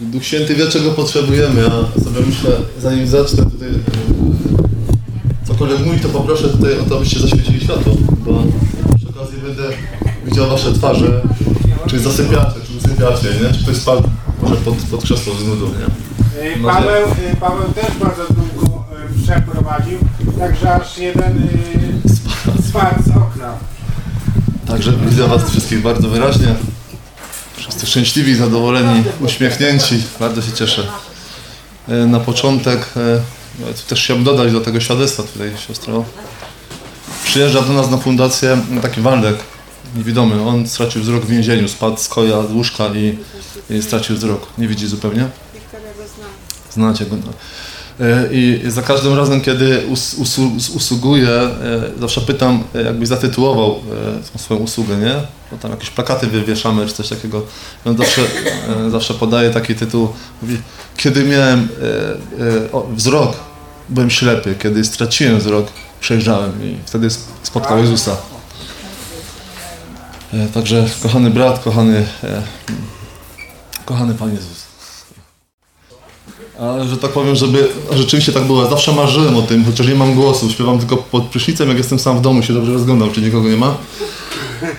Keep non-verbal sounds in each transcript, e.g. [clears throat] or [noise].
Duch Święty wie, czego potrzebujemy. Ja sobie myślę, zanim zacznę tutaj cokolwiek mówić, to poproszę tutaj o to, abyście zaświecili światło, bo przy okazji będę widział wasze twarze, czy zasypiacie, czy usypiacie, nie? Czy ktoś spadł może pod, pod krzesło z nudą, nie? Y, Paweł, y, Paweł też bardzo długo y, przeprowadził, także aż jeden spadł z okna. Także widzę was wszystkich bardzo wyraźnie. Szczęśliwi, zadowoleni, uśmiechnięci. Bardzo się cieszę. E, Na początek, e, no, też chciałbym dodać do tego świadectwa tutaj, siostro. Przyjeżdża do nas na fundację taki Waldek, niewidomy. On stracił wzrok w więzieniu, spadł z koja, z łóżka i, i stracił wzrok. Nie widzi zupełnie. Znacie go. E, I za każdym razem, kiedy us, usługuję, e, zawsze pytam, e, jakbyś zatytułował tą swoją usługę, nie? Bo tam jakieś plakaty wywieszamy, czy coś takiego. I on zawsze, zawsze podaje taki tytuł. Mówi, kiedy miałem o, wzrok, byłem ślepy. Kiedy straciłem wzrok, przejrzałem i wtedy sp- spotkał Jezusa. Także kochany brat, kochany, kochany Pan Jezus. Ale że tak powiem, żeby rzeczywiście tak było. Ja zawsze marzyłem o tym, chociaż nie mam głosu. Śpiewam tylko pod prysznicem, jak jestem sam w domu, się dobrze rozglądam, czy nikogo nie ma.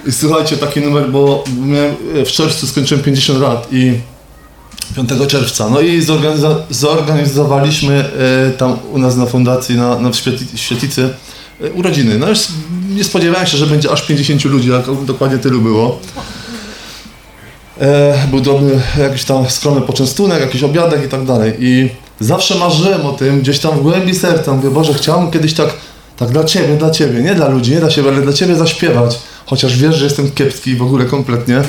I słuchajcie, taki numer, bo miałem, w czerwcu skończyłem 50 lat i 5 czerwca. No i zorganiza- zorganizowaliśmy e, tam u nas na fundacji, na, na Świetlicy e, urodziny. No już nie spodziewałem się, że będzie aż 50 ludzi, jak dokładnie tylu było. E, był drobny jakiś tam skromny poczęstunek, jakiś obiadek i tak dalej. I zawsze marzyłem o tym, gdzieś tam w głębi serca. Mówię, Boże, chciałbym kiedyś tak, tak dla Ciebie, dla Ciebie, nie dla ludzi, nie dla siebie, ale dla Ciebie zaśpiewać. Chociaż wiesz, że jestem kiepski w ogóle kompletnie.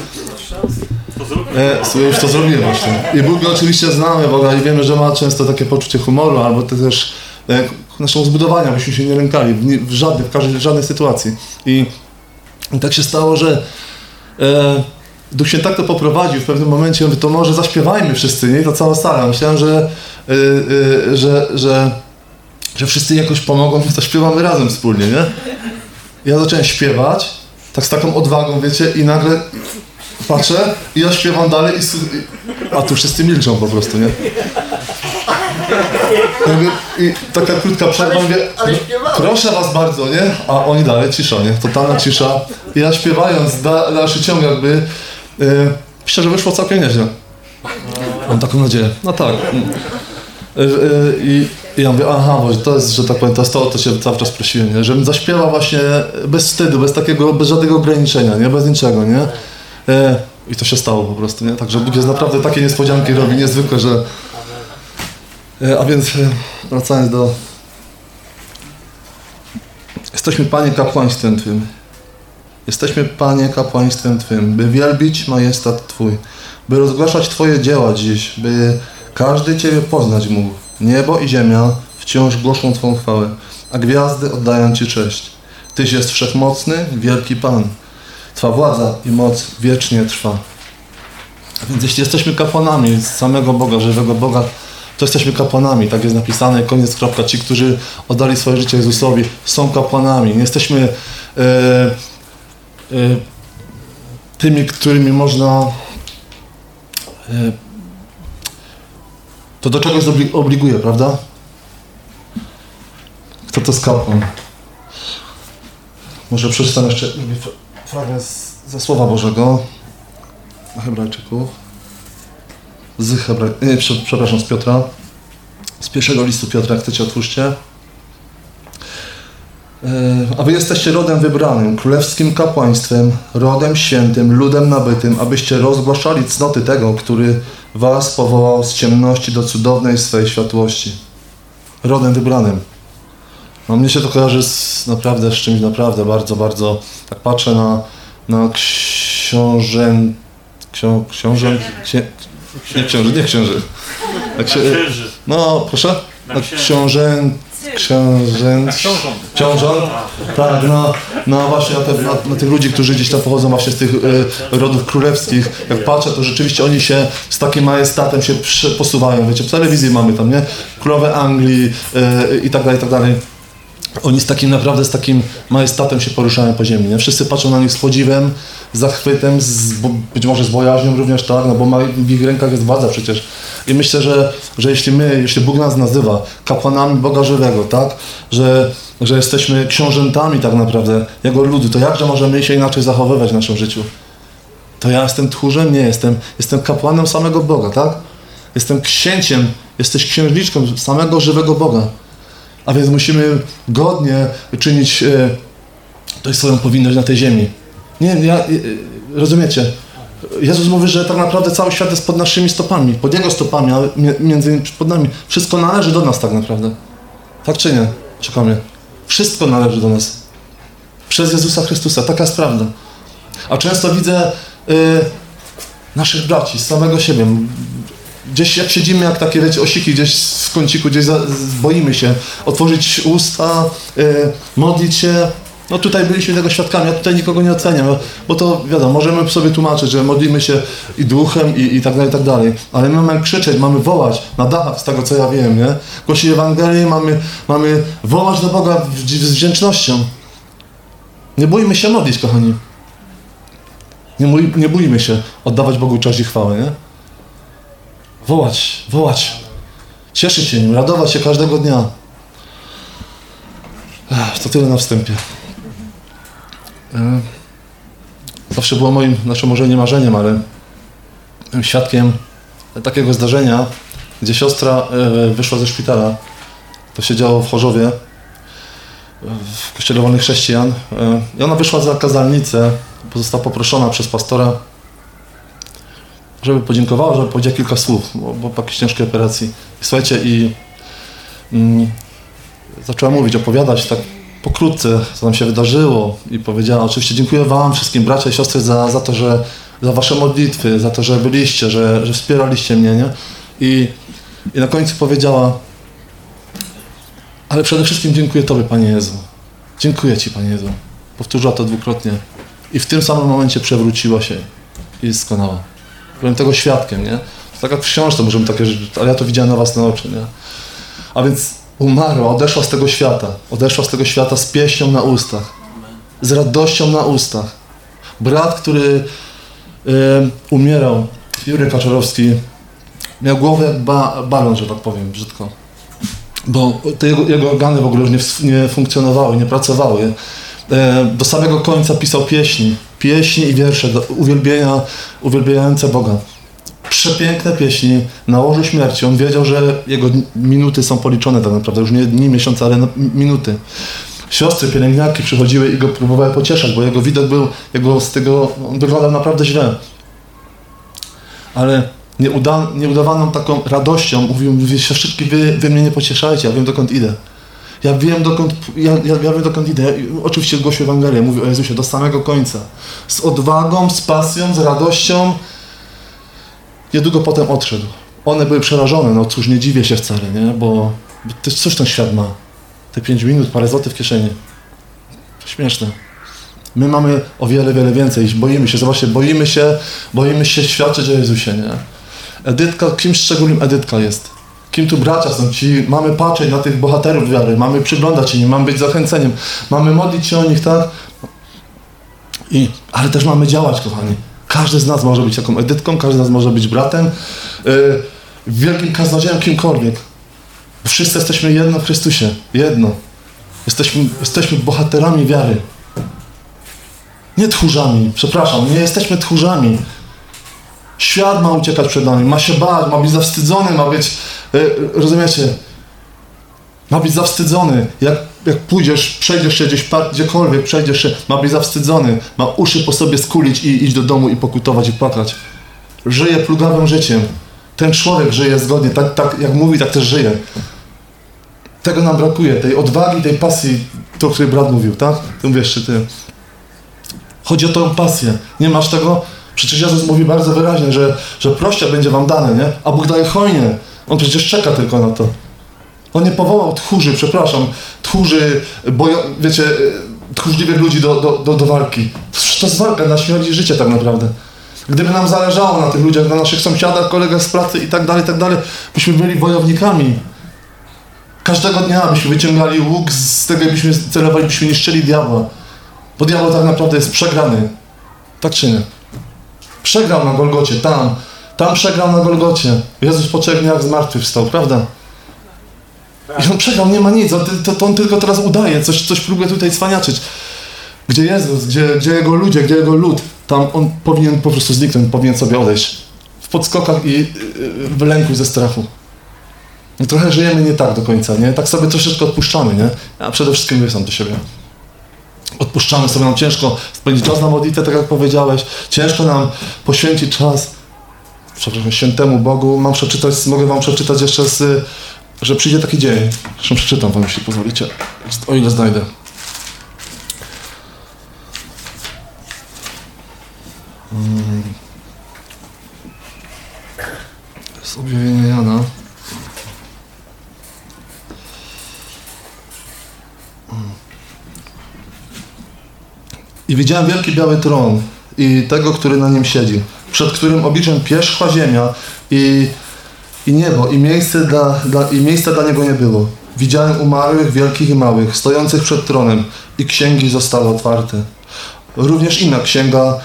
E, już to zrobiłem właśnie. I Bóg go oczywiście znamy, Boga, i wiemy, że ma często takie poczucie humoru, albo to też e, naszego zbudowania, byśmy się nie lękali w, w, żadnej, w każdej, w żadnej sytuacji. I, I tak się stało, że e, Duch się tak to poprowadził w pewnym momencie, mówię, to może zaśpiewajmy wszyscy, nie? I to cała sala. Myślałem, że, y, y, że, że, że wszyscy jakoś pomogą, to śpiewamy razem wspólnie, nie? Ja zacząłem śpiewać, tak z taką odwagą, wiecie, i nagle patrzę i ja śpiewam dalej i, a tu wszyscy milczą po prostu, nie? I taka krótka przerwa, mówię, proszę was bardzo, nie? A oni dalej cisza, nie? Totalna cisza. I ja śpiewając da, dalszy ciąg jakby, yy, że wyszło całkiem nieźle. Mam taką nadzieję. No tak. Yy, yy, I i ja mówię, aha, bo to jest, że tak powiem, to jest to, się cały czas prosiłem, nie? Żebym zaśpiewał właśnie bez wstydu, bez takiego, bez żadnego ograniczenia, nie? Bez niczego, nie? Yy, I to się stało po prostu, nie? Także Bóg jest naprawdę takie niespodzianki robi, niezwykłe, że... A więc wracając do, Jesteśmy, Panie, kapłaństwem Twym. Jesteśmy, Panie, kapłaństwem Twym, by wielbić majestat Twój, by rozgłaszać Twoje dzieła dziś, by każdy Ciebie poznać mógł. Niebo i ziemia wciąż głoszą Twą chwałę, a gwiazdy oddają Ci cześć. Tyś jest wszechmocny, wielki Pan. Twa władza i moc wiecznie trwa. Więc jeśli jesteśmy kapłanami samego Boga, żywego Boga, to jesteśmy kapłanami, tak jest napisane, koniec, kropka. Ci, którzy oddali swoje życie Jezusowi, są kapłanami. Nie jesteśmy e, tymi, którymi można e, to do czegoś obli- obliguje, prawda? Kto to kapłan? Może przeczytam jeszcze fragment ze Słowa Bożego Hebrajczyków z Hebra... nie, prze- przepraszam, z Piotra. Z pierwszego listu Piotra, jak chcecie, otwórzcie. E, A wy jesteście rodem wybranym, królewskim kapłaństwem, rodem świętym, ludem nabytym, abyście rozgłaszali cnoty tego, który was powołał z ciemności do cudownej swej światłości. Rodem wybranym. No mnie się to kojarzy z naprawdę z czymś naprawdę bardzo, bardzo. Tak patrzę na, na książę... Ksią, książę... Księ, nie książę, nie Księży. no, proszę? Na Na księ- książę... Książę... Książąt? Tak, no, no właśnie na, te, na, na tych ludzi, którzy gdzieś tam pochodzą właśnie z tych e, rodów królewskich, jak patrzę, to rzeczywiście oni się z takim majestatem się posuwają, wiecie, w telewizji mamy tam, nie? Królowe Anglii e, i tak dalej, i tak dalej. oni z takim naprawdę, z takim majestatem się poruszają po ziemi, nie? Wszyscy patrzą na nich z podziwem, z zachwytem, z, być może z bojaźnią również, tak? No bo ma, w ich rękach jest władza przecież. I myślę, że, że jeśli my, jeśli Bóg nas nazywa kapłanami Boga żywego, tak? Że, że jesteśmy książętami tak naprawdę Jego ludu, to jakże możemy się inaczej zachowywać w naszym życiu? To ja jestem tchórzem? Nie jestem. Jestem kapłanem samego Boga, tak? Jestem księciem, jesteś księżniczką samego żywego Boga. A więc musimy godnie czynić e, to jest swoją powinność na tej ziemi. Nie, ja, e, rozumiecie? Jezus mówi, że tak naprawdę cały świat jest pod naszymi stopami, pod Jego stopami, mi- między innymi pod nami. Wszystko należy do nas tak naprawdę. Tak czy nie? Czekamy. Wszystko należy do nas. Przez Jezusa Chrystusa. Taka jest prawda. A często widzę y, naszych braci, samego siebie. Gdzieś jak siedzimy, jak takie wiecie, osiki gdzieś w kąciku, gdzieś za, boimy się otworzyć usta, y, modlić się. No tutaj byliśmy tego świadkami, ja tutaj nikogo nie oceniam, bo to wiadomo, możemy sobie tłumaczyć, że modlimy się i duchem i, i tak dalej, i tak dalej, ale my mamy krzyczeć, mamy wołać na dachach, z tego co ja wiem, nie? Głosić Ewangelię, mamy, mamy wołać do Boga w- z wdzięcznością. Nie bójmy się modlić, kochani. Nie, mój, nie bójmy się oddawać Bogu cześć i chwałę, nie? Wołać, wołać. Cieszyć się nim, radować się każdego dnia. To tyle na wstępie. E, Zawsze było moim, znaczy może nie marzeniem, ale świadkiem takiego zdarzenia, gdzie siostra e, wyszła ze szpitala. To się działo w Chorzowie, w kościele wolnych chrześcijan. E, I ona wyszła za kazalnicę, została poproszona przez pastora, żeby podziękowała, żeby powiedziała kilka słów, bo, bo po jakiejś ciężkiej operacji. I słuchajcie, i mm, zaczęła mówić, opowiadać tak pokrótce, co nam się wydarzyło i powiedziała, oczywiście dziękuję Wam, wszystkim bracia i siostry za, za to, że za Wasze modlitwy, za to, że byliście, że, że wspieraliście mnie, nie? I, I na końcu powiedziała, ale przede wszystkim dziękuję Tobie, Panie Jezu. Dziękuję Ci, Panie Jezu. Powtórzyła to dwukrotnie. I w tym samym momencie przewróciła się i skonała. Byłem tego świadkiem, nie? Tak jak w książce możemy takie ale ja to widziałem na własne oczy, nie? A więc umarła, odeszła z tego świata. Odeszła z tego świata z pieśnią na ustach. Z radością na ustach. Brat, który e, umierał, Jurek Kaczorowski, miał głowę jak ba, balon, że tak powiem, brzydko. Bo jego, jego organy w ogóle już nie, nie funkcjonowały, nie pracowały. E, do samego końca pisał pieśni. Pieśni i wiersze do uwielbienia, uwielbiające Boga przepiękne pieśni na łożu śmierci. On wiedział, że jego minuty są policzone tak naprawdę, już nie dni, miesiące, ale na- minuty. Siostry, pielęgniarki przychodziły i go próbowały pocieszać, bo jego widok był, jego z tego, on wyglądał naprawdę źle. Ale nieuda, nieudawaną taką radością mówił, mówię, siostrzyki, wy, wy mnie nie pocieszajcie, ja wiem dokąd idę. Ja wiem dokąd, ja, ja, ja wiem dokąd idę. Oczywiście głosił Ewangelię, mówił o Jezusie do samego końca. Z odwagą, z pasją, z radością, Niedługo potem odszedł. One były przerażone, no cóż, nie dziwię się wcale, nie? Bo, bo ten świat ma? Te 5 minut, parę złotych w kieszeni. Śmieszne. My mamy o wiele, wiele więcej. Boimy się, zobaczcie, boimy się, boimy się świadczyć o Jezusie, nie? Edytka, kim szczególnym Edytka jest? Kim tu bracia są ci? Mamy patrzeć na tych bohaterów wiary, mamy przyglądać się im, mamy być zachęceniem, mamy modlić się o nich, tak? I, ale też mamy działać, kochani. Każdy z nas może być taką edytką, każdy z nas może być bratem, yy, wielkim kaznodziejem, kimkolwiek. Wszyscy jesteśmy jedno w Chrystusie. Jedno. Jesteśmy, jesteśmy bohaterami wiary. Nie tchórzami, przepraszam, nie jesteśmy tchórzami. Świat ma uciekać przed nami, ma się bać, ma być zawstydzony, ma być, yy, rozumiecie, ma być zawstydzony. Jak, jak pójdziesz, przejdziesz się gdzieś, gdziekolwiek, przejdziesz się, ma być zawstydzony. Ma uszy po sobie skulić i iść do domu i pokutować i płakać. Żyje plugawym życiem. Ten człowiek żyje zgodnie, tak, tak jak mówi, tak też żyje. Tego nam brakuje, tej odwagi, tej pasji, to, o której brat mówił, tak? Ty mówisz, czy ty. Chodzi o tą pasję. Nie masz tego? Przecież Jezus mówi bardzo wyraźnie, że, że proście będzie wam dane, nie? A Bóg daje hojnie. On przecież czeka tylko na to. On nie powołał tchórzy, przepraszam, tchórzy, bojo, wiecie, e, tchórzliwych ludzi do, do, do, do walki. To to jest walka na śmierć i życie tak naprawdę. Gdyby nam zależało na tych ludziach, na naszych sąsiadach, kolegach z pracy i tak dalej, i tak dalej, byśmy byli wojownikami. Każdego dnia byśmy wyciągali łuk, z tego byśmy celowali, byśmy niszczyli diabła. Bo diabeł tak naprawdę jest przegrany. Tak czy nie? Przegrał na Golgocie, tam. Tam przegrał na Golgocie. Jezus po trzech dniach zmartwychwstał, prawda? I on przegrał, nie ma nic, to, to on tylko teraz udaje, coś, coś próbuje tutaj cwaniaczyć. Gdzie Jezus, gdzie, gdzie Jego ludzie, gdzie Jego lud, tam on powinien po prostu zniknąć, powinien sobie odejść. W podskokach i yy, w lęku ze strachu. No trochę żyjemy nie tak do końca, nie? Tak sobie troszeczkę odpuszczamy, nie? A przede wszystkim mówię sam do siebie. Odpuszczamy sobie, nam ciężko spędzić czas na modlitwę, tak jak powiedziałeś. Ciężko nam poświęcić czas, przepraszam, świętemu Bogu. Mam przeczytać, mogę wam przeczytać jeszcze z, że przyjdzie taki dzień. Zresztą przeczytam wam, jeśli pozwolicie. O ile znajdę. Mm. Jest objawienie Jana. I widziałem wielki biały tron i tego, który na nim siedzi, przed którym obliczem pierzchła ziemia i, i niebo, i miejsce dla, dla, i miejsca dla niego nie było. Widziałem umarłych, wielkich i małych, stojących przed tronem i księgi zostały otwarte. Również inna księga,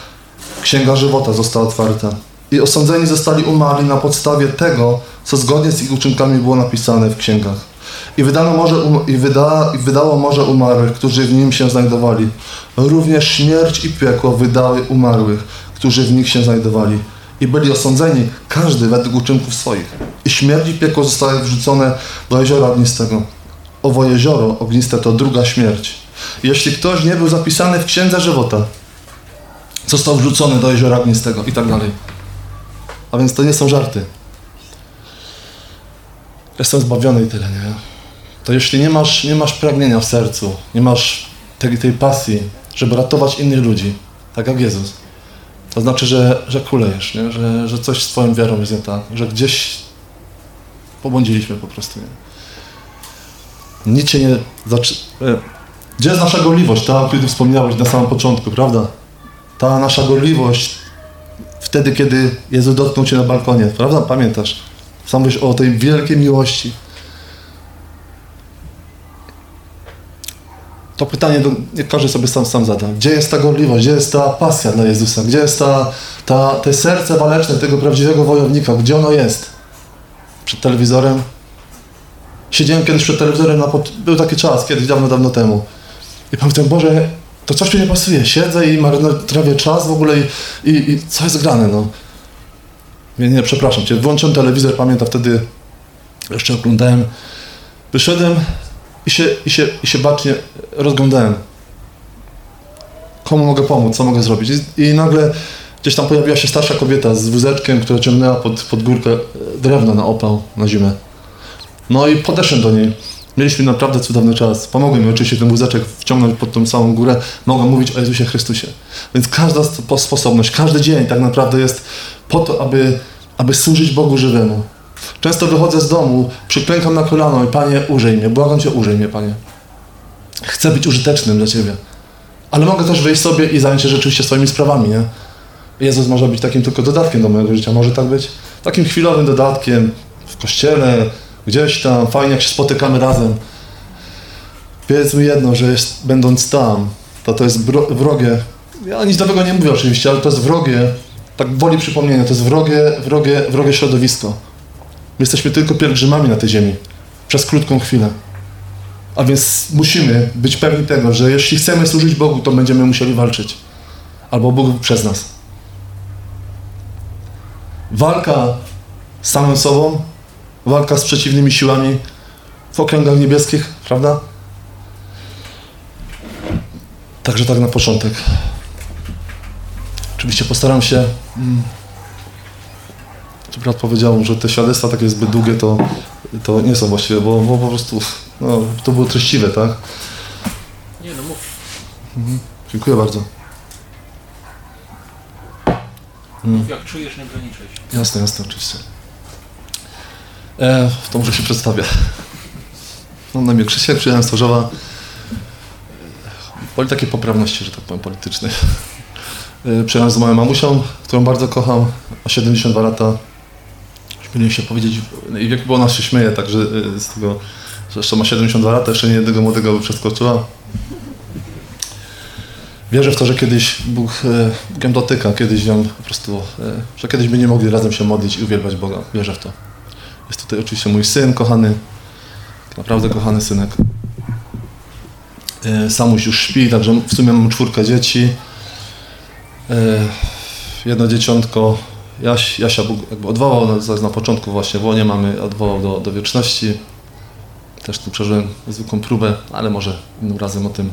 księga żywota została otwarta. I osądzeni zostali umarli na podstawie tego, co zgodnie z ich uczynkami było napisane w księgach. I wydano morze um, i, wyda, i wydało morze umarłych, którzy w nim się znajdowali. Również śmierć i piekło wydały umarłych, którzy w nich się znajdowali. I byli osądzeni, każdy według uczynków swoich. I śmierć i piekło zostały wrzucone do jeziora ognistego. Owo jezioro ogniste to druga śmierć. Jeśli ktoś nie był zapisany w księdze żywota, został wrzucony do jeziora ognistego i tak dalej. A więc to nie są żarty. Jestem zbawiony i tyle, nie? To jeśli nie masz, nie masz pragnienia w sercu, nie masz tej, tej pasji, żeby ratować innych ludzi, tak jak Jezus, to znaczy, że, że kulejesz, nie? Że, że coś z twoją wiarą jest nie tak, że gdzieś pobłądziliśmy po prostu, nie? Nic cię nie... Zaczy... e, Gdzie jest nasza gorliwość, ta, o której wspomniałeś na samym początku, prawda? Ta nasza gorliwość wtedy, kiedy Jezus dotknął cię na balkonie, prawda? Pamiętasz? Sam mówisz o tej wielkiej miłości. To pytanie do, każdy sobie sam, sam zada. Gdzie jest ta gorliwość? Gdzie jest ta pasja dla Jezusa? Gdzie jest ta, ta, te serce waleczne tego prawdziwego wojownika? Gdzie ono jest? Przed telewizorem? Siedziałem kiedyś przed telewizorem, na pot... był taki czas, kiedyś dawno, dawno temu. I pamiętam, Boże, to coś mi nie pasuje. Siedzę i marnotrawię czas w ogóle i, i, i co jest grane, no. Nie, nie, przepraszam cię. Włączyłem telewizor, pamiętam wtedy, jeszcze oglądałem. Wyszedłem i się, i się, i się bacznie rozglądałem. Komu mogę pomóc, co mogę zrobić? I, I nagle gdzieś tam pojawiła się starsza kobieta z wózeczkiem, która ciągnęła pod, pod górkę drewno na opał na zimę. No i podeszłem do niej. Mieliśmy naprawdę cudowny czas. Pomogłem mi oczywiście ten wózeczek wciągnąć pod tą samą górę. Mogłem mówić o Jezusie Chrystusie. Więc każda spo- sposobność, każdy dzień tak naprawdę jest po to, aby, aby służyć Bogu żywemu. Często wychodzę z domu, przyklękam na kolano i Panie, użyj mnie, błagam Cię, użyj mnie, Panie. Chcę być użytecznym dla Ciebie. Ale mogę też wyjść sobie i zająć się rzeczywiście swoimi sprawami, nie? Jezus może być takim tylko dodatkiem do mojego życia, może tak być takim chwilowym dodatkiem w kościele, gdzieś tam, fajnie jak się spotykamy razem. Powiedz mi jedno, że jest, będąc tam, to to jest wrogie, ja nic nowego nie mówię oczywiście, ale to jest wrogie, tak woli przypomnienia, to jest wrogie, wrogie, wrogie środowisko. My jesteśmy tylko pielgrzymami na tej ziemi, przez krótką chwilę. A więc musimy być pewni tego, że jeśli chcemy służyć Bogu, to będziemy musieli walczyć. Albo Bóg przez nas. Walka z samym sobą, walka z przeciwnymi siłami w okręgach niebieskich, prawda? Także tak na początek. Oczywiście postaram się. Brat powiedział, że te świadectwa takie zbyt długie to, to nie są właściwe, bo, bo po prostu no, to było treściwe, tak? Nie no mów. Dziękuję bardzo. Mów jak czujesz, nie. Jasne, jasne, oczywiście. E, to może się przedstawię. Mam na imię Krzysiek, przyjechałem z Chorzowa. Woli takiej poprawności, że tak powiem, politycznej. E, Przyjechałem z moją mamusią, którą bardzo kocham, ma 72 lata. Śmieliłem się powiedzieć, i w jaki bo ona się śmieje, także e, z tego jeszcze ma 72 lata, jeszcze nie jednego młodego by przeskoczyła. Wierzę w to, że kiedyś Bóg, e, Bogiem dotyka, kiedyś ją po prostu, e, że kiedyś będziemy mogli razem się modlić i uwielbiać Boga. Wierzę w to. Jest tutaj oczywiście mój syn kochany, naprawdę kochany synek. Samuś już śpi, także w sumie mam czwórkę dzieci. Jedno dzieciątko, Jaś, Jasia Bóg jakby odwołał na, na początku właśnie w łonie mamy, odwołał do, do wieczności. Też tu przeżyłem zwykłą próbę, ale może innym razem o tym.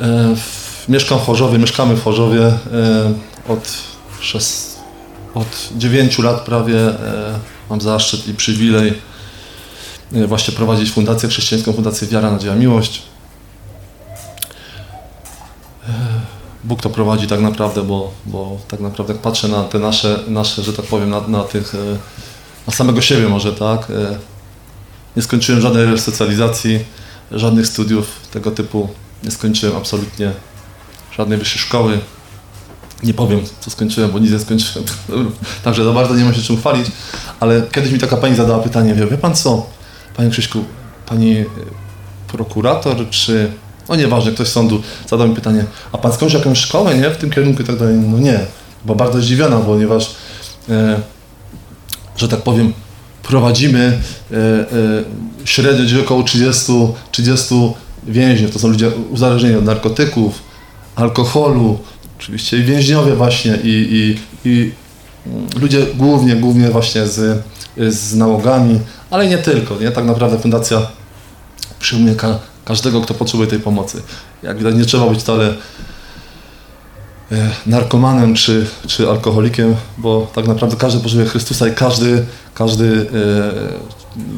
E, w, mieszkam w Chorzowie, mieszkamy w Chorzowie e, od, szes, od 9 lat prawie. E, mam zaszczyt i przywilej e, właśnie prowadzić fundację chrześcijańską, Fundację Wiara, Nadzieja, Miłość. Bóg to prowadzi tak naprawdę, bo, bo tak naprawdę jak patrzę na te nasze, nasze że tak powiem, na, na tych, e, na samego siebie może, tak? e, Nie skończyłem żadnej resocjalizacji, żadnych studiów tego typu, nie skończyłem absolutnie żadnej wyższej szkoły. Nie powiem, co skończyłem, bo nic nie skończyłem. [laughs] Także za bardzo nie mam się czym chwalić, ale kiedyś mi taka pani zadała pytanie, wie, wie pan co, panie Krzyśku, pani prokurator, czy no nieważne, ktoś z sądu zadał mi pytanie, a pan skończył jakąś szkołę, nie, w tym kierunku i tak dalej. No nie, bo bardzo zdziwiona, ponieważ, e, że tak powiem, prowadzimy e, e, średnio gdzieś około 30, 30 więźniów. To są ludzie uzależnieni od narkotyków, alkoholu, oczywiście i więźniowie właśnie i, i, i ludzie głównie, głównie właśnie z, z nałogami, ale nie tylko, nie? Tak naprawdę fundacja przyjmuje każdego, kto potrzebuje tej pomocy. Jak widać, nie trzeba być wcale e, narkomanem czy, czy alkoholikiem, bo tak naprawdę każdy potrzebuje Chrystusa i każdy, każdy e,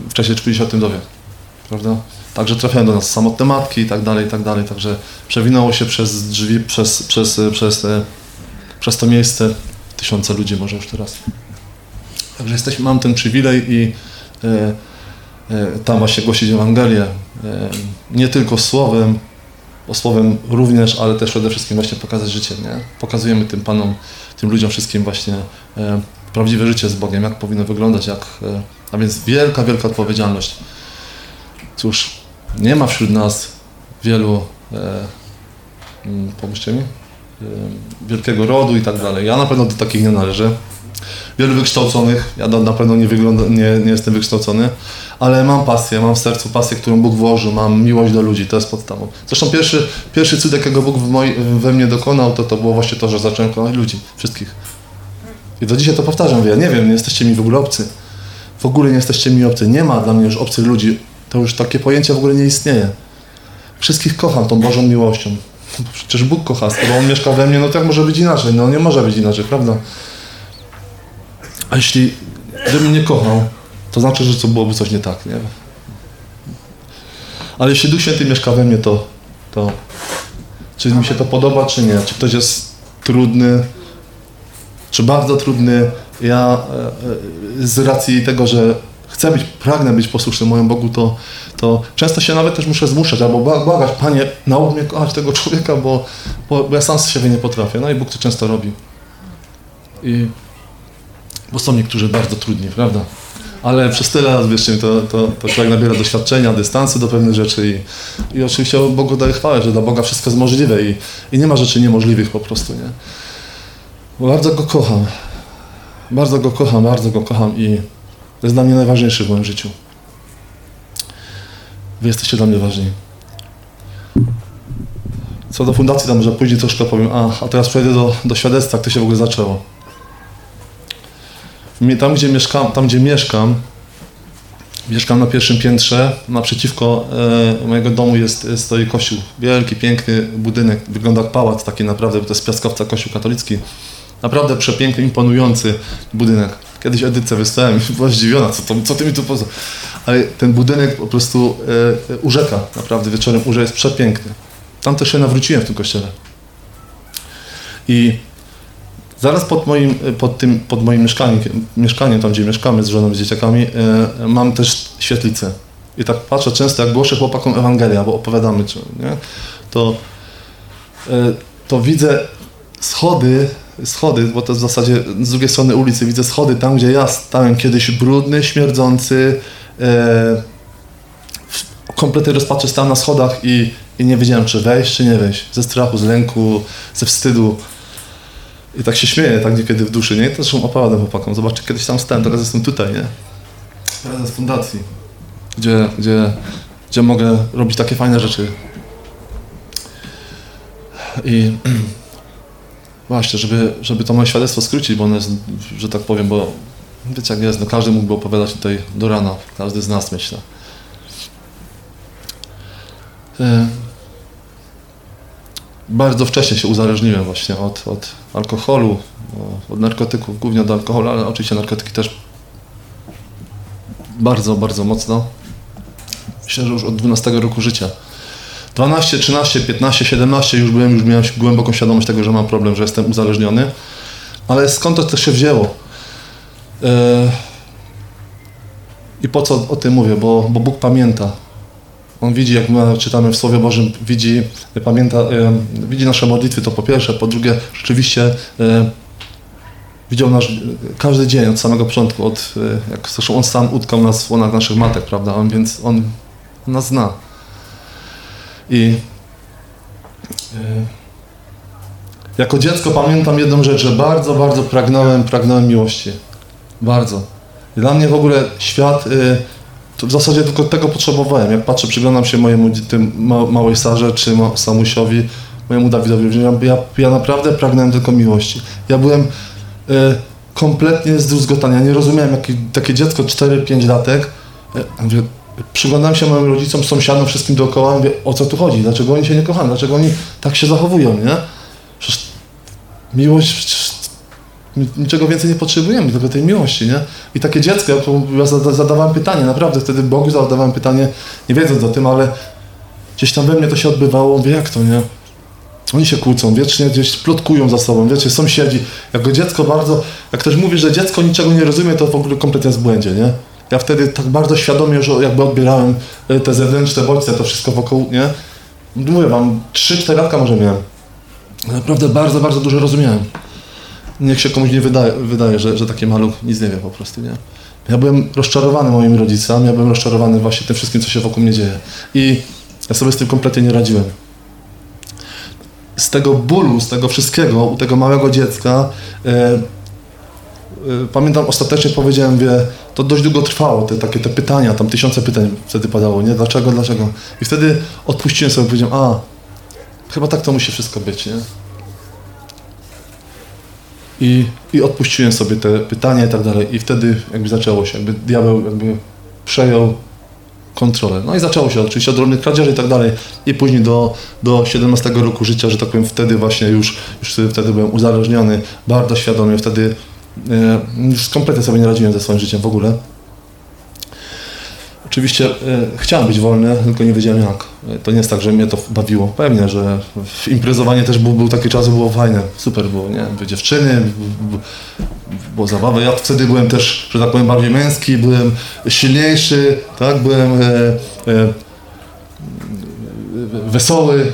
w czasie czuje się o tym dowie. Prawda? Także trafiają do nas samotne matki i tak dalej, i tak dalej. Także przewinęło się przez drzwi, przez, przez, przez, e, przez to miejsce tysiące ludzi może już teraz. Także jesteśmy, mam ten przywilej i e, tam właśnie głosić Ewangelię. E, nie tylko słowem, bo słowem również, ale też przede wszystkim właśnie pokazać życie, nie? Pokazujemy tym Panom, tym ludziom wszystkim właśnie e, prawdziwe życie z Bogiem, jak powinno wyglądać, jak, e, a więc wielka, wielka odpowiedzialność. Cóż, nie ma wśród nas wielu, e, mm, mi, e, wielkiego rodu i tak dalej. Ja na pewno do takich nie należę. Wielu wykształconych, ja na pewno nie, wygląda, nie, nie jestem wykształcony, ale mam pasję, mam w sercu pasję, którą Bóg włożył, mam miłość do ludzi, to jest podstawą. Zresztą pierwszy, pierwszy cud, jakiego Bóg moi, we mnie dokonał, to, to było właśnie to, że zacząłem kochać ludzi, wszystkich. I do dzisiaj to powtarzam, ja nie wiem, nie jesteście mi w ogóle obcy. W ogóle nie jesteście mi obcy. Nie ma dla mnie już obcych ludzi. To już takie pojęcie w ogóle nie istnieje. Wszystkich kocham tą Bożą miłością. Przecież Bóg kocha, skoro On mieszka we mnie, no to jak może być inaczej? No nie może być inaczej, prawda? A jeśli gdybym nie kochał, to znaczy, że to byłoby coś nie tak, nie? Ale jeśli Duch Święty mieszka we mnie, to, to czy mi się to podoba, czy nie? Czy ktoś jest trudny, czy bardzo trudny? Ja e, e, z racji tego, że chcę być, pragnę być posłuszny mojemu Bogu, to, to często się nawet też muszę zmuszać, albo bła- błagać, Panie, naucz mnie kochać tego człowieka, bo, bo ja sam z siebie nie potrafię. No i Bóg to często robi. I, bo są niektórzy bardzo trudni, prawda? Ale przez tyle lat, wiesz, to, to, to człowiek nabiera doświadczenia, dystansu do pewnych rzeczy i, i oczywiście Bogu daje chwałę, że dla Boga wszystko jest możliwe i, i nie ma rzeczy niemożliwych po prostu, nie? Bo bardzo Go kocham. Bardzo Go kocham, bardzo Go kocham i to jest dla mnie najważniejszy w moim życiu. Wy jesteście dla mnie ważni. Co do fundacji, tam może później troszkę powiem, a, a teraz przejdę do, do świadectwa, jak to się w ogóle zaczęło. Tam gdzie, mieszkam, tam, gdzie mieszkam, mieszkam na pierwszym piętrze, naprzeciwko e, mojego domu jest, stoi kościół. Wielki, piękny budynek, wygląda jak pałac taki naprawdę, bo to jest piaskowca kościół katolicki. Naprawdę przepiękny, imponujący budynek. Kiedyś Edycę wystałem i [laughs] była zdziwiona, co, to, co ty mi tu poza... Ale ten budynek po prostu e, e, urzeka, naprawdę wieczorem urze jest przepiękny. Tam też się nawróciłem w tym kościele. I zaraz pod moim, pod tym, pod moim mieszkaniem, mieszkaniem, tam gdzie mieszkamy z żoną, z dzieciakami, e, mam też świetlicę. I tak patrzę często, jak głoszę chłopakom Ewangelię, bo opowiadamy, czy, nie? To, e, to widzę schody, schody, bo to w zasadzie z drugiej strony ulicy widzę schody tam, gdzie ja stałem kiedyś brudny, śmierdzący, w kompletnej rozpaczy stałem na schodach i, i nie wiedziałem, czy wejść, czy nie wejść. Ze strachu, z lęku, ze wstydu. I tak się śmieję, tak niekiedy w duszy, nie? Zresztą opowiadam chłopakom. Zobaczcie, kiedyś tam stałem, teraz jestem tutaj, nie? Prezes fundacji, gdzie, gdzie, gdzie mogę robić takie fajne rzeczy. I [clears throat] właśnie, żeby, żeby to moje świadectwo skrócić, bo ono jest, że tak powiem, bo wiecie jak jest, no każdy mógłby opowiadać tutaj do rana, każdy z nas myślę. Bardzo wcześnie się uzależniłem właśnie od, od alkoholu, od narkotyków, głównie od alkoholu, ale oczywiście narkotyki też bardzo, bardzo mocno. Myślę, że już od 12 roku życia. 12, 13, 15, 17 już byłem, już miałem głęboką świadomość tego, że mam problem, że jestem uzależniony. Ale skąd to też się wzięło? E, I po co o tym mówię? Bo, bo Bóg pamięta. On widzi, jak my czytamy w Słowie Bożym, widzi, pamięta, e, widzi nasze modlitwy, to po pierwsze. Po drugie, rzeczywiście e, widział nasz każdy dzień od samego początku, od, e, jak zresztą On sam utkał nas w łonach naszych matek, prawda? On, więc On nas zna. I jako dziecko pamiętam jedną rzecz, że bardzo, bardzo pragnąłem, pragnąłem miłości. Bardzo. Dla mnie w ogóle świat, y, to w zasadzie tylko tego potrzebowałem. Jak patrzę, przyglądam się mojemu tym ma, małej Sarze czy ma, Samusiowi, mojemu Dawidowi, ja, ja, ja naprawdę pragnąłem tylko miłości. Ja byłem y, kompletnie zdruzgotany. Ja nie rozumiałem, jak takie dziecko 4-5 latek, y, przyglądam się moim rodzicom, sąsiadom, wszystkim dookoła, mówię, o co tu chodzi, dlaczego oni się nie kochają, dlaczego oni tak się zachowują, nie? Przecież miłość, niczego więcej nie potrzebujemy, tylko tej miłości, nie? I takie dziecko, ja, zadawałem pytanie, naprawdę wtedy Bogu zadawałem pytanie, nie wiedząc o tym, ale gdzieś tam we mnie to się odbywało, mówię, jak to, nie? Oni się kłócą, wiecznie gdzieś plotkują za sobą, wiecie, sąsiedzi. Jako dziecko bardzo, jak ktoś mówi, że dziecko niczego nie rozumie, to w ogóle kompletnie jest w błędzie, nie? Ja wtedy tak bardzo świadomie już jakby odbierałem e, te zewnętrzne bodźce, to wszystko wokół, nie? Mówię wam, 3-4 latka może miałem. Naprawdę bardzo, bardzo dużo rozumiałem. Niech się komuś nie wydaje, wydaje że, że taki maluch nic nie wie po prostu, nie? Ja byłem rozczarowany moimi rodzicami, ja byłem rozczarowany właśnie tym wszystkim, co się wokół mnie dzieje. I ja sobie z tym kompletnie nie radziłem. Z tego bólu, z tego wszystkiego, u tego małego dziecka, e, e, pamiętam ostatecznie powiedziałem, wie, to dość długo trwało, te takie te pytania, tam tysiące pytań wtedy padało, nie? Dlaczego, dlaczego? I wtedy odpuściłem sobie, powiedziałem, a, chyba tak to musi wszystko być, nie? I, I odpuściłem sobie te pytania i tak dalej. I wtedy jakby zaczęło się, jakby diabeł jakby przejął kontrolę. No i zaczęło się oczywiście od drobnych kradzieży i tak dalej. I później do, do 17 roku życia, że tak powiem, wtedy właśnie już, już wtedy, byłem uzależniony, bardzo świadomie. Wtedy e, już kompletnie sobie nie radziłem ze swoim życiem w ogóle. Oczywiście e, chciałem być wolny, tylko nie wiedziałem jak. E, To nie jest tak, że mnie to bawiło. Pewnie, że imprezowanie też był, był taki czas, było fajne. Super było, nie? Były dziewczyny, było zabawy. Ja wtedy byłem też, że tak powiem, bardziej męski, byłem silniejszy, tak? Byłem e, wesoły.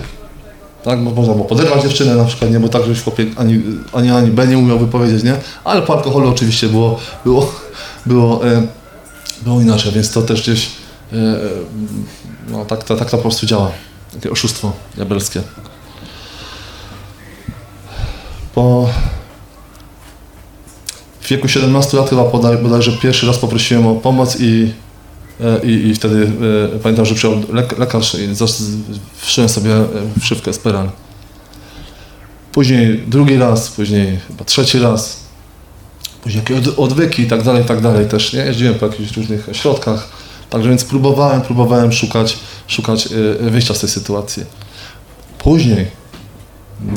Tak, bo można było poderwać dziewczynę na przykład, nie, bo tak, żeś chłopiec ani, ani, ani B nie umiał wypowiedzieć, nie? Ale po alkoholu oczywiście było, było, było, było inaczej, więc to też gdzieś, e, e, no tak, to, tak to po prostu działa. Takie oszustwo diabelskie. Po w wieku 17 lat chyba podaj, bodajże pierwszy raz poprosiłem o pomoc i, e, i, i wtedy pamiętam, że przyjął lek, lekarz i wszedłem sobie szybkę spiral. Później drugi raz, później chyba trzeci raz. Później jakieś od, odwyki i tak dalej, i tak dalej też, nie? Jeździłem po jakichś różnych środkach. Także więc próbowałem, próbowałem szukać, szukać e, wyjścia z tej sytuacji. Później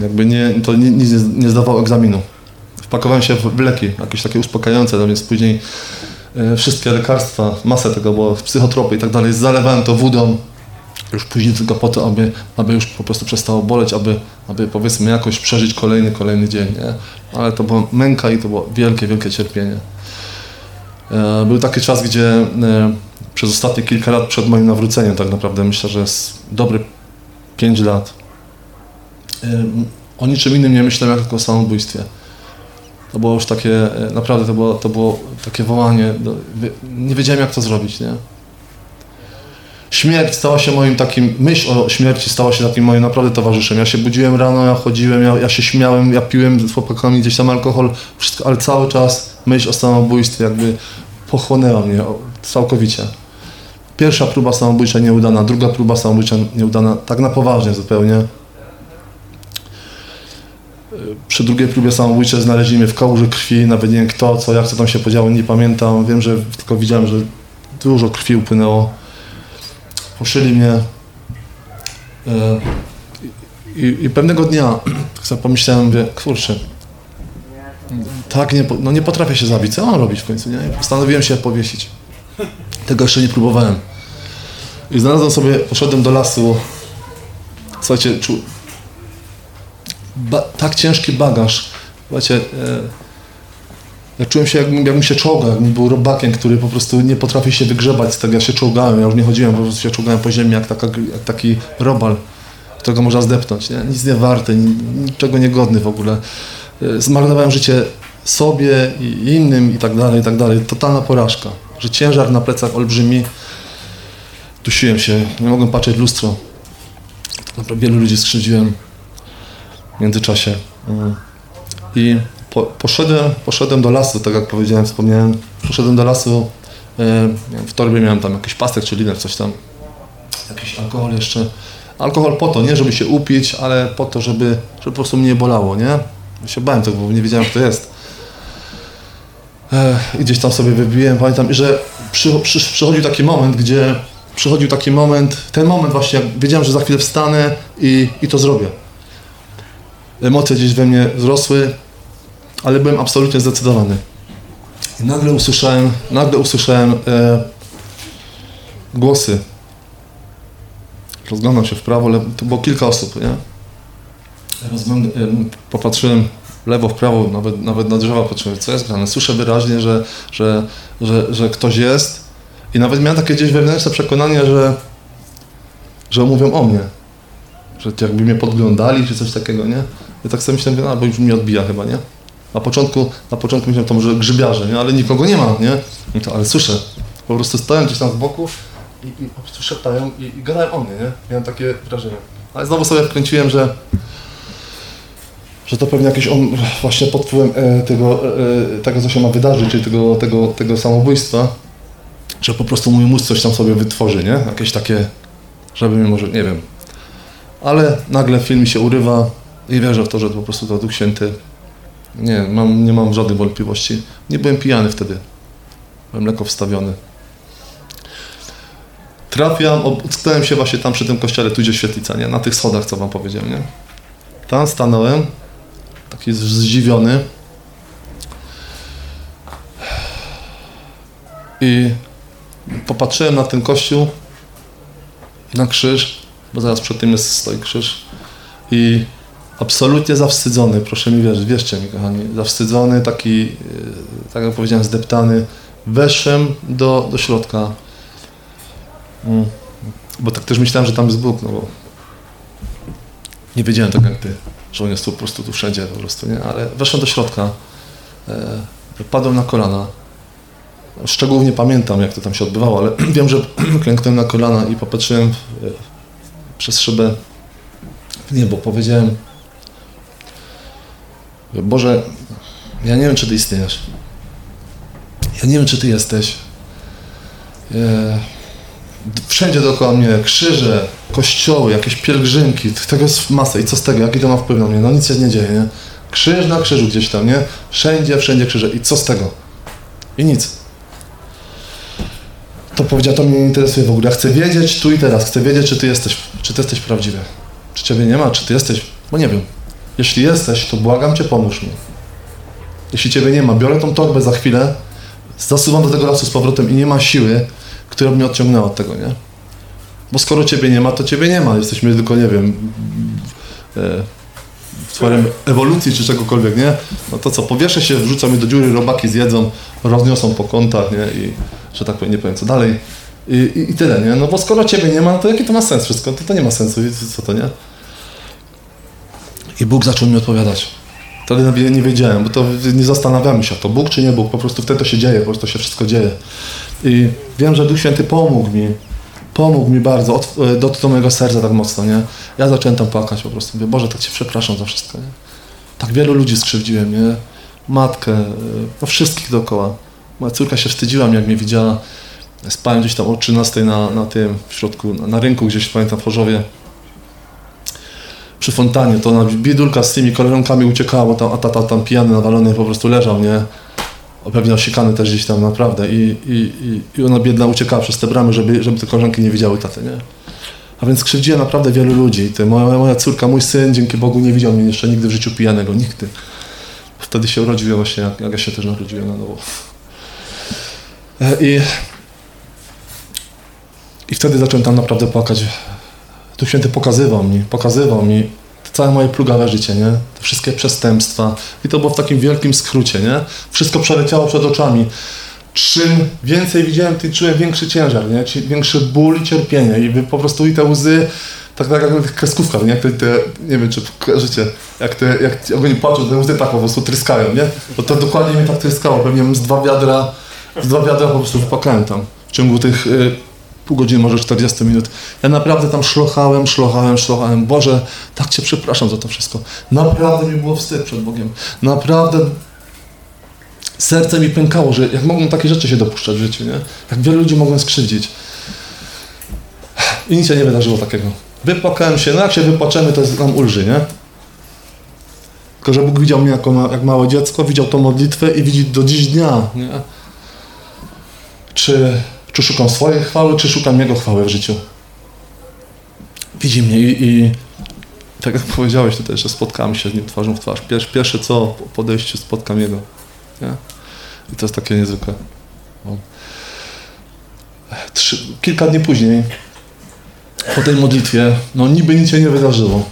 jakby nie, to nie, nic nie, zdawało egzaminu. Wpakowałem się w leki, jakieś takie uspokajające, no więc później e, wszystkie lekarstwa, masę tego było, psychotropy i tak dalej, zalewałem to wodą, już później tylko po to, aby, aby już po prostu przestało boleć, aby, aby powiedzmy jakoś przeżyć kolejny, kolejny dzień, nie? Ale to była męka i to było wielkie, wielkie cierpienie. E, Był taki czas, gdzie e, przez ostatnie kilka lat przed moim nawróceniem, tak naprawdę myślę, że jest dobry 5 lat, e, o niczym innym nie myślałem, jak tylko o samobójstwie. To było już takie, naprawdę to było, to było takie wołanie, nie wiedziałem jak to zrobić, nie? Śmierć stała się moim takim, myśl o śmierci stała się takim moim naprawdę towarzyszem. Ja się budziłem rano, ja chodziłem, ja, ja się śmiałem, ja piłem z chłopakami gdzieś tam alkohol, wszystko, ale cały czas myśl o samobójstwie jakby pochłonęła mnie całkowicie. Pierwsza próba samobójcza nieudana, druga próba samobójcza nieudana, tak na poważnie zupełnie. Przy drugiej próbie samobójczej znaleźli mnie w kałuży krwi, nawet nie wiem kto, co, jak co tam się podziało, nie pamiętam. Wiem, że tylko widziałem, że dużo krwi upłynęło. Poszyli mnie. E, I, i pewnego dnia [clears throat] sobie pomyślałem, mówię, kurczę, tak, nie, no nie potrafię się zabić, co mam robić w końcu, nie? I Postanowiłem się powiesić. Tego jeszcze nie próbowałem. I znalazłem sobie, poszedłem do lasu. Słuchajcie, czu... ba... tak ciężki bagaż. Słuchajcie, e... ja czułem się jakbym, jakbym się czołgał, jakbym był robakiem, który po prostu nie potrafi się wygrzebać tego. Ja się czołgałem, ja już nie chodziłem, po prostu się czołgałem po ziemi jak, taka, jak taki robal, którego można zdepnąć. Nie? Nic nie warty, ni- niczego niegodny w ogóle. E, Zmarnowałem życie sobie i innym i tak dalej, i tak dalej. Totalna porażka. Że ciężar na plecach olbrzymi. Dusiłem się, nie mogłem patrzeć w lustro. Tak wielu ludzi skrzywdziłem w międzyczasie. Mm. I po, poszedłem, poszedłem do lasu, tak jak powiedziałem, wspomniałem. Poszedłem do lasu, e, w torbie miałem tam jakiś pasek czy liner, coś tam. Jakiś alkohol jeszcze. Alkohol po to, nie żeby się upić, ale po to, żeby, żeby po prostu mnie bolało, nie? Ja się bałem tego, bo nie wiedziałem, kto to jest. Ech, I gdzieś tam sobie wybiłem, pamiętam, że przy, przy, przychodził taki moment, gdzie przychodził taki moment, ten moment właśnie, jak wiedziałem, że za chwilę wstanę i, i to zrobię. Emocje gdzieś we mnie wzrosły, ale byłem absolutnie zdecydowany. I nagle usłyszałem, nagle usłyszałem e, głosy. Rozglądam się w prawo, lewo, to było kilka osób, nie? Rozgląd, e, popatrzyłem lewo, w prawo, nawet, nawet na drzewa patrzyłem, co jest grane. Słyszę wyraźnie, że, że, że, że ktoś jest i nawet miałem takie gdzieś wewnętrzne przekonanie, że, że mówią o mnie. Że jakby mnie podglądali, czy coś takiego, nie? Ja tak sobie myślałem, a bo już mnie odbija chyba, nie? Na początku, na początku myślałem, to może grzybiarze, nie? Ale nikogo nie ma, nie? I to, ale słyszę. Po prostu stoją gdzieś tam z boku i, i po prostu szeptają i, i gadają o mnie, nie? Miałem takie wrażenie. Ale znowu sobie wkręciłem, że że to pewnie jakieś on, właśnie pod wpływem e, tego, e, tego, co się ma wydarzyć, czyli tego, tego, tego samobójstwa, że po prostu mój mózg coś tam sobie wytworzy, nie? Jakieś takie, żeby mi może, nie wiem. Ale nagle film się urywa i wierzę w to, że po prostu to Duch Święty, nie, mam, nie mam żadnych wątpliwości. Nie byłem pijany wtedy. Byłem lekko wstawiony. Trafiam, utknąłem się właśnie tam przy tym kościele, tu gdzie świetlica, nie? Na tych schodach, co wam powiedziałem, nie? Tam stanąłem, taki zdziwiony. I popatrzyłem na ten kościół, na krzyż, bo zaraz przed tym jest stoi krzyż. I absolutnie zawstydzony, proszę mi wierzyć, wierzcie mi kochani, zawstydzony, taki, yy, tak jak powiedziałem, zdeptany. Weszłem do, do środka, Mm. bo tak też myślałem, że tam jest Bóg, no bo nie wiedziałem tak jak ty, że on jest tu po prostu tu wszędzie po prostu, nie? Ale weszłem do środka, e, padłem na kolana. Szczegółów nie pamiętam, jak to tam się odbywało, ale [clears throat] wiem, że [clears throat] klęknąłem na kolana i popatrzyłem w, e, przez szybę w niebo. Powiedziałem, Boże, ja nie wiem, czy Ty istniejesz. Ja nie wiem, czy Ty jesteś. E, wszędzie dookoła mnie krzyże, kościoły, jakieś pielgrzymki, tego jest masa i co z tego, jaki to ma wpływ na mnie, no nic się nie dzieje, nie? Krzyż na krzyżu gdzieś tam, nie? Wszędzie, wszędzie krzyże i co z tego? I nic. To powiedział, to mnie nie interesuje w ogóle, ja chcę wiedzieć tu i teraz, chcę wiedzieć, czy ty jesteś, czy ty jesteś prawdziwy. Czy ciebie nie ma, czy ty jesteś, bo nie wiem. Jeśli jesteś, to błagam cię, pomóż mi. Jeśli ciebie nie ma, biorę tą torbę za chwilę, zasuwam do tego lasu z powrotem i nie ma siły, która by mnie odciągnęła od tego, nie? Bo skoro ciebie nie ma, to ciebie nie ma. Jesteśmy tylko, nie wiem, e, tworem ewolucji czy czegokolwiek, nie? No to co, powieszę się, wrzucą mnie do dziury, robaki zjedzą, rozniosą po kątach, nie? I, że tak powiem, nie powiem co dalej. I, i, I tyle, nie? No bo skoro ciebie nie ma, to jaki to ma sens wszystko? To, to nie ma sensu. Co to, nie? I Bóg zaczął mi odpowiadać. Wtedy nie- wiedziałem, bo to nie zastanawiamy się, to Bóg czy nie Bóg, po prostu wtedy to się dzieje, po prostu się wszystko dzieje. I wiem, że Duch Święty pomógł mi pomógł mi bardzo, e, dotknął mojego serca tak mocno, nie? Ja zacząłem tam płakać po prostu, mówię, Boże, tak Cię przepraszam za wszystko, nie? Tak wielu ludzi skrzywdziłem, nie? Matkę, e, no wszystkich dookoła. Moja córka się wstydziła mnie, jak mnie widziała. Spałem gdzieś tam o 13 na, na tym, w środku, na, na rynku gdzieś, pamiętam, w Chorzowie. Przy fontannie, to ona biedulka z tymi koleżankami uciekała, bo tam, a tata tam pijany, nawalony po prostu leżał, nie? Pewnie osikany też gdzieś tam, naprawdę. I, i, i, ona biedna uciekała przez te bramy, żeby, żeby te koleżanki nie widziały taty, nie? A więc krzywdziłem naprawdę wielu ludzi. Ty, moja, moja córka, mój syn, dzięki Bogu, nie widział mnie jeszcze nigdy w życiu pijanego, nigdy. Wtedy się urodziłem właśnie, jak, jak ja się też narodziłem na nowo. E, I, I wtedy zacząłem tam naprawdę płakać. Tu święty pokazywał mi, pokazywał mi całe moje plugawe życie, nie? Te wszystkie przestępstwa. I to było w takim wielkim skrócie, nie? Wszystko przeleciało przed oczami. Czym więcej widziałem, tym czułem większy ciężar, nie? Ci- Większy ból i cierpienie. I po prostu i te łzy, tak, tak jak na tych kreskówkach, nie? Te, te, nie wiem, czy kojarzycie, jak, te, jak oni płaczą, te łzy tak po prostu tryskają, nie? Bo to dokładnie mnie tak tryskało. Pewnie z dwa wiadra, z dwa wiadra po prostu wypłakałem tam. W ciągu tych y, pół godziny, może 40 minut. Ja naprawdę tam szlochałem, szlochałem, szlochałem. Boże, tak Cię przepraszam za to wszystko. Naprawdę mi było wstyd przed Bogiem. Naprawdę serce mi pękało, że jak mogłem takie rzeczy się dopuszczać w życiu, nie? Jak wielu ludzi mogłem skrzywdzić. I nic się nie wydarzyło takiego. Wypłakałem się, no jak się wypłaczemy, to nam ulży, nie? Tylko, że Bóg widział mnie jako jak małe dziecko, widział tą modlitwę i widzi do dziś dnia, nie? Czy, czy szukam swojej chwały, czy szukam Jego chwały w życiu. Widzi mnie i, i tak jak powiedziałeś tutaj, że spotkamy się z Nim twarzą w twarz. Pierwsze, pierwsze co, po podejściu spotkam Jego. Nie? I to jest takie niezwykłe. No. Trzy, kilka dni później, po tej modlitwie, no niby nic się nie wydarzyło.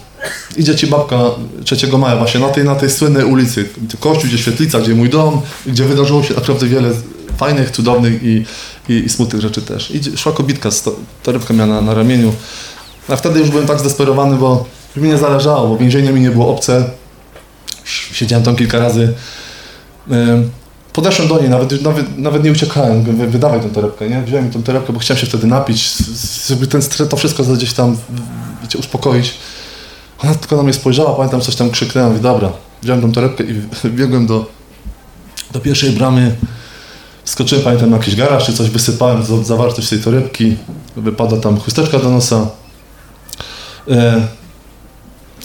Idzie ci babka 3 maja właśnie na tej, na tej słynnej ulicy, kościół, gdzie świetlica, gdzie mój dom, gdzie wydarzyło się naprawdę wiele fajnych, cudownych i, i, i smutnych rzeczy też. Idzie, szła kobitka, z to, torebkę miała na, na ramieniu. A wtedy już byłem tak zdesperowany, bo mi nie zależało, bo więzienie mi nie było obce. Siedziałem tam kilka razy. Podeszłem do niej, nawet, nawet, nawet nie uciekałem, mówię, "Wy- wydawaj tę torebkę, nie? Wziąłem tę torebkę, bo chciałem się wtedy napić, żeby ten to wszystko gdzieś tam, wiecie, uspokoić. Ona tylko na mnie spojrzała, pamiętam, coś tam krzyknęła, mówię, dobra. Wziąłem tą torebkę i [laughs] biegłem do, do pierwszej bramy. Skoczyłem, pamiętam, na jakiś garaż czy coś, wysypałem za- zawartość tej torebki. Wypada tam chusteczka do nosa. E,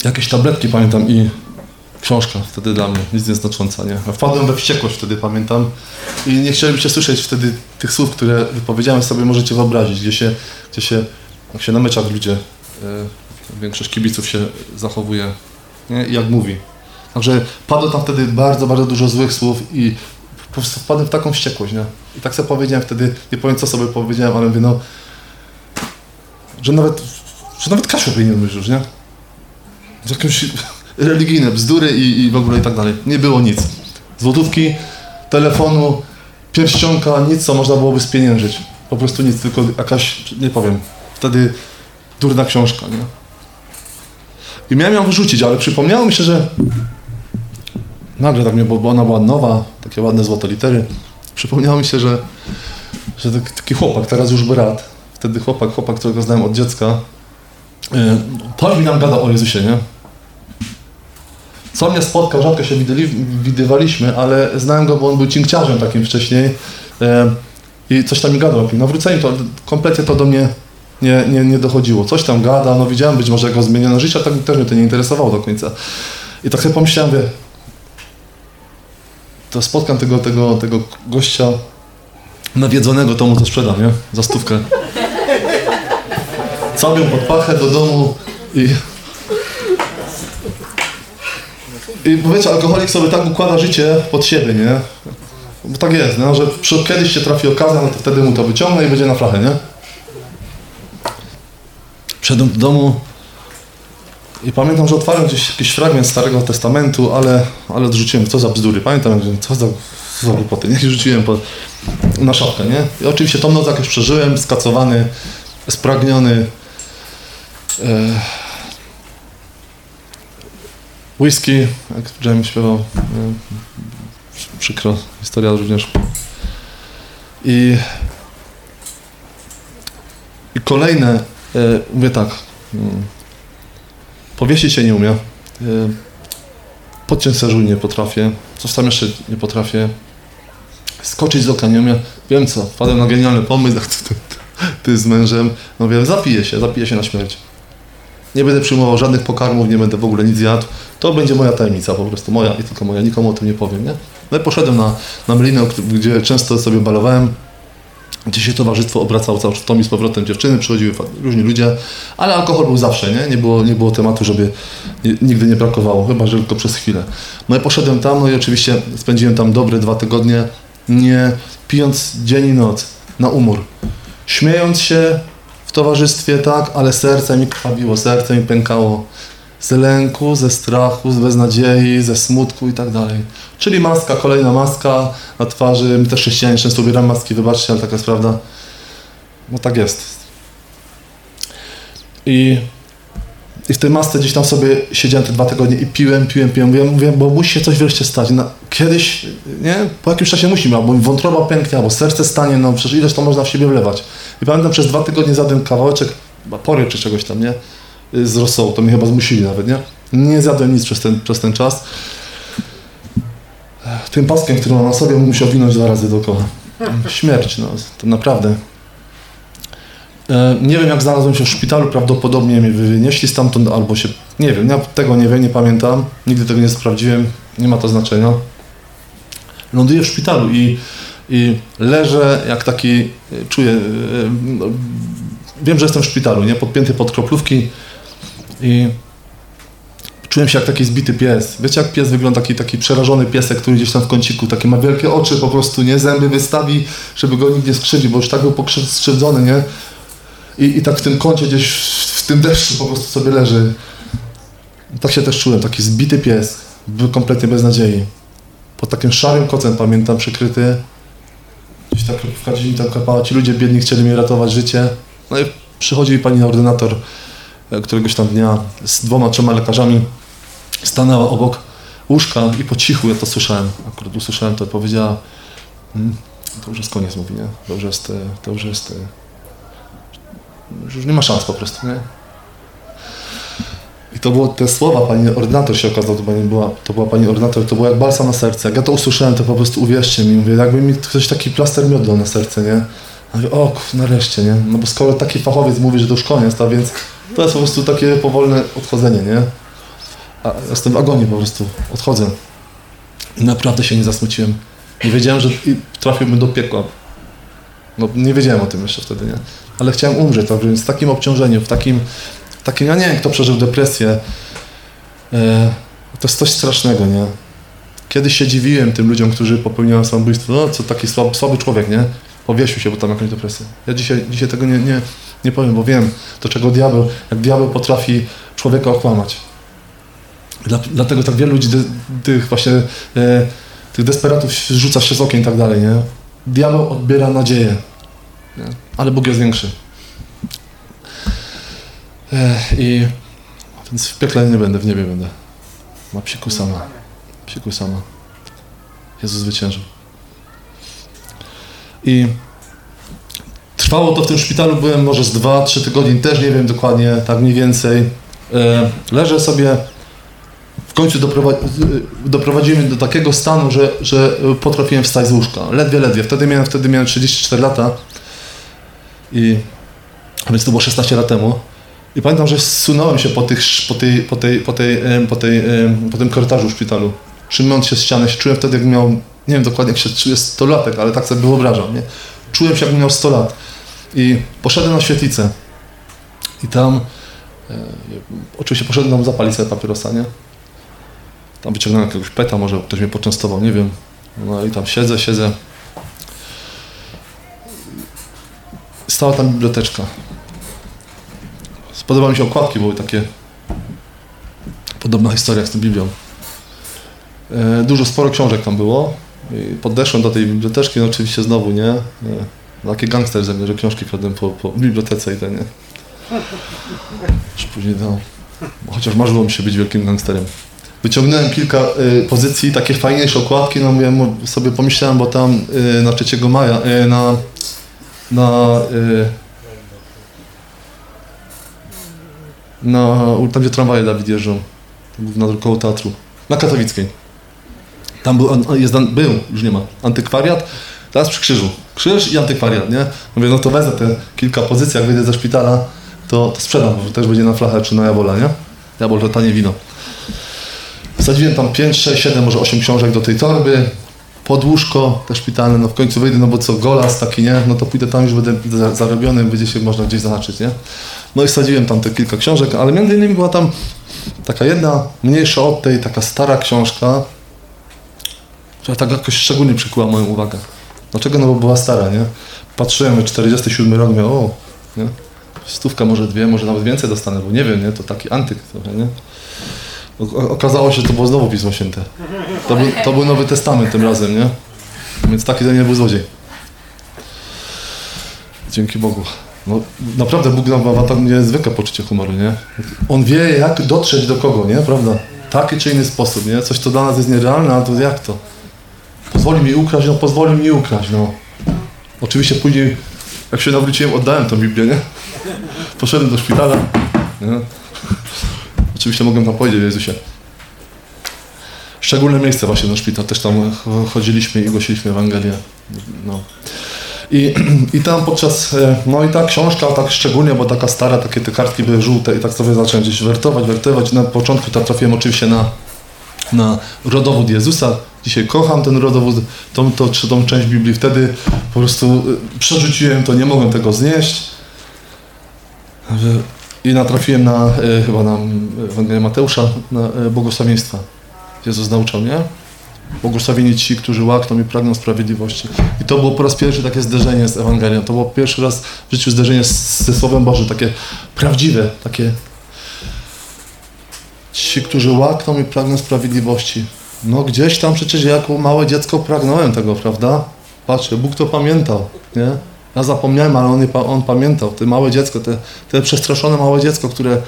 jakieś tabletki, pamiętam, i książka wtedy dla mnie, nic nieznacząca, nie? A Wpadłem we wściekłość wtedy, pamiętam. I nie chcielibyście słyszeć wtedy tych słów, które wypowiedziałem sobie, możecie wyobrazić, gdzie się, gdzie się jak się na meczach ludzie, e, większość kibiców się zachowuje, nie? I jak mówi. Także padło tam wtedy bardzo, bardzo dużo złych słów i po prostu wpadłem w taką wściekłość, nie? I tak sobie powiedziałem wtedy, nie powiem co sobie powiedziałem, ale mówię, no, że nawet, że nawet Kasiu powinien być już, nie? Że Jakieś [laughs] religijne bzdury i, i w ogóle i tak dalej. Nie było nic. Złotówki, telefonu, pierścionka, nic co można byłoby spieniężyć. Po prostu nic, tylko jakaś, nie powiem, wtedy durna książka, nie? I miałem ją wyrzucić, ale przypomniało mi się, że nagle tak mnie, bo ona była nowa, takie ładne złote litery. Przypomniało mi się, że, że taki, taki chłopak, teraz już brat, wtedy chłopak, chłopak, którego znałem od dziecka, yy, to mi nam gada o Jezusie, nie? Co mnie spotkał, rzadko się widyli, widywaliśmy, ale znałem go, bo on był cinkciarzem takim wcześniej e, i coś tam mi gadał. o nawróceniu to kompletnie to do mnie nie, nie, nie dochodziło. Coś tam gada, no widziałem być może jego zmienione życie, a tak też mnie to nie interesowało do końca. I tak sobie pomyślałem, wie, to spotkam tego, tego, tego gościa nawiedzonego, to mu to sprzedam, nie? Za stówkę. Cabią pod pachę do domu i I wiecie, alkoholik sobie tak układa życie pod siebie, nie? Bo tak jest, że przy, kiedyś się trafi okazja, no to wtedy mu to wyciągnę i będzie na flachę, nie? Wszedłem do domu i pamiętam, że otwarłem gdzieś jakiś fragment Starego Testamentu, ale, ale odrzuciłem, co za bzdury. Pamiętam, co za, co głupoty, nie? I rzuciłem po, na szafkę, nie? I oczywiście tą noc jakoś przeżyłem, skacowany, spragniony. E, Whisky, jak Jamie śpiewał. e, Przykro, historia również. I, I kolejne, e, mówię tak, mm, powiesić się nie umiem, e, podciąć seżuj nie potrafię, coś tam jeszcze nie potrafię, skoczyć z okna nie umiem, wiem co, wpadłem na genialny pomysł, [laughs] ty, ty, z mężem, no wiem, zapiję się, zapiję się na śmierć. Nie będę przyjmował żadnych pokarmów, nie będę w ogóle nic jadł. To będzie moja tajemnica, po prostu moja i tylko moja, nikomu o tym nie powiem, nie? No i poszedłem na, na Melinę, gdzie często sobie balowałem, gdzie się towarzystwo obracało cały czas tom i z powrotem dziewczyny, przychodziły różni ludzie, ale alkohol był zawsze, nie? Nie było, nie było tematu, żeby nie, nigdy nie brakowało, chyba że tylko przez chwilę. No i poszedłem tam, no i oczywiście spędziłem tam dobre dwa tygodnie, nie pijąc dzień i noc, na umór. Śmiejąc się w towarzystwie, tak, ale serce mi krwawiło, serce mi pękało. Z lęku, ze strachu, z beznadziei, ze smutku i tak dalej. Czyli maska, kolejna maska na twarzy. My też chrześcijanie często ubieramy maski, wybaczcie, ale taka jest prawda. No tak jest. I, I w tej masce gdzieś tam sobie siedziałem te dwa tygodnie i piłem, piłem, piłem. Mówię, mówię bo musi się coś wreszcie stać. No, kiedyś, nie? Po jakimś czasie musi, albo wątroba pęknie, albo serce stanie, no przecież ileż to można w siebie wlewać. I pamiętam, przez dwa tygodnie zjadłem kawałeczek chyba pory czy czegoś tam, nie? Y, Z rosołu, to mnie chyba zmusili nawet, nie? Nie zjadłem nic przez ten, przez ten czas. Tym paskiem, który mam na sobie, mógłbym się owinąć dwa razy dookoła. Śmierć, no, to naprawdę. E, Nie wiem, jak znalazłem się w szpitalu, prawdopodobnie mnie wynieśli stamtąd, albo się, nie wiem, ja tego nie wiem, nie pamiętam, nigdy tego nie sprawdziłem, nie ma to znaczenia. Ląduję w szpitalu i, i leżę jak taki, e, czuję, e, no, wiem, że jestem w szpitalu, nie, podpięty pod kroplówki i czułem się jak taki zbity pies. Wiecie, jak pies wygląda, taki, taki przerażony piesek, który gdzieś tam w kąciku, takie ma wielkie oczy po prostu, nie, zęby wystawi, żeby go nikt nie skrzywdził, bo już tak był pokrzywdzony, nie, i, I tak w tym kącie gdzieś w, w tym deszczu po prostu sobie leży. Tak się też czułem, taki zbity pies, był kompletnie bez nadziei. Pod takim szarym kocem, pamiętam, przykryty. Gdzieś tak w mi tam kapała, ci ludzie biedni chcieli mi ratować życie. No i przychodzi pani ordynator któregoś tam dnia z dwoma, trzema lekarzami, stanęła obok łóżka i po cichu, ja to słyszałem, akurat usłyszałem to, powiedziała, "Mm, to już jest koniec, mówi, nie? To już jest, e, to już jest, e, już nie ma szans po prostu, nie? I to było te słowa, pani ordynator się okazał, to, pani była, to była pani ordynator, to było jak balsam na serce. Jak ja to usłyszałem, to po prostu uwierzcie mi, mówię, jakby mi ktoś taki plaster miodł na serce, nie? Mówię, o, nareszcie, nie? No bo skoro taki fachowiec mówi, że to już koniec, to więc to jest po prostu takie powolne odchodzenie, nie? A jestem w agonii po prostu, odchodzę. I naprawdę się nie zasmuciłem. Nie wiedziałem, że trafiłbym do piekła. No nie wiedziałem o tym jeszcze wtedy, nie? Ale chciałem umrzeć, tak więc w takim obciążeniu, w takim, takim ja nie wiem, kto przeżył depresję. E, to jest coś strasznego, nie? Kiedyś się dziwiłem tym ludziom, którzy popełniają samobójstwo. No, co taki słaby, słaby człowiek, nie? Powiesił się, bo tam jakąś depresję. Ja dzisiaj, dzisiaj tego nie, nie, nie powiem, bo wiem, do czego diabeł, jak diabeł potrafi człowieka okłamać. Dla, dlatego tak wielu ludzi, tych właśnie, e, tych desperatów rzuca się z okien i tak dalej, nie? Diabeł odbiera nadzieję, nie? ale Bóg jest większy. Ech, I więc w piekle nie będę, w niebie będę. Ma psiku sama. Psiku sama. Jezus zwyciężył. I trwało to w tym szpitalu, byłem może z 2-3 tygodnie, też nie wiem dokładnie, tak mniej więcej. E, leżę sobie, w końcu doprowadzi, doprowadziłem do takiego stanu, że, że potrafiłem wstać z łóżka. Ledwie, ledwie. Wtedy miałem, wtedy miałem 34 lata. I, więc to było 16 lat temu. I pamiętam, że zsunąłem się po, tych, po, tej, po, tej, po, tej, po, tej, po tym korytarzu w szpitalu. Trzymając się ściany, się czułem wtedy, jak miał, nie wiem dokładnie jak się czuję, 100 latek, ale tak sobie wyobrażam, nie? Czułem się, jakbym miał 100 lat. I poszedłem na świetlicę. I tam, e, oczywiście poszedłem tam zapalić sobie papierosa, nie? Tam wyciągnąłem jakiegoś peta, może ktoś mnie poczęstował, nie wiem. No i tam siedzę, siedzę. Stała tam biblioteczka. Spodobały mi się okładki, były takie podobna historia z tą Biblią. E, Dużo, sporo książek tam było. I podeszłem do tej biblioteczki, no oczywiście znowu, nie? E, Taki gangster ze mnie, że książki kradłem po, po bibliotece i ten, nie? Już później no, chociaż marzyło mi się być wielkim gangsterem. Wyciągnąłem kilka y, pozycji, takie fajniejsze okładki, no mówię, sobie pomyślałem, bo tam y, na 3 maja, y, na, na na, tam gdzie tramwaje Dawid jeżdżą, na koło teatru, na Katowickiej. Tam był, jest, był, już nie ma, antykwariat, teraz przy krzyżu. Krzyż i antykwariat, nie? Mówię, no to wezmę te kilka pozycji, jak wyjdę ze szpitala, to, to sprzedam, może też będzie na flachę czy na jabola, nie? Jabol to tanie wino. Wsadziłem tam 5, 6, 7, może 8 książek do tej torby, pod łóżko te szpitalne, no w końcu wyjdę, no bo co, golas taki, nie? No to pójdę tam, już będę za- zarobiony, będzie się można gdzieś zahaczyć, nie? No i wsadziłem tam te kilka książek, ale między innymi była tam taka jedna, mniejsza od tej, taka stara książka, która tak jakoś szczególnie przykuła moją uwagę. Dlaczego? No bo była stara, nie? Patrzyłem, 47 rok, mówię, o, nie? Stówka, może dwie, może nawet więcej dostanę, bo nie wiem, nie? To taki antyk trochę, nie? O- Okazało się, że to było znowu Pismo Święte. To był, to był Nowy Testament tym razem, nie? Więc taki to nie był złodziej. Dzięki Bogu. No, naprawdę Bóg nam ma tak niezwykłe poczucie humoru, nie? On wie, jak dotrzeć do kogo, nie? Prawda? Taki czy inny sposób, nie? Coś, co dla nas jest nierealne, a to jak to? Pozwoli mi ukraść, no pozwoli mi ukraść, no. Oczywiście później, jak się nawróciłem, oddałem tą Biblię, nie? Poszedłem do szpitala, nie? Oczywiście mogłem tam powiedzieć Jezusie. Szczególne miejsce właśnie na szpital, też tam ch- chodziliśmy i głosiliśmy Ewangelię. No. I, [clears throat] I tam podczas, e, no i ta książka tak szczególnie, bo taka stara, takie te kartki były żółte i tak sobie zacząłem gdzieś wertować, wertować. Na początku trafiłem oczywiście na, na rodowód Jezusa. Dzisiaj kocham ten rodowód, tą, tą, tą część Biblii. Wtedy po prostu e, przerzuciłem to, nie mogłem tego znieść. I natrafiłem na, e, chyba na Ewangelię Mateusza, na błogosławieństwa. Jezus nauczał, nie? Błogosławieni ci, którzy łakną i pragną sprawiedliwości. I to było po raz pierwszy takie zderzenie z Ewangelią. To było pierwszy raz w życiu zderzenie z, ze Słowem Bożym, takie prawdziwe, takie ci, którzy łakną i pragną sprawiedliwości. No gdzieś tam przecież jako małe dziecko pragnąłem tego, prawda? Patrzcie, Bóg to pamiętał, nie? Ja zapomniałem, ale on, on pamiętał. Te małe dziecko, te, te przestraszone małe dziecko, które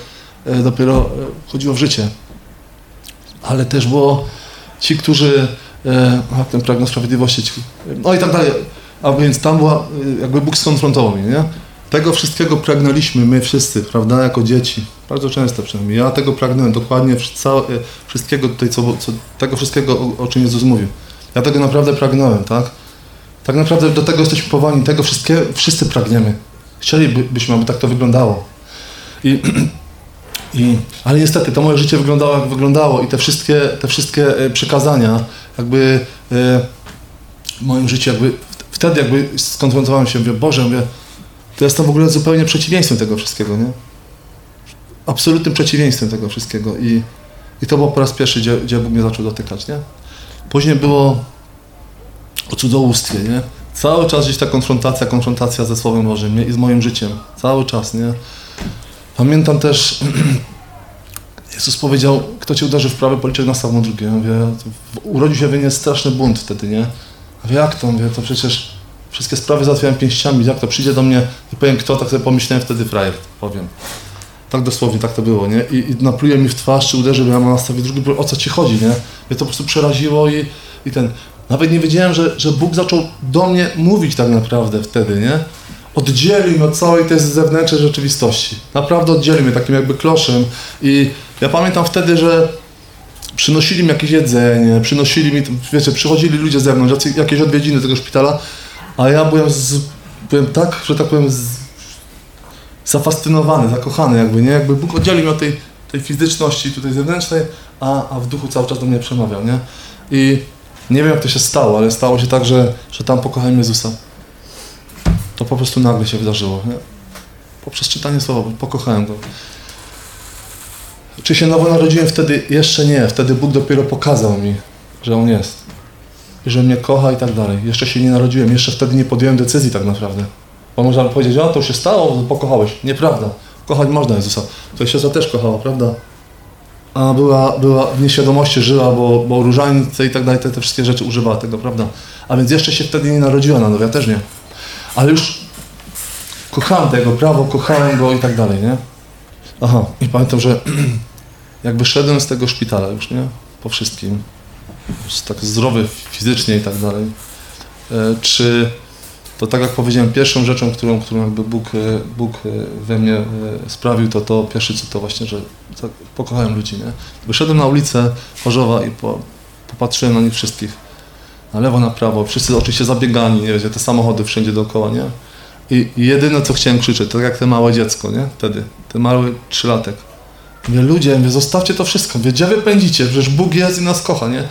e, dopiero e, wchodziło w życie. Ale też było ci, którzy e, łakną i pragną sprawiedliwości. Ci, no i tak dalej. A więc tam była, jakby Bóg skonfrontował mnie, nie? Tego wszystkiego pragnęliśmy my wszyscy, prawda, jako dzieci. Bardzo często przynajmniej. Ja tego pragnąłem dokładnie całe, wszystkiego tutaj, co, co, tego wszystkiego, o, o czym Jezus mówił. Ja tego naprawdę pragnąłem, tak? Tak naprawdę do tego jesteśmy powołani, tego wszystkie, wszyscy pragniemy. Chcielibyśmy, aby tak to wyglądało. I, [clears throat] i, ale niestety to moje życie wyglądało jak wyglądało i te wszystkie, te wszystkie e, przekazania jakby e, w moim życiu jakby wtedy jakby skonfrontowałem się, mówię, Boże, mówię, to jestem w ogóle zupełnie przeciwieństwem tego wszystkiego, nie? Absolutnym przeciwieństwem tego wszystkiego i, i to było po raz pierwszy, gdzie, gdzie Bóg mnie zaczął dotykać, nie? Później było o cudzołóstwie, nie? Cały czas gdzieś ta konfrontacja, konfrontacja ze Słowem Bożym nie? i z moim życiem. Cały czas, nie? Pamiętam też, [clears throat] Jezus powiedział, kto cię uderzy w prawe policzek, nastaw mu drugie. Ja mówię, to w- urodził się we mnie straszny bunt wtedy, nie? Mówię, jak to? Mówię, to przecież wszystkie sprawy załatwiałem pięściami, jak to przyjdzie do mnie i powiem kto, tak sobie pomyślałem wtedy frajer, powiem. Tak dosłownie, tak to było, nie? I, i napluje mi w twarz, czy uderzy, bo ja mam nastawić drugi, o co ci chodzi, nie? Mnie to po prostu przeraziło i, i ten... Nawet nie wiedziałem, że, że Bóg zaczął do mnie mówić tak naprawdę wtedy, nie? Oddzielił mnie od całej tej zewnętrznej rzeczywistości. Naprawdę oddzielił mnie takim jakby kloszem i ja pamiętam wtedy, że przynosili mi jakieś jedzenie, przynosili mi, wiecie, przychodzili ludzie z zewnątrz, jakieś odwiedziny tego szpitala, a ja byłem, z, byłem tak, że tak powiem, z, zafascynowany, zakochany jakby, nie? Jakby Bóg oddzielił mnie od tej, tej fizyczności tutaj zewnętrznej, a, a w duchu cały czas do mnie przemawiał, nie? I nie wiem jak to się stało, ale stało się tak, że, że tam pokochałem Jezusa. To po prostu nagle się wydarzyło, nie? Poprzez czytanie słowa, pokochałem go. Czy się nowo narodziłem wtedy? Jeszcze nie. Wtedy Bóg dopiero pokazał mi, że On jest. Że mnie kocha i tak dalej. Jeszcze się nie narodziłem, jeszcze wtedy nie podjąłem decyzji tak naprawdę. Bo można by powiedzieć, o to się stało, pokochałeś. Nieprawda. Kochać można Jezusa. To siostra też kochała, prawda? A była, była w nieświadomości żyła, bo, bo różańce i tak dalej, te, te wszystkie rzeczy używała tego, prawda? A więc jeszcze się wtedy nie narodziła na nowo, ja też nie. Ale już kochałem tego, prawo, kochałem go i tak dalej, nie? Aha, i pamiętam, że [clears throat] jak wyszedłem z tego szpitala już, nie? Po wszystkim, tak zdrowy fizycznie i tak dalej, e, czy to tak jak powiedziałem, pierwszą rzeczą, którą, którą jakby Bóg, e, Bóg e, we mnie sprawił, to to pierwszy co to właśnie, że tak pokochałem ludzi, nie? Wyszedłem na ulicę Chorzowa i po, popatrzyłem na nich wszystkich. Na lewo, na prawo, wszyscy oczywiście zabiegani, nie wiecie, te samochody wszędzie dookoła, nie? I, I jedyne co chciałem krzyczeć, tak jak te małe dziecko, nie? Wtedy, ten mały trzylatek. Mówię, ludzie, mówię, zostawcie to wszystko, mówię, gdzie wy pędzicie? Przecież Bóg jest i nas kocha, nie?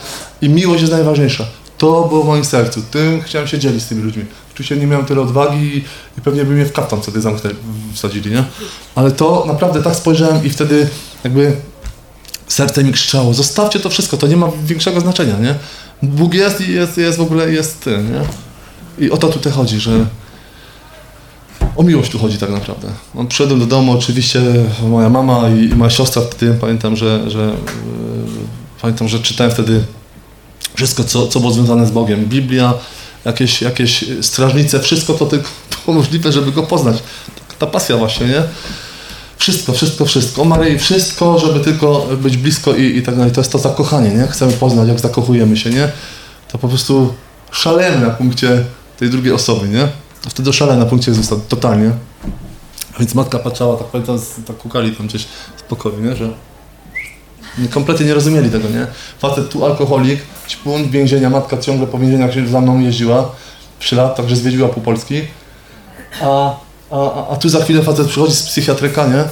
I miłość jest najważniejsza. To było w moim sercu, tym chciałem się dzielić z tymi ludźmi. Oczywiście nie miałem tyle odwagi i, pewnie by mnie w kaftan wtedy zamknęli, wsadzili, nie? Ale to naprawdę tak spojrzałem i wtedy jakby serce mi krzyczało, zostawcie to wszystko, to nie ma większego znaczenia, nie? Bóg jest i jest, jest w ogóle, jest ty, nie? I o to tutaj chodzi, że o miłość tu chodzi tak naprawdę. On przyszedł do domu, oczywiście moja mama i, moja siostra wtedy, pamiętam, że, że e, pamiętam, że czytałem wtedy wszystko, co, co było związane z Bogiem. Biblia, jakieś, jakieś strażnice, wszystko to tylko [laughs] było możliwe, żeby Go poznać. Ta pasja właśnie, nie? Wszystko, wszystko, wszystko. Maryi, wszystko, żeby tylko być blisko i, i tak dalej. To jest to zakochanie, nie? Chcemy poznać, jak zakochujemy się, nie? To po prostu szalemy na punkcie tej drugiej osoby, nie? Wtedy szalałem na punkcie Jezusa, totalnie. Więc matka patrzała, tak pamiętam, tak kukali tam gdzieś w pokoju, nie? Że kompletnie nie rozumieli tego, nie? Facet tu alkoholik, śpun więzienia, matka ciągle po więzieniach się za mną jeździła, trzy lat, także zwiedziła pół Polski. A, a, a- tu za chwilę facet przychodzi z psychiatryka, nie?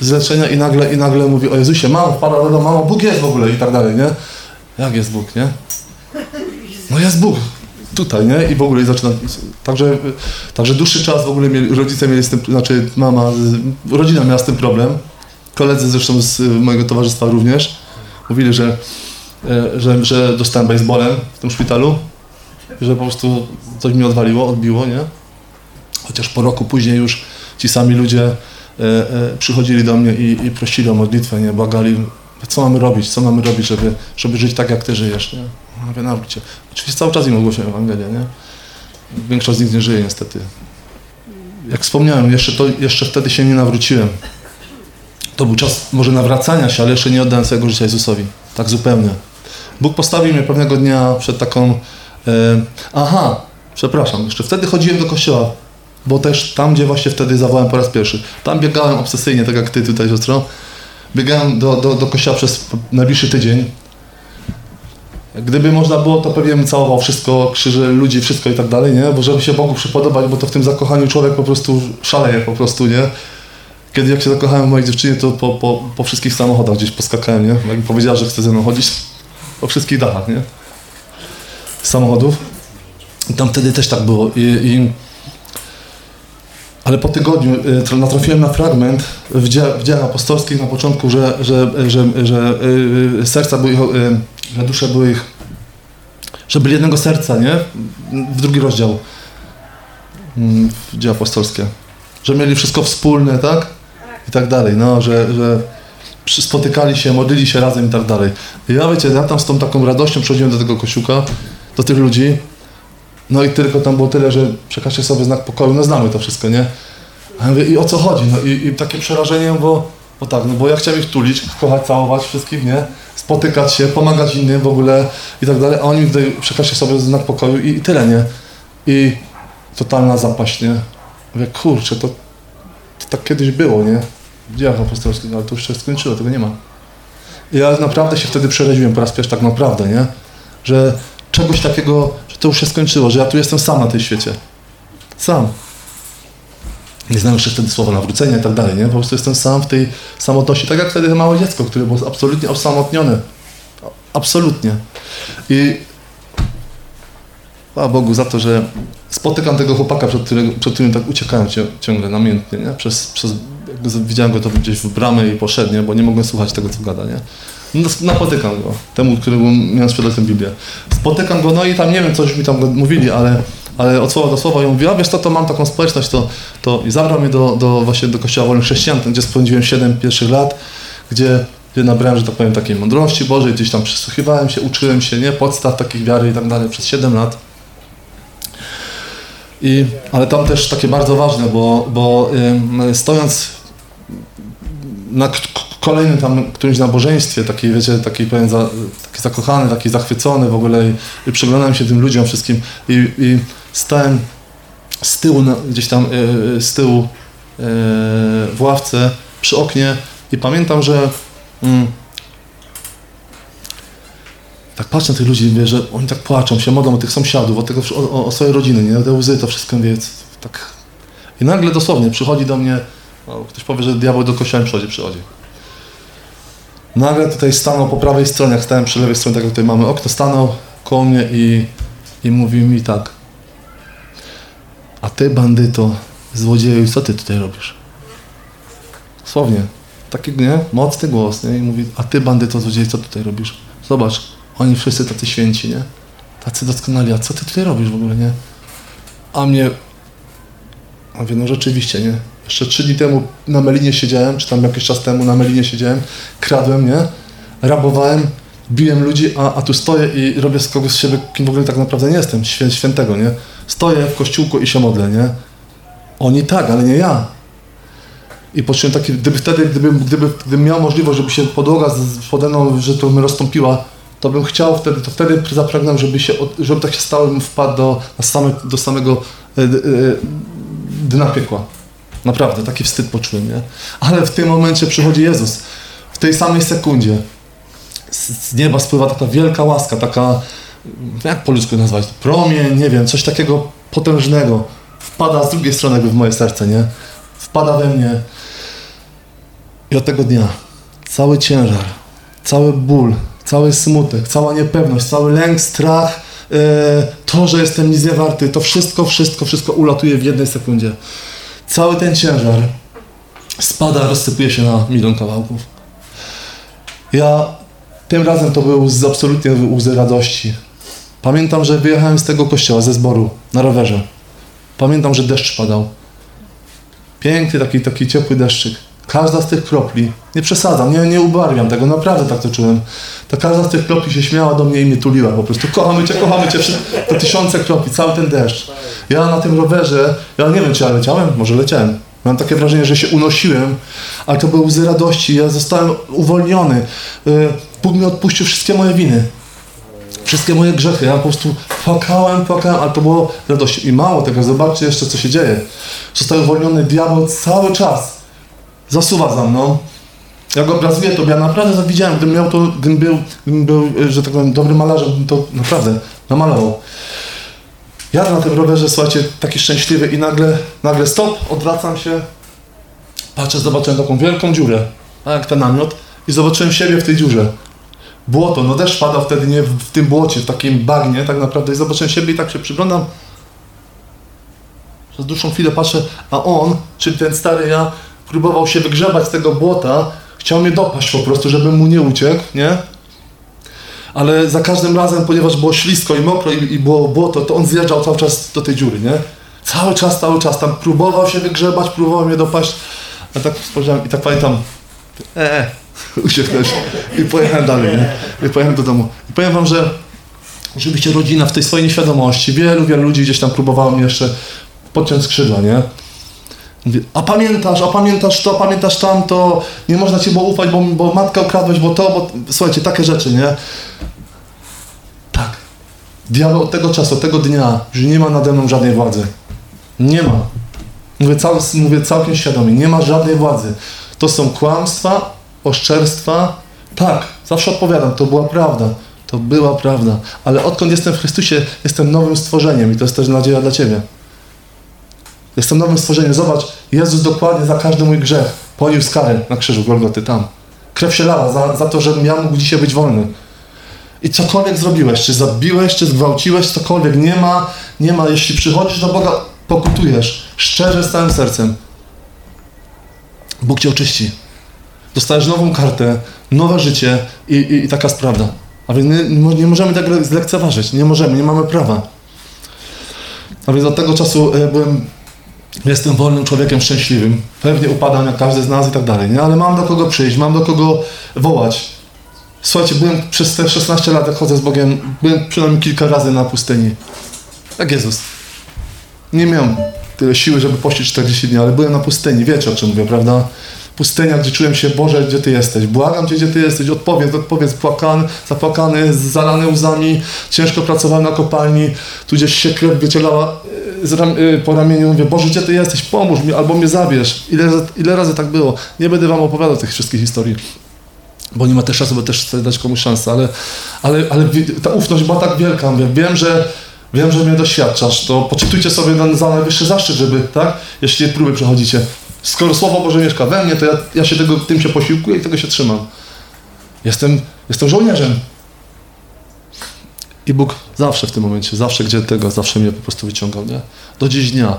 Z leczenia i nagle, i nagle mówi o Jezusie, do domu, mamo, Bóg jest w ogóle i tak dalej, nie? Jak jest Bóg, nie? No jest Bóg. Tutaj, nie? I w ogóle zaczyna. Także, także dłuższy czas w ogóle mieli, rodzice mieli z tym, znaczy mama, rodzina miała z tym problem. Koledzy zresztą z y, mojego towarzystwa również mówili, że, e, że, że dostałem baseballem w tym szpitalu, że po prostu coś mi odwaliło, odbiło, nie? Chociaż po roku później już ci sami ludzie e, e, przychodzili do mnie i, i prosili o modlitwę, nie? Błagali, co mamy robić, co mamy robić, żeby, żeby żyć tak, jak ty żyjesz, nie? Mówię, się. Oczywiście cały czas im ogłosiłem Ewangelię, nie? Większość z nich nie żyje niestety. Jak wspomniałem, jeszcze, to, jeszcze wtedy się nie nawróciłem. To był czas może nawracania się, ale jeszcze nie oddałem swojego życia Jezusowi. Tak zupełnie. Bóg postawił mnie pewnego dnia przed taką... E, aha, przepraszam, jeszcze wtedy chodziłem do kościoła, bo też tam, gdzie właśnie wtedy zawołałem po raz pierwszy. Tam biegałem obsesyjnie, tak jak ty tutaj, siostro. Biegałem do, do, do kościoła przez najbliższy tydzień. Gdyby można było, to pewnie bym całował wszystko, krzyże ludzi, wszystko i tak dalej, nie? Bo żeby się Bogu przypodobać, bo to w tym zakochaniu człowiek po prostu szaleje po prostu, nie? Kiedy jak się zakochałem w mojej dziewczynie, to po, po, po wszystkich samochodach gdzieś poskakałem, nie? Jak powiedziała, że chce ze mną chodzić, po wszystkich dachach, nie? Samochodów. I tam wtedy też tak było. I, i... Ale po tygodniu y, tra- natrafiłem na fragment w, dziejach apostolskich na początku, że, że, że, że y, serca były, ich, y, że dusze były ich, że byli jednego serca, nie? W drugi rozdział mm, w dzieje apostolskie. Że mieli wszystko wspólne, tak? I tak dalej, no, że, że spotykali się, modlili się razem i tak dalej. I ja wiecie, ja tam z tą taką radością przychodziłem do tego kościółka, do tych ludzi, no i tylko tam było tyle, że przekażcie sobie znak pokoju, no znamy to wszystko, nie? A ja mówię, i o co chodzi? No i, i takie przerażenie, bo, bo tak, no bo ja chciałem ich tulić, kochać, całować wszystkich, nie? Spotykać się, pomagać innym w ogóle i tak dalej, a oni tutaj przekażcie sobie znak pokoju i, i tyle, nie? I totalna zapaść, nie? Mówię, kurczę, to, to tak kiedyś było, nie? W dziejach apostolskich, ale to już się skończyło, tego nie ma. I ja naprawdę się wtedy przeraziłem po raz pierwszy tak naprawdę, nie? Że czegoś takiego, że to już się skończyło, że ja tu jestem sam na tym świecie. Sam. Nie znam jeszcze wtedy słowa nawrócenia i tak dalej, nie? Po prostu jestem sam w tej samotności, tak jak wtedy małe dziecko, które było absolutnie osamotnione. Absolutnie. I chwała Bogu za to, że spotykam tego chłopaka, przed, którego, przed którym tak uciekałem cie- ciągle namiętnie, nie? Przez, przez, widziałem go to gdzieś w bramę i poszedł, nie? Bo nie mogłem słuchać tego, co gada, nie? No, napotykam go, temu, któremu miałem sprzedać tę Biblię. Spotykam go, no i tam nie wiem, coś mi tam mówili, ale, ale od słowa do słowa i on mówi, a wiesz co, to mam taką społeczność, to, to i zabrał mnie do, do właśnie do Kościoła Wolnych Chrześcijan, gdzie spędziłem 7 pierwszych lat, gdzie, gdzie nabrałem, że tak powiem, takiej mądrości Bożej, gdzieś tam przysłuchiwałem się, uczyłem się, nie, podstaw takich wiary i tak dalej przez 7 lat. I, ale tam też takie bardzo ważne, bo, bo ym, stojąc na kolejnym tam którymś nabożeństwie, taki wiecie, taki pewien za, taki zakochany, taki zachwycony w ogóle i, i przyglądałem się tym ludziom wszystkim i, i stałem z tyłu, na, gdzieś tam e, z tyłu e, w ławce przy oknie i pamiętam, że mm, tak patrzę na tych ludzi, wie, że oni tak płaczą, się modlą o tych sąsiadów, o, tego, o, o- o swoje rodziny, nie? Te łzy, to wszystko, wie, tak. I nagle dosłownie przychodzi do mnie, ktoś powie, że diabeł do kościoła przychodzi, przychodzi. Nagle tutaj stanął po prawej stronie, jak stałem przy lewej stronie, tak jak tutaj mamy okno, stanął koło mnie i, i mówi mi tak. A ty, bandyto, złodzieju, co ty tutaj robisz? Słownie. Taki, nie? Mocny głos, nie? I mówi, a ty, bandyto, złodzieju, co tutaj robisz? Zobacz, oni wszyscy tacy święci, nie? Tacy doskonali, a co ty tutaj robisz w ogóle, nie? A mnie... A mówię, no rzeczywiście, nie? Jeszcze trzy dni temu na Melinie siedziałem, czy tam jakiś czas temu na Melinie siedziałem, kradłem, nie? Rabowałem, biłem ludzi, a, a tu stoję i robię z kogoś z siebie, kim w ogóle tak naprawdę nie jestem, świę, świętego, nie? Stoję w kościółku i się modlę, nie? Oni tak, ale nie ja. I poczułem taki, gdyby wtedy, gdyby, gdyby, gdybym miał możliwość, żeby się podłoga z- pode mną, że to mnie rozstąpiła, to bym chciał wtedy, to wtedy zapragnął, żeby się, żeby tak się stało, bym wpadł do, same, do samego e, e, dna piekła. Naprawdę, taki wstyd poczułem, nie? Ale w tym momencie przychodzi Jezus. W tej samej sekundzie z, nieba spływa taka wielka łaska, taka, jak po ludzku nazwać, promień, nie wiem, coś takiego potężnego. Wpada z drugiej strony jakby w moje serce, nie? Wpada we mnie. I od tego dnia cały ciężar, cały ból, cały smutek, cała niepewność, cały lęk, strach, e, to, że jestem nic nie warty, to wszystko, wszystko, wszystko ulatuje w jednej sekundzie. Cały ten ciężar spada, rozsypuje się na milion kawałków. Ja tym razem to był z absolutnie łzy radości. Pamiętam, że wyjechałem z tego kościoła, ze zboru, na rowerze. Pamiętam, że deszcz padał. Piękny, taki, taki ciepły deszczyk. Każda z tych kropli, nie przesadzam, nie, nie ubarwiam tego, naprawdę tak to czułem. To każda z tych kropli się śmiała do mnie i mnie tuliła po prostu. Kochamy Cię, kochamy Cię. To tysiące kropli, cały ten deszcz. Ja na tym rowerze, ja nie wiem czy ja leciałem, może leciałem. Mam takie wrażenie, że się unosiłem, ale to były łzy radości. Ja zostałem uwolniony. Y, Bóg mi odpuścił wszystkie moje winy. Wszystkie moje grzechy. Ja po prostu płakałem, płakałem, ale to było radości. I mało tego, zobaczcie jeszcze co się dzieje. Zostałem uwolniony, diabeł cały czas zasuwa za mną. Jak obrazuję to, ja naprawdę widziałem, gdybym miał to, gdybym był, gdybym był, y, że tak powiem, dobrym malarzem, to naprawdę namalował. Jadę na tym rowerze, słuchajcie, taki szczęśliwy i nagle, nagle stop, odwracam się, patrzę, zobaczyłem taką wielką dziurę, a jak ten namiot i zobaczyłem siebie w tej dziurze. Błoto, no deszcz padał wtedy nie w, w tym błocie, w takim bagnie tak naprawdę i zobaczyłem siebie i tak się przyglądam. Przez dłuższą chwilę patrzę, a on, czyli ten stary ja, próbował się wygrzebać z tego błota, chciał mnie dopaść po prostu, żebym mu nie uciekł, nie? Ale za każdym razem, ponieważ było ślisko i mokro i, i było błoto, to on zjeżdżał cały czas do tej dziury, nie? Cały czas, cały czas tam próbował się wygrzebać, próbował mnie dopaść. A tak spojrzałem i tak pamiętam, [laughs] eee, ucieknąć i pojechałem dalej, nie? I pojechałem do domu. I powiem wam, że oczywiście rodzina w tej swojej nieświadomości, wielu, wielu ludzi gdzieś tam próbowało mnie jeszcze podciąć skrzydła, nie? Mówię, a pamiętasz, a pamiętasz to, pamiętasz tamto, nie można ci było ufać, bo, bo matkę bo to, bo... Słuchajcie, takie rzeczy, nie? Tak. Diabeł od tego czasu, od tego dnia, że nie ma nade mną żadnej władzy. Nie ma. Mówię, cał, mówię całkiem świadomie, nie ma żadnej władzy. To są kłamstwa, oszczerstwa. Tak, zawsze odpowiadam, to była prawda. To była prawda. Ale odkąd jestem w Chrystusie, jestem nowym stworzeniem i to jest też nadzieja dla Ciebie. Jestem nowym stworzeniem. Zobacz, Jezus dokładnie za każdy mój grzech poniósł karę na krzyżu Golgoty tam. Krew się lała za, za to, żebym ja mógł dzisiaj być wolny. I cokolwiek zrobiłeś, czy zabiłeś, czy zgwałciłeś, cokolwiek, nie ma, nie ma, jeśli przychodzisz do Boga, pokutujesz, szczerze, z całym sercem. Bóg cię oczyści. Dostajesz nową kartę, nowe życie i, i, i taka jest prawda. A więc nie, nie możemy tego zlekceważyć, nie możemy, nie mamy prawa. A więc od tego czasu e, byłem, jestem wolnym człowiekiem szczęśliwym. Pewnie upadam jak każdy z nas i tak dalej, nie? ale mam do kogo przyjść, mam do kogo wołać. Słuchajcie, byłem przez te 16 lat, jak chodzę z Bogiem, byłem przynajmniej kilka razy na pustyni. Jak Jezus. Nie miałem tyle siły, żeby pościć 40 dni, ale byłem na pustyni, wiecie o czym mówię, prawda? Pustynia, gdzie czułem się, Boże, gdzie Ty jesteś? Błagam Cię, gdzie Ty jesteś? Odpowiedz, odpowiedz, płakany, zapłakany, zalany łzami, ciężko pracowałem na kopalni, tu gdzieś się krew wycielała z ram, y, po ramieniu, mówię, Boże, gdzie Ty jesteś? Pomóż mi, albo mnie zabierz. Ile, ile razy tak było? Nie będę Wam opowiadał tych wszystkich historii bo nie ma też czasu, bo też chcę dać komuś szansę, ale, ale, ale ta ufność była tak wielka, mówię, wiem, że wiem, że mnie doświadczasz, to poczytujcie sobie na, za najwyższy zaszczyt, żeby, tak, jeśli próby przechodzicie. Skoro Słowo Boże mieszka we mnie, to ja, ja się tego, tym się posiłkuję i tego się trzymam. Jestem, jestem żołnierzem. I Bóg zawsze w tym momencie, zawsze gdzie tego, zawsze mnie po prostu wyciągał, nie? Do dziś dnia.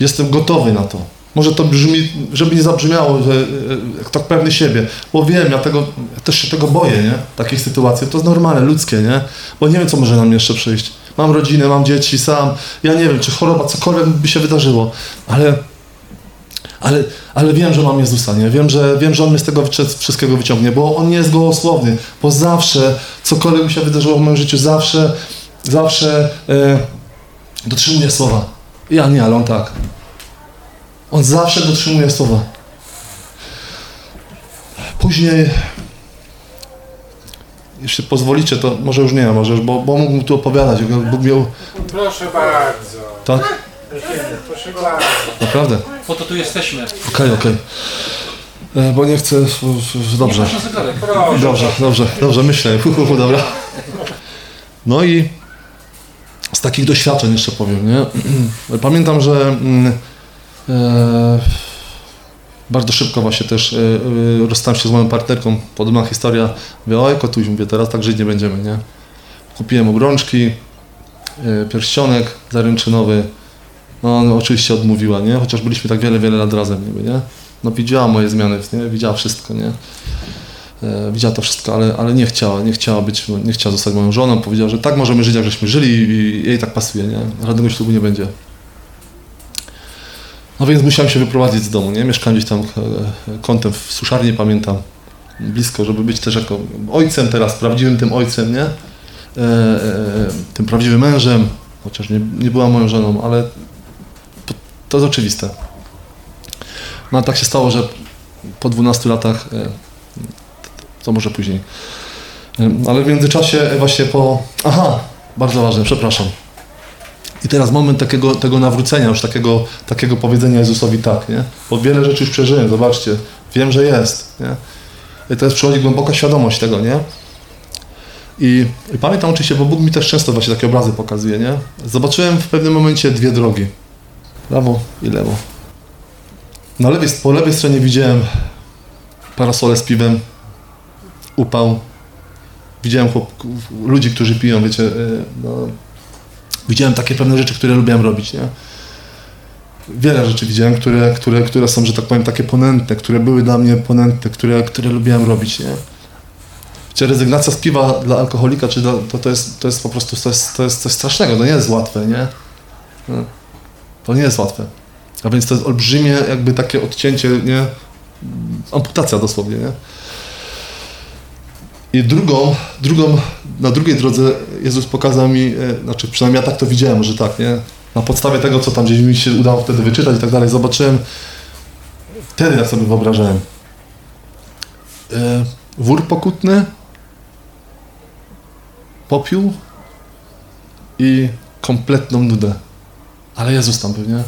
Jestem gotowy na to. Może to brzmi, żeby nie zabrzmiało, że e, tak pewny siebie, bo wiem, ja, tego, ja też się tego boję, nie? Takich sytuacji, to jest normalne, ludzkie, nie? Bo nie wiem, co może nam jeszcze przyjść. Mam rodzinę, mam dzieci, sam, ja nie wiem, czy choroba, cokolwiek by się wydarzyło, ale, ale, ale wiem, że mam Jezusa, nie? Wiem, że, wiem, że On mnie z tego wszystkiego wyciągnie, bo On nie jest gołosłowny, bo zawsze, cokolwiek mi się wydarzyło w moim życiu, zawsze, zawsze e, dotrzymuje słowa. Ja nie, ale On tak. On zawsze dotrzymuje słowa. Później, jeśli pozwolicie, to może już nie, może bo, bo mógłbym tu opowiadać. Bóg miał, Proszę bardzo. tak? Naprawdę? Po to tu jesteśmy. Okej, okej. E, Bo nie chcę, dobrze. Masz na zegarek. Proszę. Dobrze, dobrze, dobrze, myślę. Hu, hu, hu, dobra. No i z takich doświadczeń jeszcze powiem, nie? [clears throat] Pamiętam, że mm, e, bardzo szybko właśnie też e, e, rozstałem się z moją partnerką, podobna historia. Mówię, oj kotuś, mówię, teraz tak żyć nie będziemy, nie? Kupiłem obrączki, e, pierścionek zaręczynowy. No, oczywiście odmówiła, nie? Chociaż byliśmy tak wiele, wiele lat razem, niby, nie? No widziała moje zmiany, nie? Widziała wszystko, nie? E, widziała to wszystko, ale, ale nie chciała, nie chciała być, nie chciała zostać moją żoną, powiedziała, że tak możemy żyć, jak żeśmy żyli i jej tak pasuje, nie? Żadnego ślubu nie będzie. No więc musiałem się wyprowadzić z domu, nie? Mieszkałem gdzieś tam e, kątem w suszarni, pamiętam, blisko, żeby być też jako ojcem teraz, prawdziwym tym ojcem, nie? E, e, e, tym prawdziwym mężem, chociaż nie, nie była moją żoną, ale to, jest oczywiste. No tak się stało, że po 12 latach e, to może później. Ym, Ale w międzyczasie właśnie po... Aha, bardzo ważne, przepraszam. I teraz moment takiego, tego nawrócenia, już takiego, takiego powiedzenia Jezusowi tak, nie? Bo wiele rzeczy już przeżyłem, zobaczcie. Wiem, że jest, nie? I teraz przychodzi głęboka świadomość tego, nie? I, I pamiętam oczywiście, bo Bóg mi też często właśnie takie obrazy pokazuje, nie? Zobaczyłem w pewnym momencie dwie drogi. Prawo i lewo. Na lewej, po lewej stronie widziałem parasole z piwem, upał. Widziałem chłop, ludzi, którzy piją, wiecie, y, no, widziałem takie pewne rzeczy, które lubiłem robić, nie? Wiele rzeczy widziałem, które, które, które są, że tak powiem, takie ponętne, które były dla mnie ponętne, które, które lubiłem robić, nie? Wiecie, rezygnacja z piwa dla alkoholika, czy dla, to, to, jest, to jest po prostu to jest, to jest coś strasznego, to nie jest łatwe, nie? No. To nie jest łatwe. A więc to jest olbrzymie jakby takie odcięcie, nie? Amputacja dosłownie, nie? I drugą, drugą, na drugiej drodze Jezus pokazał mi, e, znaczy przynajmniej ja tak to widziałem, że tak, nie? Na podstawie tego, co tam gdzieś mi się udało wtedy wyczytać i tak dalej, zobaczyłem, wtedy ja sobie wyobrażałem. E, wór pokutny, popiół i kompletną nudę. Ale Jezus tam był, nie?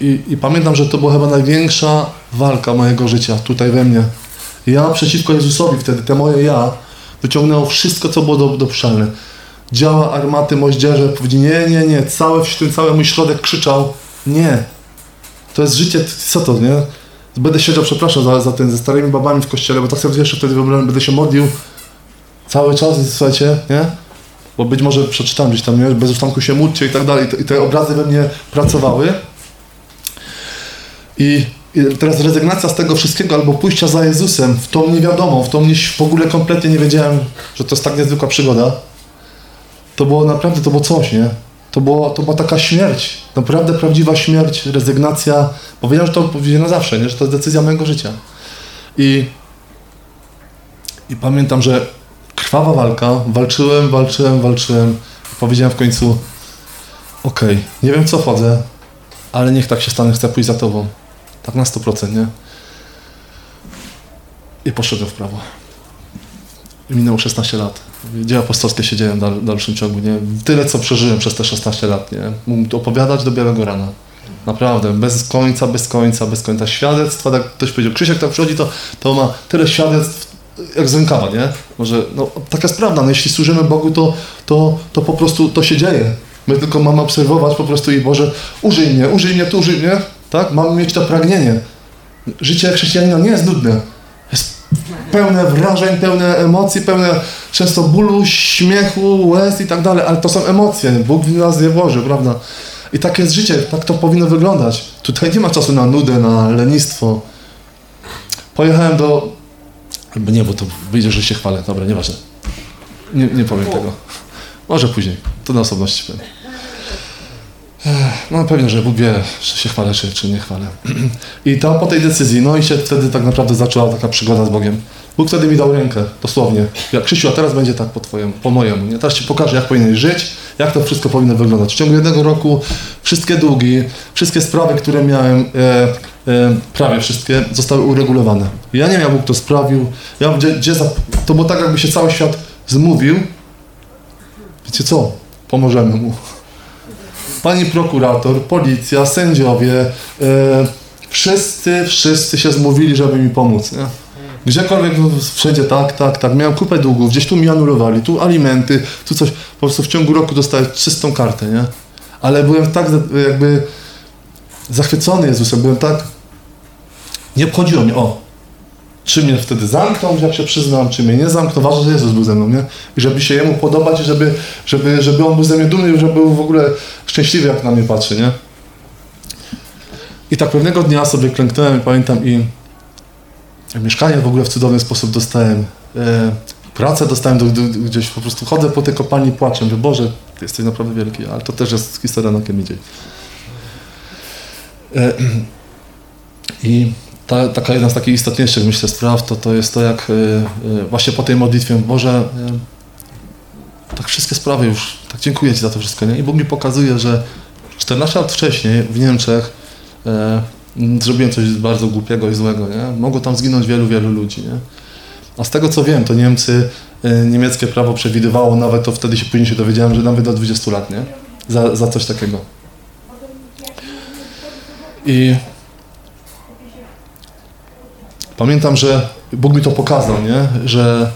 I, i, I pamiętam, że to była chyba największa walka mojego życia tutaj we mnie. Ja przeciwko Jezusowi wtedy, te moje ja, wyciągnęło wszystko, co było do- dopuszczalne. Działa armaty, moździerze, powiedzieli nie, nie, nie, cały, ten cały mój środek krzyczał nie. To jest życie, co to, nie? Będę siedział, przepraszam za, za ten, ze starymi babami w kościele, bo tak sobie jeszcze wtedy wyobrażałem, będę się modlił cały czas, słuchajcie, nie? Bo być może przeczytałem gdzieś tam, nie? Bez ustanku się módlcie i tak dalej. I te- obrazy we mnie pracowały. I, I teraz rezygnacja z tego wszystkiego albo pójścia za Jezusem w tą niewiadomą, w tą nie, w ogóle kompletnie nie wiedziałem, że to jest tak niezwykła przygoda. To było naprawdę, to było coś, nie? To, było, to była taka śmierć, naprawdę prawdziwa śmierć, rezygnacja. Powiedziałem, że to powiedziałem na zawsze, nie? że to jest decyzja mojego życia. I, I pamiętam, że krwawa walka, walczyłem, walczyłem, walczyłem. Powiedziałem w końcu, okej, nie wiem co chodzę, ale niech tak się stanie, chcę pójść za tobą. Tak na 100%, nie? I poszedłem w prawo. Minęło 16 lat. Dzieła apostolskie się dzieją w dal- dalszym ciągu, nie? Tyle, co przeżyłem przez te 16 lat, nie? Mógłbym to opowiadać do białego rana. Naprawdę, bez końca, bez końca, bez końca. Świadectwa, tak ktoś powiedział, Krzysiek tak przychodzi, to, to ma tyle świadectw, jak z rękawa, nie? Może, no, taka jest prawda, no, jeśli służymy Bogu, to, to, to po prostu to się dzieje. My tylko mamy obserwować po prostu i Boże, użyj mnie, użyj mnie, tu użyj mnie, tak? Mamy mieć to pragnienie. Życie chrześcijanina nie jest nudne. Jest pełne wrażeń, pełne emocji, pełne często bólu, śmiechu, łez i tak dalej, ale to są emocje. Bóg w nas je włoży, prawda? I tak jest życie, tak to powinno wyglądać. Tutaj nie ma czasu na nudę, na lenistwo. Pojechałem do... Albo nie, bo to wyjdzie, że się chwalę. Dobra, nieważne. Nie, nie powiem tego. Może później. To na osobności powiem. No pewnie, że Bóg wie, czy się chwalę, czy, czy nie chwalę. [clears throat] I tam po tej decyzji, no i się wtedy tak naprawdę zaczęła taka przygoda z Bogiem. Bóg wtedy mi dał rękę, dosłownie. Jak Krzysiu, a teraz będzie tak po twojemu, po mojemu. Nie? Teraz ci pokażę, jak powinieneś żyć, jak to wszystko powinno wyglądać. W ciągu jednego roku wszystkie długi, wszystkie sprawy, które miałem, e, prawie wszystkie, zostały uregulowane. Ja nie wiem, jak to sprawił. Ja, gdzie, gdzie za, to było tak, jakby się cały świat zmówił. Wiecie co? Pomożemy mu pani prokurator, policja, sędziowie, e, wszyscy, wszyscy się zmówili, żeby mi pomóc. Nie? Gdziekolwiek, wszędzie tak, tak, tak. Miałem kupę długów, gdzieś tu mi anulowali, tu alimenty, tu coś. Po prostu w ciągu roku dostałem czystą kartę, nie? Ale byłem tak jakby zachwycony Jezusem, byłem tak... Nie obchodziło mnie, o, czy mnie wtedy zamknął, jak się przyznam, czy mnie nie zamknął, ważne, że Jezus był ze mną, nie? I żeby się Jemu podobać, żeby, żeby, żeby On był ze mnie dumny, żeby był w ogóle szczęśliwy, jak na mnie patrzy, nie? I tak pewnego dnia sobie klęknąłem, pamiętam, i mieszkanie w ogóle w cudowny sposób dostałem. E, pracę dostałem do, do, gdzieś, po prostu chodzę po tej kopalni i płaczę, mówię, Boże, Ty jesteś naprawdę wielki, ale to też jest historia na kim idzie. E, [clears throat] I ta, taka jedna z takich istotniejszych, myślę, spraw, to, to jest to, jak y, y, właśnie po tej modlitwie, Boże, y, tak wszystkie sprawy już, tak dziękuję Ci za to wszystko, nie? I Bóg mi pokazuje, że 14 lat wcześniej w Niemczech zrobiłem coś bardzo głupiego i złego, nie? Mogło tam zginąć wielu, wielu ludzi, nie? A z tego co wiem, to Niemcy, niemieckie prawo przewidywało nawet, to wtedy się później się dowiedziałem, że nawet do 20 lat, nie? Za, za coś takiego. I pamiętam, że Bóg mi to pokazał, nie? Że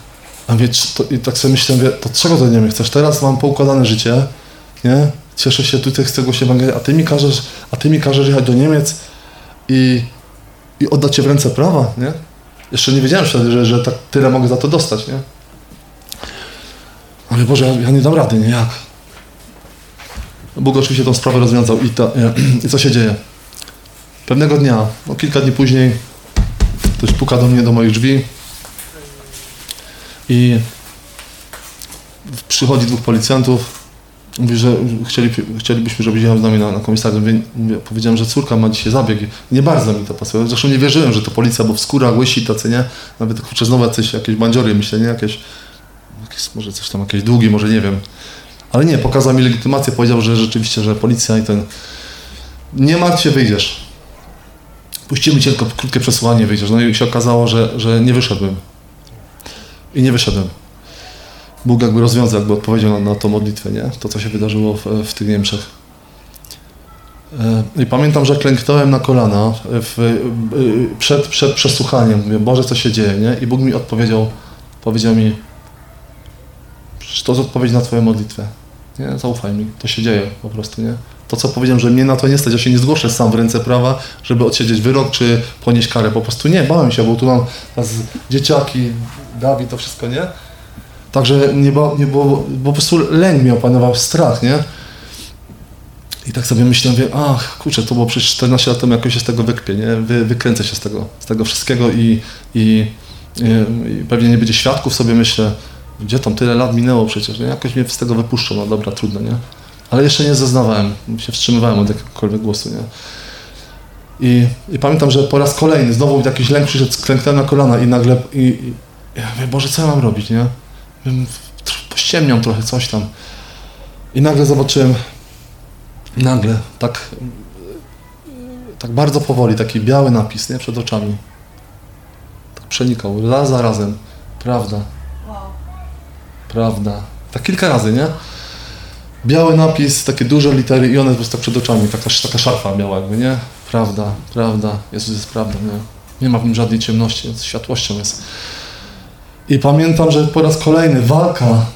a wie, to, i tak sobie myślę, to czego to nie chcesz? Teraz mam poukładane życie, nie? Cieszę się tutaj z tego się Ewangelii, a ty mi każesz, a ty mi każesz jechać do Niemiec i, i oddać cię w ręce prawa, nie? Jeszcze nie wiedziałem wtedy, że, że tak tyle mogę za to dostać, nie? Ale Boże, ja, ja nie dam rady, nie? Jak? Bóg oczywiście tą sprawę rozwiązał i, to, [clears throat] i co się dzieje? Pewnego dnia, no kilka dni później, ktoś puka do mnie do moich drzwi i przychodzi dwóch policjantów. Mówi, że chcieli, chcielibyśmy, żebyś jechał z nami na, na komisariat. Powiedziałem, że córka ma dzisiaj zabieg. Nie bardzo mi to pasuje. Zresztą nie wierzyłem, że to policja, bo w skórach łysi tacy, nie? Nawet kurczę, znowu jacyś, jakieś bandziory, myślę, nie? Jakieś, jakieś, może coś tam, jakieś długi, może nie wiem. Ale nie, pokazał mi legitymację, powiedział, że rzeczywiście, że policja i ten... Nie martw się, wyjdziesz. Puścimy cię tylko krótkie przesłuchanie, wyjdziesz. No i się okazało, że, że nie wyszedłem. I nie wyszedłem. Bóg jakby rozwiązał, jakby odpowiedział na, na tą modlitwę, nie? To, co się wydarzyło w, w tych Niemczech. E, I pamiętam, że klęknąłem na kolana w, e, przed, przed przesłuchaniem. Mówię, Boże, co się dzieje, nie? I Bóg mi odpowiedział, powiedział mi, "Przecież to jest odpowiedź na twoją modlitwę. Nie, zaufaj mi, to się dzieje po prostu, nie? To, co powiedziałem, że mnie na to nie stać, ja się nie zgłoszę sam w ręce prawa, żeby odsiedzieć wyrok, czy ponieść karę. Po prostu nie, bałem się, bo tu mam dzieciaki, Dawid, to wszystko, nie? Także nie było, nie było, bo po prostu lęk mnie opanował, strach, nie? I tak sobie myślę, mówię, ach, kurczę, to było przecież 14 lat temu, jakoś się z tego wykpię, nie? Wy, wykręcę się z tego, z tego wszystkiego i, i, i, i pewnie nie będzie świadków, sobie myślę, gdzie tam tyle lat minęło przecież, nie? Jakoś mnie z tego wypuszczą, no dobra, trudno, nie? Ale jeszcze nie zeznawałem, się wstrzymywałem od jakiegokolwiek głosu, nie? I, I pamiętam, że po raz kolejny znowu jakiś lęk przyszedł, klęknąłem na kolana i nagle, i, i ja mówię, Boże, co ja mam robić, nie? Pościemniam trochę, coś tam. I nagle zobaczyłem, nagle, tak, tak bardzo powoli, taki biały napis, nie, przed oczami. Tak przenikał, raz za razem. Prawda, prawda. Tak kilka razy, nie? Biały napis, takie duże litery i one po prostu tak przed oczami, taka, taka szarfa biała jakby, nie? Prawda, prawda, Jezus jest prawdą, nie? Nie ma w nim żadnej ciemności, jest światłością jest. I pamiętam, że po raz kolejny walka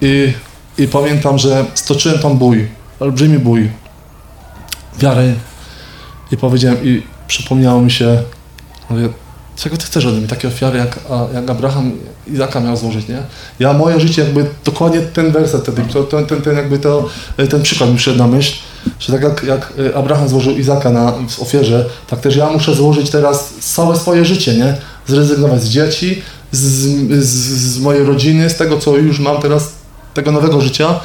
i, i pamiętam, że stoczyłem tam bój, olbrzymi bój wiary i powiedziałem i przypomniało mi się, mówię, czego ty chcesz ode mnie? Takie ofiary jak, jak Abraham Izaka miał złożyć, nie? Ja moje życie jakby dokładnie ten werset, ten, ten, ten, ten jakby to, ten przykład mi przyszedł na myśl, że tak jak, jak Abraham złożył Izaka na, w ofierze, tak też ja muszę złożyć teraz całe swoje życie, nie? Zrezygnować z dzieci, z, z, z mojej rodziny, z tego, co już mam teraz, tego nowego życia.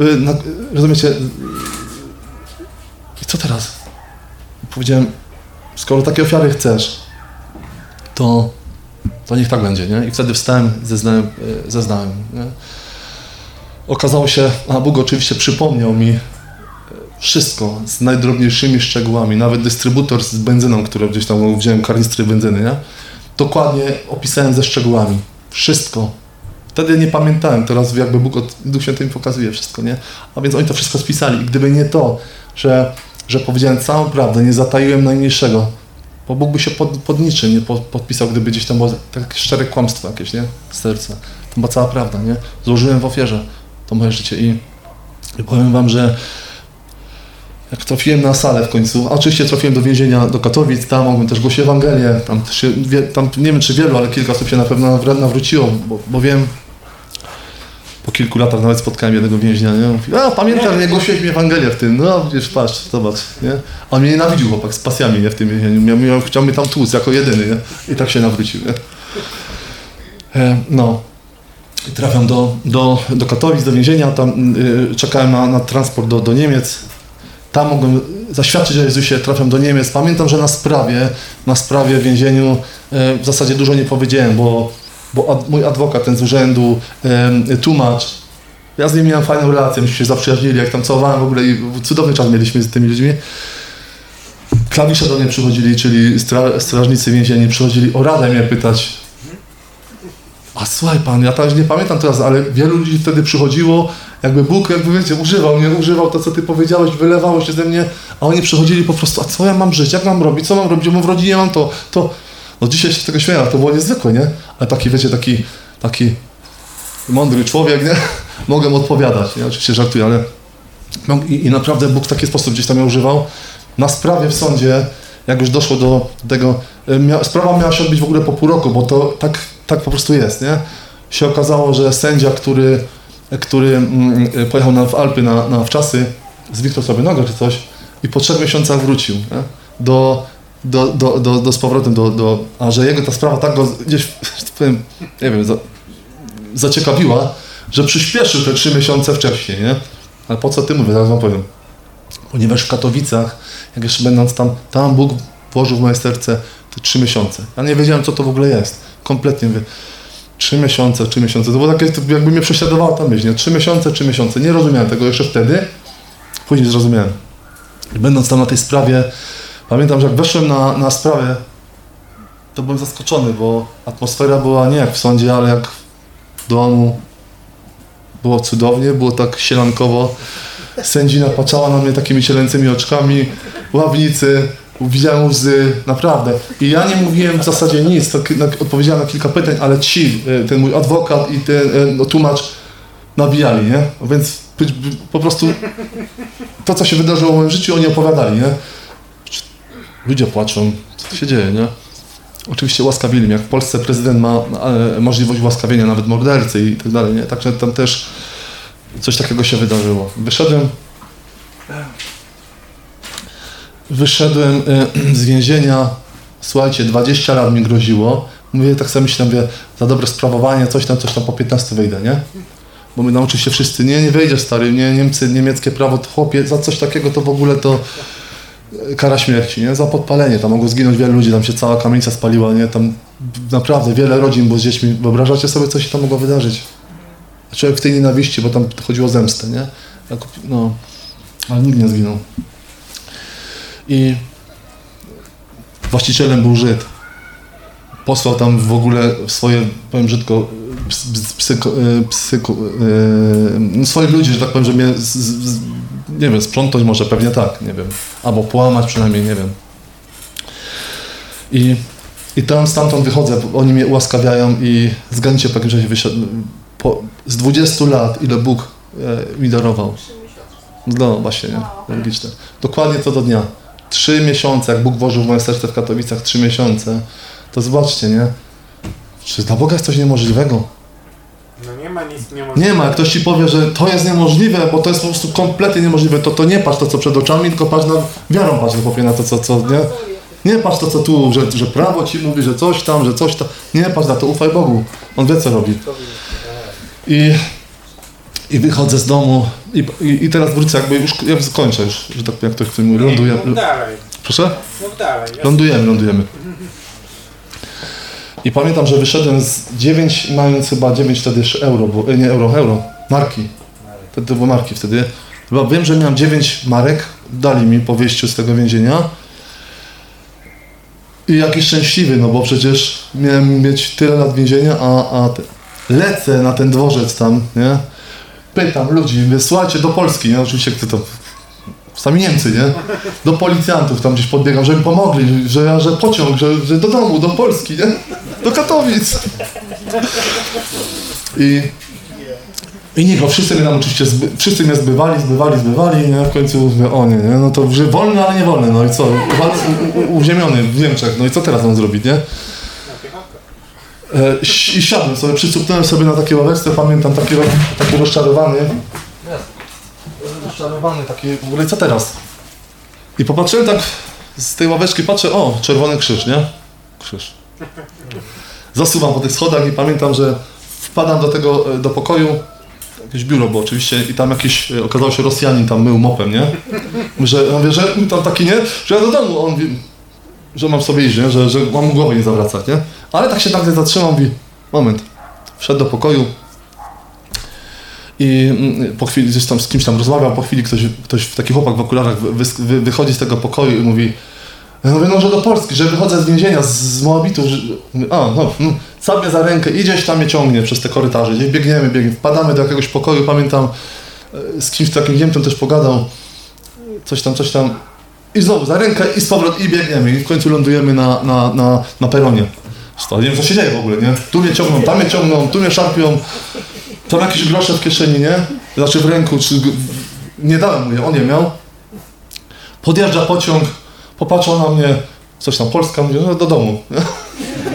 Y, Na, rozumiecie? I co teraz? Powiedziałem, skoro takie ofiary chcesz, to, to niech tak będzie, nie? I wtedy wstałem, zeznałem, e, zeznałem, nie? Okazało się, a Bóg oczywiście przypomniał mi e, wszystko z najdrobniejszymi szczegółami, nawet dystrybutor z benzyną, który gdzieś tam wziąłem karnistry benzyny, nie? Dokładnie opisałem ze szczegółami. Wszystko. Wtedy nie pamiętałem, teraz jakby Bóg, od, Duch Święty mi pokazuje wszystko, nie? A więc oni to wszystko spisali i gdyby nie to, że, że powiedziałem całą prawdę, nie zataiłem najmniejszego, bo Bóg by się pod, pod niczym nie pod, podpisał, gdyby gdzieś tam było takie szczere kłamstwo jakieś, nie? Z. To była cała prawda, nie? Złożyłem w ofierze to moje życie i, i powiem wam, że jak trafiłem na salę w końcu, a oczywiście trafiłem do więzienia do Katowic, tam mogłem też głosić Ewangelię, tam, się, tam nie wiem czy wielu, ale kilka osób się na pewno nawr- nawróciło, bo, bo wiem, po kilku latach nawet spotkałem jednego więźnia, nie? Mówi, a pamiętam, nie głosiłeś mi Ewangelię w tym, no wiesz, patrz, zobacz, nie? A on mnie nienawidził chłopak z pasjami, nie? W tym więzieniu, miał, miał, chciał mnie tam tłuc jako jedyny, nie? I tak się nawrócił, nie? E, no. I trafiam do, do, do Katowic, do więzienia, tam y, czekałem na, na transport do, do Niemiec. Tam mogłem zaświadczyć o Jezusie, trafiam do Niemiec. Pamiętam, że na sprawie, na sprawie w więzieniu y, w zasadzie dużo nie powiedziałem, bo, bo ad, mój adwokat, ten z urzędu, y, tłumacz, ja z nim miałem fajną relację, myśmy się zaprzyjaźnili, jak tam całowałem w ogóle i cudowny czas mieliśmy z tymi ludźmi. Klawisze do mnie przychodzili, czyli stra, strażnicy więzieni przychodzili o radę mnie pytać, a słuchaj pan, ja też nie pamiętam teraz, ale wielu ludzi wtedy przychodziło, jakby Bóg, jakby wiecie, używał mnie, używał to, co ty powiedziałeś, wylewało się ze mnie, a oni przychodzili po prostu, a co ja mam żyć, jak mam robić, co mam robić, bo w rodzinie mam to, to, no dzisiaj się tego ale to było niezwykłe, nie? Ale taki, wiecie, taki, taki mądry człowiek, nie? [laughs] Mogę mu odpowiadać, nie? Oczywiście żartuję, ale i, i naprawdę Bóg w taki sposób gdzieś tam mnie używał. Na sprawie w sądzie, jak już doszło do tego, y, mia, sprawa miała się odbyć w ogóle po pół roku, bo to tak, tak po prostu jest, nie? Się okazało, że sędzia, który, który mm, y, pojechał na, w Alpy na, na wczasy, zwiknął sobie nogę czy coś i po trzech miesiącach wrócił nie? Do, do, do, do, do z powrotem do, do... A że jego ta sprawa tak go gdzieś, [laughs] tak powiem, nie wiem, za, zaciekawiła, że przyspieszył te trzy miesiące wcześniej, nie? Ale po co ty mówię, zaraz wam powiem. Ponieważ w Katowicach, jak jeszcze będąc tam, tam Bóg włożył w moje serce te trzy miesiące. Ja nie wiedziałem, co to w ogóle jest. Kompletnie mówię. Trzy miesiące, trzy miesiące. To było takie, jakby mnie prześladowała ta myśl, nie? Trzy miesiące, trzy miesiące. Nie rozumiałem tego jeszcze wtedy. Później zrozumiałem. Będąc tam na tej sprawie, pamiętam, że jak weszłem na, na sprawę, to byłem zaskoczony, bo atmosfera była nie jak w sądzie, ale jak w domu. Było cudownie, było tak sielankowo. Sędzina patrzała na mnie takimi cielęcymi oczkami, ławnicy, widziałem łzy, naprawdę. I ja nie mówiłem w zasadzie nic, tak, odpowiedziałem na kilka pytań, ale ci, e, ten mój adwokat i ten e, no, tłumacz nabijali, nie? Więc po prostu to, co się wydarzyło w moim życiu, oni opowiadali, nie? Ludzie płaczą, co tu się dzieje, nie? Oczywiście łaskawili jak w Polsce prezydent ma e, możliwość łaskawienia nawet mordercy i tak dalej, nie? Także tam też coś takiego się wydarzyło. Wyszedłem wyszedłem e, z więzienia, słuchajcie, 20 lat mi groziło. Mówię, tak sobie myślę, mówię, za dobre sprawowanie, coś tam, coś tam po 15 wyjdę, nie? Bo my nauczyli się wszyscy, nie, nie wyjdziesz stary, nie, Niemcy, niemieckie prawo, to chłopie, za coś takiego to w ogóle to kara śmierci, nie? Za podpalenie, tam mogło zginąć wiele ludzi, tam się cała kamienica spaliła, nie? Tam naprawdę wiele rodzin było z dziećmi. Wyobrażacie sobie, co się tam mogło wydarzyć? Człowiek w tej nienawiści, bo tam chodziło o zemstę, nie? No, ale nikt nie zginął. I właścicielem był Żyd. posłał tam w ogóle swoje, powiem brzydko, e, e, swoich ludzi, że tak powiem, że mnie, z, z, nie wiem, sprzątnąć może, pewnie tak, nie wiem, albo połamać przynajmniej, nie wiem. I, i tam stamtąd wychodzę, oni mnie ułaskawiają i zgadnijcie po jakim czasie po, z 20 lat, ile Bóg e, mi darował. No właśnie, nie? Logiczne. Dokładnie to do dnia. Trzy miesiące, jak Bóg włożył w moje serce w Katowicach, trzy miesiące, to zobaczcie, nie? Czy dla Boga jest coś niemożliwego? No nie ma nic Nie niemożliwego. ma, jak ktoś ci powie, że to jest niemożliwe, bo to jest po prostu kompletnie niemożliwe, to, to nie patrz to, co przed oczami, tylko patrz na, wiarą patrz chłopie na to, co, co, nie? Nie patrz to, co tu, że, że prawo ci mówi, że coś tam, że coś tam. Nie patrz na to, ufaj Bogu. On wie, co robi. I, i wychodzę z domu i, i, i teraz wrócę, jakby już, ja skończę już, że tak jak ktoś mówi, ląduję. Mów dalej, Proszę? mów dalej. Lądujemy, lądujemy. I pamiętam, że wyszedłem z 9, mając chyba 9 wtedy euro, bo, e, nie euro, euro, marki. Wtedy to były marki wtedy. Chyba wiem, że miałem 9 marek, dali mi po wyjściu z tego więzienia. I jakiś szczęśliwy, no bo przecież miałem mieć tyle lat więzienia, a, a te, lecę na ten dworzec tam, nie? Pytam ludzi, mówię, słuchajcie, do Polski, nie? Oczywiście, kto to Sami Niemcy, nie? Do policjantów tam gdzieś podbiegam, żeby pomogli, że, że pociąg, że, że do domu, do Polski, nie? Do Katowic. I, i nikt, no wszyscy mnie tam oczywiście, zby, wszyscy mnie zbywali, zbywali, zbywali, nie? W końcu mówię, o nie, nie? No to że wolny, ale nie wolny, no i co? Uziemiony w Niemczech, no i co teraz mam zrobić, nie? E, I siadłem sobie, przycupnąłem sobie na takiej ławeczce, pamiętam, taki, taki rozczarowany. Rozczarowany taki, w ogóle co teraz? I popatrzyłem tak z tej ławeczki, patrzę, o, czerwony krzyż, nie? Krzyż. Zasuwam po tych schodach i pamiętam, że wpadam do tego, e, do pokoju, jakieś biuro było oczywiście i tam jakiś, e, okazało się Rosjanin tam mył mopem, nie? Że, ja mówię, że tam taki, nie? Że ja do domu, on mówi, że mam sobie iść, nie? Że, że mam głowy nie zawracać, nie? Ale tak się nagle zatrzymał, mówi, moment, wszedł do pokoju i mm, po chwili gdzieś tam z kimś tam rozmawiał, po chwili ktoś, ktoś taki chłopak w okularach wy, wy, wychodzi z tego pokoju i mówi, ja mówię, no, że do Polski, że wychodzę z więzienia, z, z Moabitu, że, a, no, no, sobie za rękę, idzieś tam mnie ciągnie przez te korytarze, gdzieś biegniemy, biegniemy, wpadamy do jakiegoś pokoju, pamiętam, e, z kimś takim Niemcem też pogadał, coś tam, coś tam, i znowu za rękę i z powrotem i biegniemy i w końcu lądujemy na, na, na, na peronie. To nie wiem, co się dzieje w ogóle, nie? Tu mnie ciągną, tam mnie ciągną, tu mnie szarpią, tam jakieś grosze w kieszeni, nie? Znaczy w ręku, czy... Nie dałem mu je, on je miał. Podjeżdża pociąg, popatrzał na mnie, coś tam, Polska, mówię, no do domu.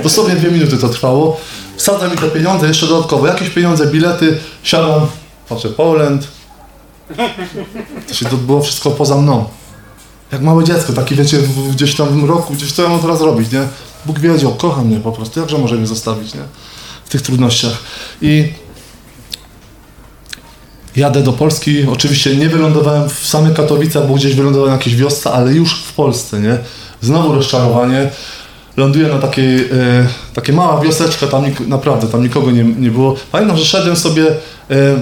Dosłownie dwie minuty to trwało. Wsadza mi te pieniądze, jeszcze dodatkowo, jakieś pieniądze, bilety, siadam, patrzę, Poland. To się to było wszystko poza mną. Jak małe dziecko, taki wiecie, w- gdzieś tam w roku, gdzieś co ja mam teraz robić, nie? Bóg wiedział, kocha mnie po prostu, jakże może mnie zostawić, nie? W tych trudnościach. I jadę do Polski, oczywiście nie wylądowałem w samych Katowicach, bo gdzieś wylądowałem w jakiejś wiosce, ale już w Polsce, nie? Znowu rozczarowanie. Ląduję na takiej, e, takie mała wioseczka, tam nik- naprawdę, tam nikogo nie, nie było. Pamiętam, że szedłem sobie e,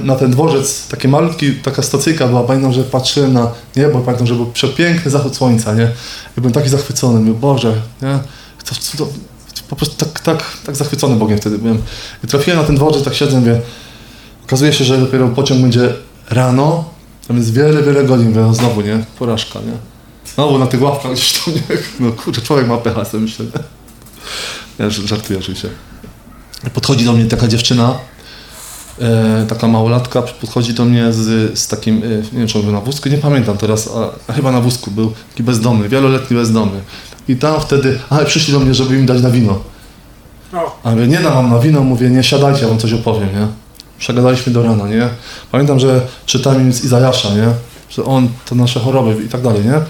na ten dworzec, takie malutki, taka stacyjka była, pamiętam, że patrzyłem na niebo, pamiętam, że był przepiękny zachód słońca, nie? I byłem taki zachwycony, mówię, Boże, nie? To, to, po prostu tak, tak, tak zachwycony Bogiem wtedy byłem. I trafiłem na ten dworzec, tak siedzę, mówię, okazuje się, że dopiero pociąg będzie rano, jest wiele, wiele godzin, no znowu, nie? Porażka, nie? Znowu na tych ławkach gdzieś tam, nie? No kurczę, człowiek ma pecha, sobie myślę, nie? Ja żartuję oczywiście. Podchodzi do mnie taka dziewczyna, e, taka małolatka, podchodzi do mnie z, z takim, e, nie wiem czy on był na wózku, nie pamiętam teraz, a, chyba na wózku był, taki bezdomny, wieloletni bezdomny. I tam wtedy, ale przyszli do mnie, żeby im dać na wino. O, A mówię, nie dam wam na wino, mówię, nie siadajcie, ja wam coś opowiem, nie? Przegadaliśmy do rana, nie? Pamiętam, że czytałem z Izajasza, nie? Że on to nasze choroby i tak dalej, nie?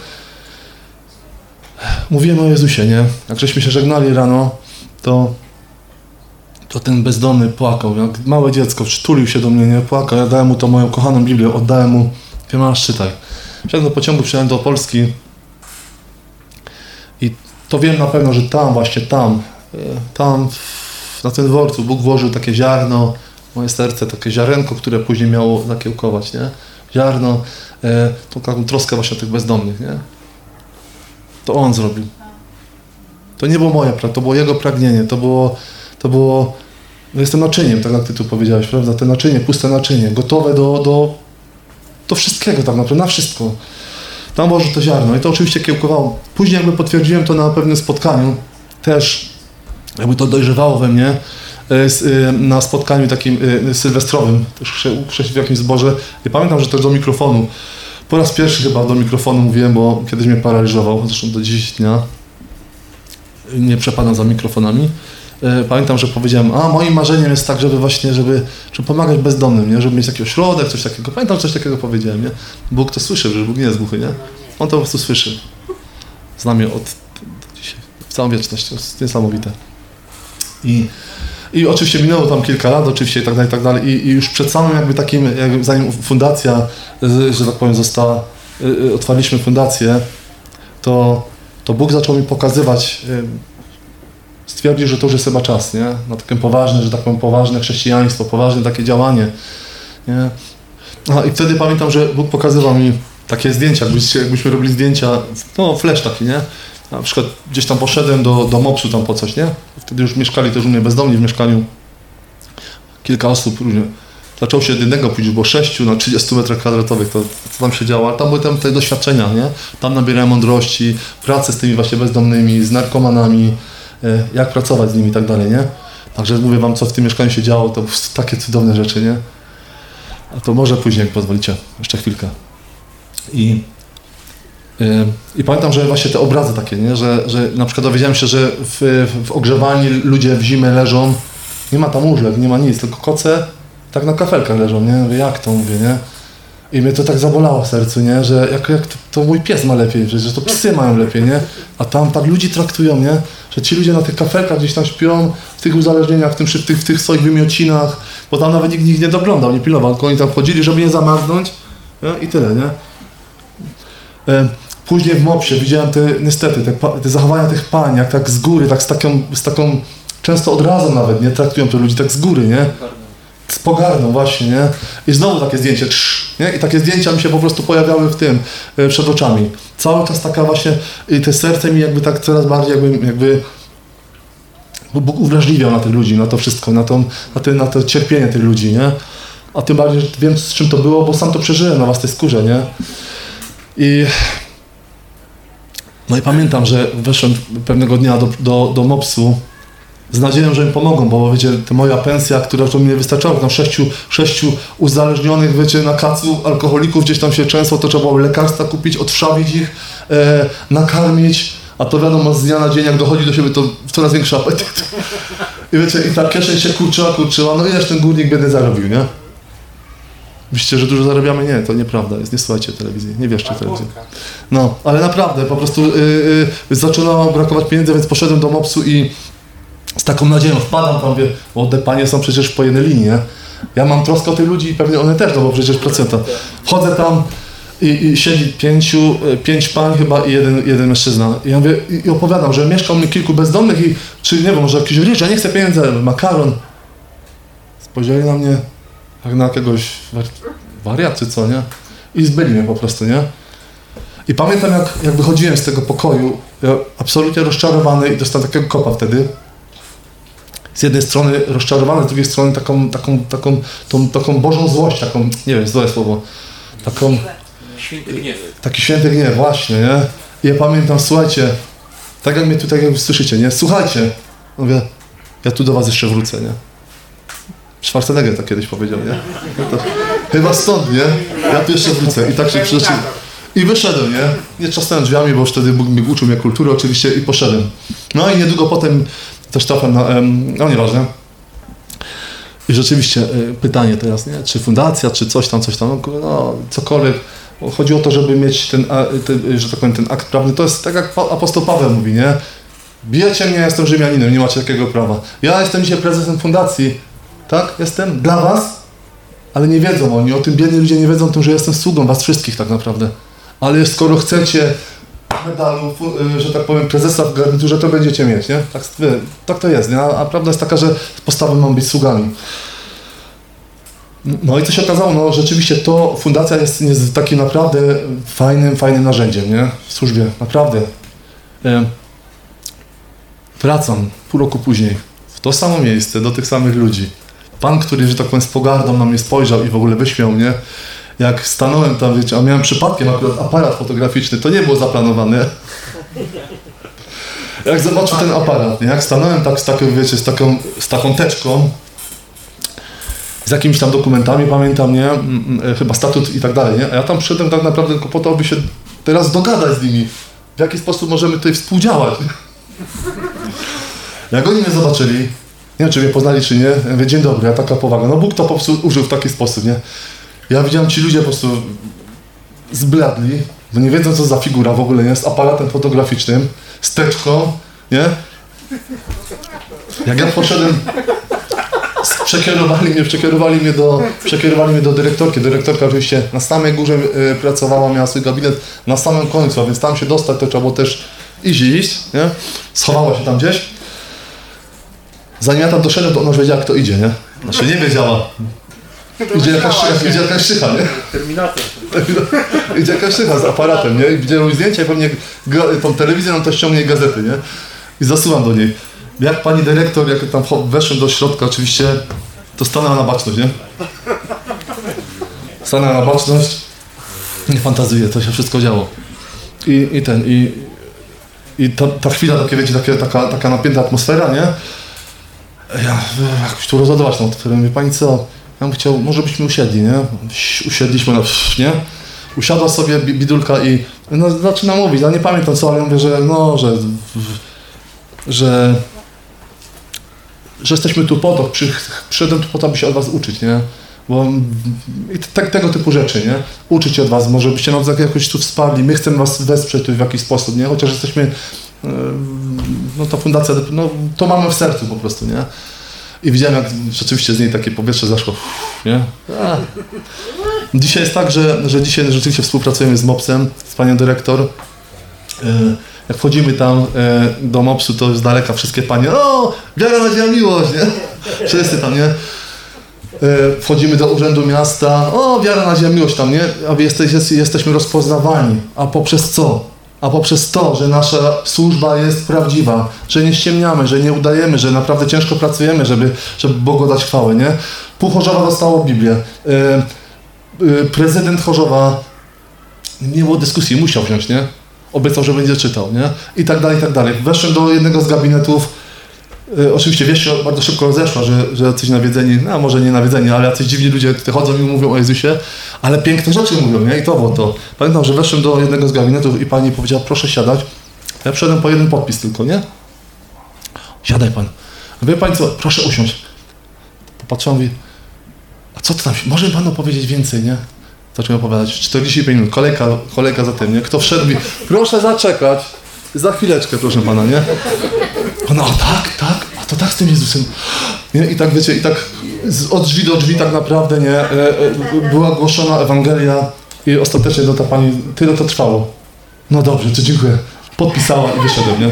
Mówiłem o Jezusie, nie? Jak żeśmy się żegnali rano, to, to ten bezdomny płakał, jak małe dziecko, przytulił się do mnie, nie? Płakał, ja dałem mu tą moją kochaną Biblię, oddałem mu, wie masz, czytaj. Wsiadłem do pociągu, przyjechałem do Polski i to wiem na pewno, że tam, właśnie tam, e, tam na tym dworcu Bóg włożył takie ziarno, moje serce, takie ziarenko, które później miało zakiełkować, nie? Ziarno, e, tą taką troskę właśnie tych bezdomnych, nie? To On zrobił. To nie było moje, pra- to było Jego pragnienie, to było, to było, no jestem naczyniem, tak jak Ty tu powiedziałeś, prawda, te naczynie, puste naczynie, gotowe do, do, do wszystkiego tak naprawdę, na wszystko. Tam może to ziarno i to oczywiście kiełkowało. Później jakby potwierdziłem to na pewnym spotkaniu, też jakby to dojrzewało we mnie, na spotkaniu takim e, sylwestrowym, też w jakimś zborze i pamiętam, że też do mikrofonu, po raz pierwszy chyba do mikrofonu mówiłem, bo kiedyś mnie paraliżował, zresztą do dziś dnia nie przepadam za mikrofonami. E, Pamiętam, że powiedziałem, a moim marzeniem jest tak, żeby właśnie, żeby, żeby pomagać bezdomnym, nie? żeby mieć taki ośrodek, coś takiego. Pamiętam, że coś takiego powiedziałem, nie? Bóg to słyszy, że Bóg nie jest głuchy, nie? On to po prostu słyszy. Znam je od dzisiaj, w całą wieczność, to jest niesamowite. I, I oczywiście minęło tam kilka lat, oczywiście i tak dalej, i tak dalej. I, i już przed samym jakby takim, jakby zanim fundacja, z- że tak powiem, została, y, y, otwarliśmy fundację, to, to Bóg zaczął mi pokazywać, y, stwierdził, że to już jest chyba czas, nie? Na takie poważne, że tak powiem, poważne chrześcijaństwo, poważne takie działanie, nie? A, I wtedy pamiętam, że Bóg pokazywał mi takie zdjęcia, jakbyśmy robili zdjęcia, no flash taki, nie? Na przykład gdzieś tam poszedłem do, do MOPS-u tam po coś, nie? Wtedy już mieszkali też u mnie bezdomni w mieszkaniu. Kilka osób różnie. Zaczęło się od jednego, później było sześciu na 30 metrach kwadratowych, to co tam się działo, ale tam były tam te doświadczenia, nie? Tam nabierałem mądrości, pracy z tymi właśnie bezdomnymi, z narkomanami, e, jak pracować z nimi i tak dalej, nie? Także mówię wam, co w tym mieszkaniu się działo, to takie cudowne rzeczy, nie? A to może później, jak pozwolicie, jeszcze chwilkę. I, i pamiętam, że właśnie te obrazy takie, nie? Że, że na przykład dowiedziałem się, że w, w ogrzewani ludzie w zimę leżą, nie ma tam łóżek, nie ma nic, tylko koce tak na kafelkach leżą, nie? Jak to mówię, nie? I mnie to tak zabolało w sercu, nie? Że jak, jak to, to mój pies ma lepiej, że, to psy mają lepiej, nie? A tam tak ludzi traktują, nie? Że ci ludzie na tych kafelkach gdzieś tam śpią, w tych uzależnieniach, w, tym, w, tych, w tych swoich wymiocinach, bo tam nawet nikt nie doglądał, nie pilnował, tylko oni tam chodzili, żeby nie zamarznąć nie? i tyle, nie? Później w MOPSie widziałem te, niestety, te, te zachowania tych pań, jak tak z góry, tak z taką, z taką, często od razu nawet, nie? Traktują te ludzi tak z góry, nie? z pogardą właśnie, nie? I znowu takie zdjęcie, trz, nie? I takie zdjęcia mi się po prostu pojawiały w tym, e, przed oczami. Cały czas taka właśnie, i te serce mi jakby tak coraz bardziej jakby, jakby Bóg uwrażliwiał na tych ludzi, na to wszystko, na, tą, na, te, na to cierpienie tych ludzi, nie? A tym bardziej, wiem z czym to było, bo sam to przeżyłem na własnej skórze, nie? I no i pamiętam, że weszłem pewnego dnia do, do, do MOPS-u z nadzieją, że mi pomogą, bo wiecie, to moja pensja, która to mi nie wystarczała, tam sześciu, sześciu uzależnionych, wiecie, na kacu alkoholików gdzieś tam się często, to trzeba było lekarstwa kupić, odwszawić ich, e, nakarmić, a to wiadomo, z dnia na dzień, jak dochodzi do siebie, to coraz większy apetyt. I wiecie, i ta kieszeń się kurczyła, kurczyła, no ileż ten górnik biedy zarobił, nie? Myślicie, że dużo zarabiamy? Nie, to nieprawda jest, nie słuchajcie telewizji, nie wierzcie telewizji. No, ale naprawdę, po prostu yy, yy, zaczynało brakować pieniędzy, więc poszedłem do MOPS-u i z taką nadzieją wpadam tam, mówię, o te panie są przecież po jednej linii, nie? Ja mam troskę o tych ludzi i pewnie one też, no bo przecież procenta. Wchodzę tam i, i siedzi pięciu, y, pięć pań chyba i jeden, jeden mężczyzna. I ja mówię, i, opowiadam, że mieszka u mnie kilku bezdomnych i czy nie wiem, może jakiś ryż, ja nie chcę pieniędzy, makaron. Spojrzeli na mnie jak na jakiegoś war- wariat czy co, nie? I zbyli mnie po prostu, nie? I pamiętam, jak, jak wychodziłem z tego pokoju, ja absolutnie rozczarowany i dostałem takiego kopa wtedy. Z jednej strony rozczarowany, z drugiej strony taką, taką, taką, tą, taką Bożą złość, taką, nie wiem, złe słowo, taką, Święty gniew. taki święty gniew, właśnie, nie? I ja pamiętam, słuchajcie, tak jak mnie tutaj jak słyszycie, nie? Słuchajcie, mówię, ja tu do was jeszcze wrócę, nie? Schwarzenegger tak kiedyś powiedział, nie? To, chyba stąd, nie? Ja tu jeszcze wrócę. I tak się przyszedł. I wyszedłem, nie? Nie trzasnąłem drzwiami, bo wtedy Bóg mi uczył mnie kultury oczywiście i poszedłem. No i niedługo potem też trafiam na, no nieważne. I rzeczywiście e, pytanie teraz, nie? Czy fundacja, czy coś tam, coś tam, no, no cokolwiek. Chodzi o to, żeby mieć ten, ten, że tak powiem, ten akt prawny. To jest tak jak apostoł Paweł mówi, nie? Bijecie mnie, ja jestem Rzymianinem, nie macie takiego prawa. Ja jestem dzisiaj prezesem fundacji, tak? Jestem dla was, ale nie wiedzą oni o tym, biedni ludzie nie wiedzą o tym, że jestem sługą was wszystkich tak naprawdę. Ale skoro chcecie medalu, y, że tak powiem, prezesa w garniturze, to będziecie mieć, nie? Tak, tak to jest, nie? A, prawda jest taka, że z podstawy mam być sługami. No i co się okazało, no rzeczywiście to fundacja jest, jest takim naprawdę fajnym, fajnym narzędziem, nie? W służbie, naprawdę. Em, Wracam pół roku później w to samo miejsce, do tych samych ludzi. Pan, który, że tak powiem, z pogardą na mnie spojrzał i w ogóle wyśmiał mnie, jak stanąłem tam, wiecie, a miałem przypadkiem akurat aparat fotograficzny, to nie było zaplanowane. Jak zobaczył ten aparat, nie? jak stanąłem tak z taką, wiecie, z taką, z taką teczką, z jakimiś tam dokumentami, pamiętam, nie? Mm, mm, Chyba statut i tak dalej, nie? A ja tam przyszedłem tak naprawdę tylko po to, aby się teraz dogadać z nimi. W jaki sposób możemy tutaj współdziałać. Jak oni mnie zobaczyli, nie wiem, czy mnie poznali, czy nie, ja mówię, dzień dobry, ja taka powaga. No Bóg to po prostu użył w taki sposób, nie? Ja widziałem, ci ludzie po prostu zbladli, bo nie wiedzą, co za figura w ogóle jest, aparatem fotograficznym, z teczką, nie? Jak ja poszedłem, przekierowali mnie, przekierowali mnie do, przekierowali mnie do dyrektorki. Dyrektorka oczywiście na samej górze y, pracowała, miała swój gabinet na samym końcu, a więc tam się dostać to trzeba było też iść, iść, nie? Schowała się tam gdzieś. Zanim ja tam doszedłem, to ona już wiedziała, kto idzie, nie? Znaczy nie wiedziała. Idzie jakaś, idzie jakaś szycha, nie? Terminator. [laughs] Idzie jakaś szycha z aparatem, nie? I Widziałem zdjęcia i pewnie tą telewizję, no to ściągnie gazety, nie? I zasuwam do niej. Jak pani dyrektor, jak tam weszłem do środka, oczywiście, to stanęła na baczność, nie? Stanęła na baczność. Nie fantazuję, to się wszystko działo. I, i ten, i, i ta, ta chwila, takie, wiecie, takie, taka, taka napięta atmosfera, nie? Ja jakoś tu rozładować tą atmosferę. Mówię, pani co, ja bym chciał, może byśmy usiedli, nie? Usiedliśmy na, nie? Usiadła sobie bi- bidulka i no, zaczyna mówić, ja nie pamiętam co, ale ja mówię, że no, że, że, że jesteśmy tu po to, przy, przyszedłem tu po to, aby się od was uczyć, nie? Bo i tak, tego typu rzeczy, nie? Uczyć od was, może byście nas jakoś tu wsparli, my chcemy was wesprzeć tu w jakiś sposób, nie? Chociaż jesteśmy, no ta fundacja, no to mamy w sercu po prostu, nie? I widziałem, jak rzeczywiście z niej takie powietrze zaszło, nie? A. Dzisiaj jest tak, że, że dzisiaj rzeczywiście współpracujemy z MOPS-em, z panią dyrektor. E, Jak wchodzimy tam e, do MOPS-u, to z daleka wszystkie panie, o, wiara, nadzieja, miłość, nie? Wszyscy tam, nie? E, Wchodzimy do Urzędu Miasta, o, wiara, nadzieja, miłość tam, nie? A jesteś, jest, jesteśmy rozpoznawani. A poprzez co? A poprzez to, że nasza służba jest prawdziwa, że nie ściemniamy, że nie udajemy, że naprawdę ciężko pracujemy, żeby, żeby Bogu dać chwałę, nie? Pół Chorzowa dostało Biblię. E, y, prezydent Chorzowa nie było dyskusji, musiał wziąć, nie? Obiecał, że będzie czytał, nie? I tak dalej, i tak dalej. Weszłem do jednego z gabinetów, oczywiście wieść się bardzo szybko rozeszła, że, że jacyś nawiedzeni, no może nie nawiedzeni, ale jacyś dziwni ludzie chodzą i mówią o Jezusie, ale piękne rzeczy mówią, nie? I to było to. Pamiętam, że weszłem do jednego z gabinetów i pani powiedziała, proszę siadać. Ja przyszedłem po jeden podpis tylko, nie? Siadaj pan. Wie pani co, proszę usiąść. Popatrzyłam i a co to tam, może pan opowiedzieć więcej, nie? Zacząłem opowiadać, 45 minut, kolejka, kolejka za tym, nie? Kto wszedł mi, proszę zaczekać, za chwileczkę, proszę pana, nie? Ona, o tak, tak, a to tak z tym Jezusem. Nie? I tak, wiecie, i tak od drzwi do drzwi tak naprawdę, nie? E, e, była głoszona Ewangelia i ostatecznie do ta pani, tyle to trwało. No dobrze, to dziękuję. Podpisała i wyszedłem, nie?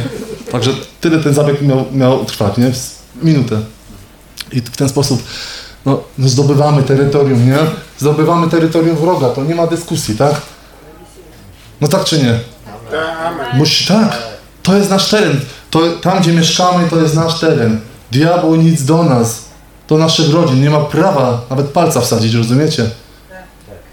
Także tyle ten zabieg miał, miał trwać, nie? Minutę. I w ten sposób no, no zdobywamy terytorium, nie? Zdobywamy terytorium wroga, to nie ma dyskusji, tak? No tak czy nie? Amen. Musi, tak. To jest nasz teren. To, tam, gdzie mieszkamy, to jest nasz teren. Diabeł nic do nas, do naszych rodzin. Nie ma prawa nawet palca wsadzić, rozumiecie?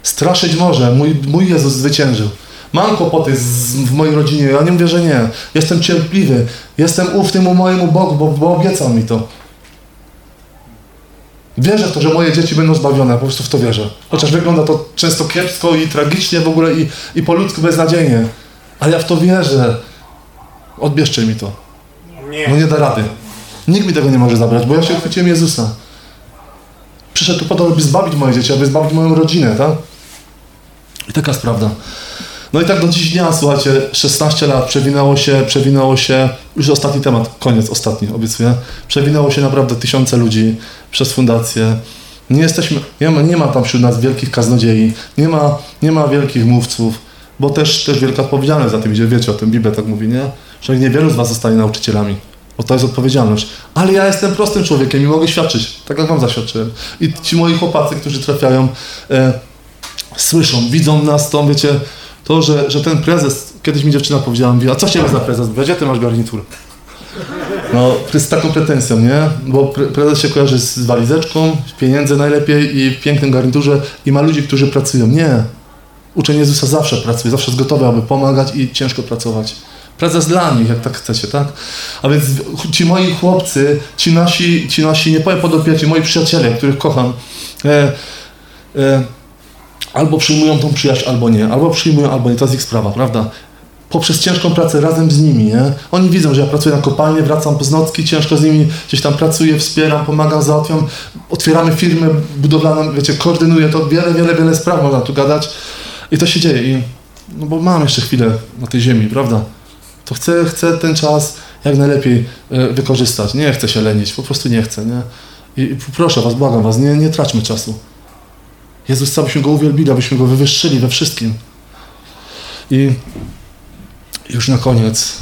Straszyć może. Mój, mój Jezus zwyciężył. Mam kłopoty z, w mojej rodzinie. Ja nie mówię, że nie. Jestem cierpliwy. Jestem ufny mojemu Bogu, bo, bo obiecał mi to. Wierzę w to, że moje dzieci będą zbawione, po prostu w to wierzę. Chociaż wygląda to często kiepsko i tragicznie w ogóle i, i po ludzku beznadziejnie. Ale ja w to wierzę. Odbierzcie mi to. No Nie. nie da rady. Nikt mi tego nie może zabrać, bo ja się uchwyciłem Jezusa. Przyszedł tu po to, aby zbawić moje dzieci, aby zbawić moją rodzinę, tak? I taka jest prawda. No i tak do dziś dnia, słuchajcie, 16 lat przewinęło się, przewinęło się, już ostatni temat, koniec, ostatni, obiecuję. Przewinęło się naprawdę tysiące ludzi przez fundację. Nie jesteśmy, nie ma, nie ma tam wśród nas wielkich kaznodziei, nie ma, nie ma wielkich mówców, bo też, też wielka odpowiedzialność za tym idzie, wiecie o tym, Biblia tak mówi, nie? Że niewielu z was zostanie nauczycielami. Bo to jest odpowiedzialność. Ale ja jestem prostym człowiekiem i mogę świadczyć, tak jak wam zaświadczyłem. I ci moi chłopacy, którzy trafiają, e, słyszą, widzą nas, to wiecie, to, że, że ten prezes, kiedyś mi dziewczyna powiedziała, mówi, a co się za prezes? Gdzie ty masz garnitur? No, z taką pretensją, nie? Bo pre- prezes się kojarzy z walizeczką, pieniędzy najlepiej i pięknym garniturze i ma ludzi, którzy pracują. Nie. Uczeń Jezusa zawsze pracuje, zawsze jest gotowy, aby pomagać i ciężko pracować. Prezes dla nich, jak tak chcecie, tak? A więc ci moi chłopcy, ci nasi, ci nasi nie powiem podopieczni, moi przyjaciele, których kocham, e, e, albo przyjmują tą przyjaźń, albo nie. Albo przyjmują, albo nie. To jest ich sprawa, prawda? Poprzez ciężką pracę razem z nimi, nie? Oni widzą, że ja pracuję na kopalni, wracam z nocki, ciężko z nimi gdzieś tam pracuję, wspieram, pomagam, załatwiam, otwieramy firmę budowlaną, wiecie, koordynuję to, wiele, wiele, wiele spraw można tu gadać i to się dzieje i no bo mam jeszcze chwilę na tej ziemi, prawda? To chcę, chcę ten czas jak najlepiej e, wykorzystać. Nie chcę się lenić, po prostu nie chcę, nie? I, i proszę was, błagam was, nie, nie traćmy czasu. Jezus chce, abyśmy Go uwielbili, abyśmy Go wywyższyli we wszystkim. I już na koniec,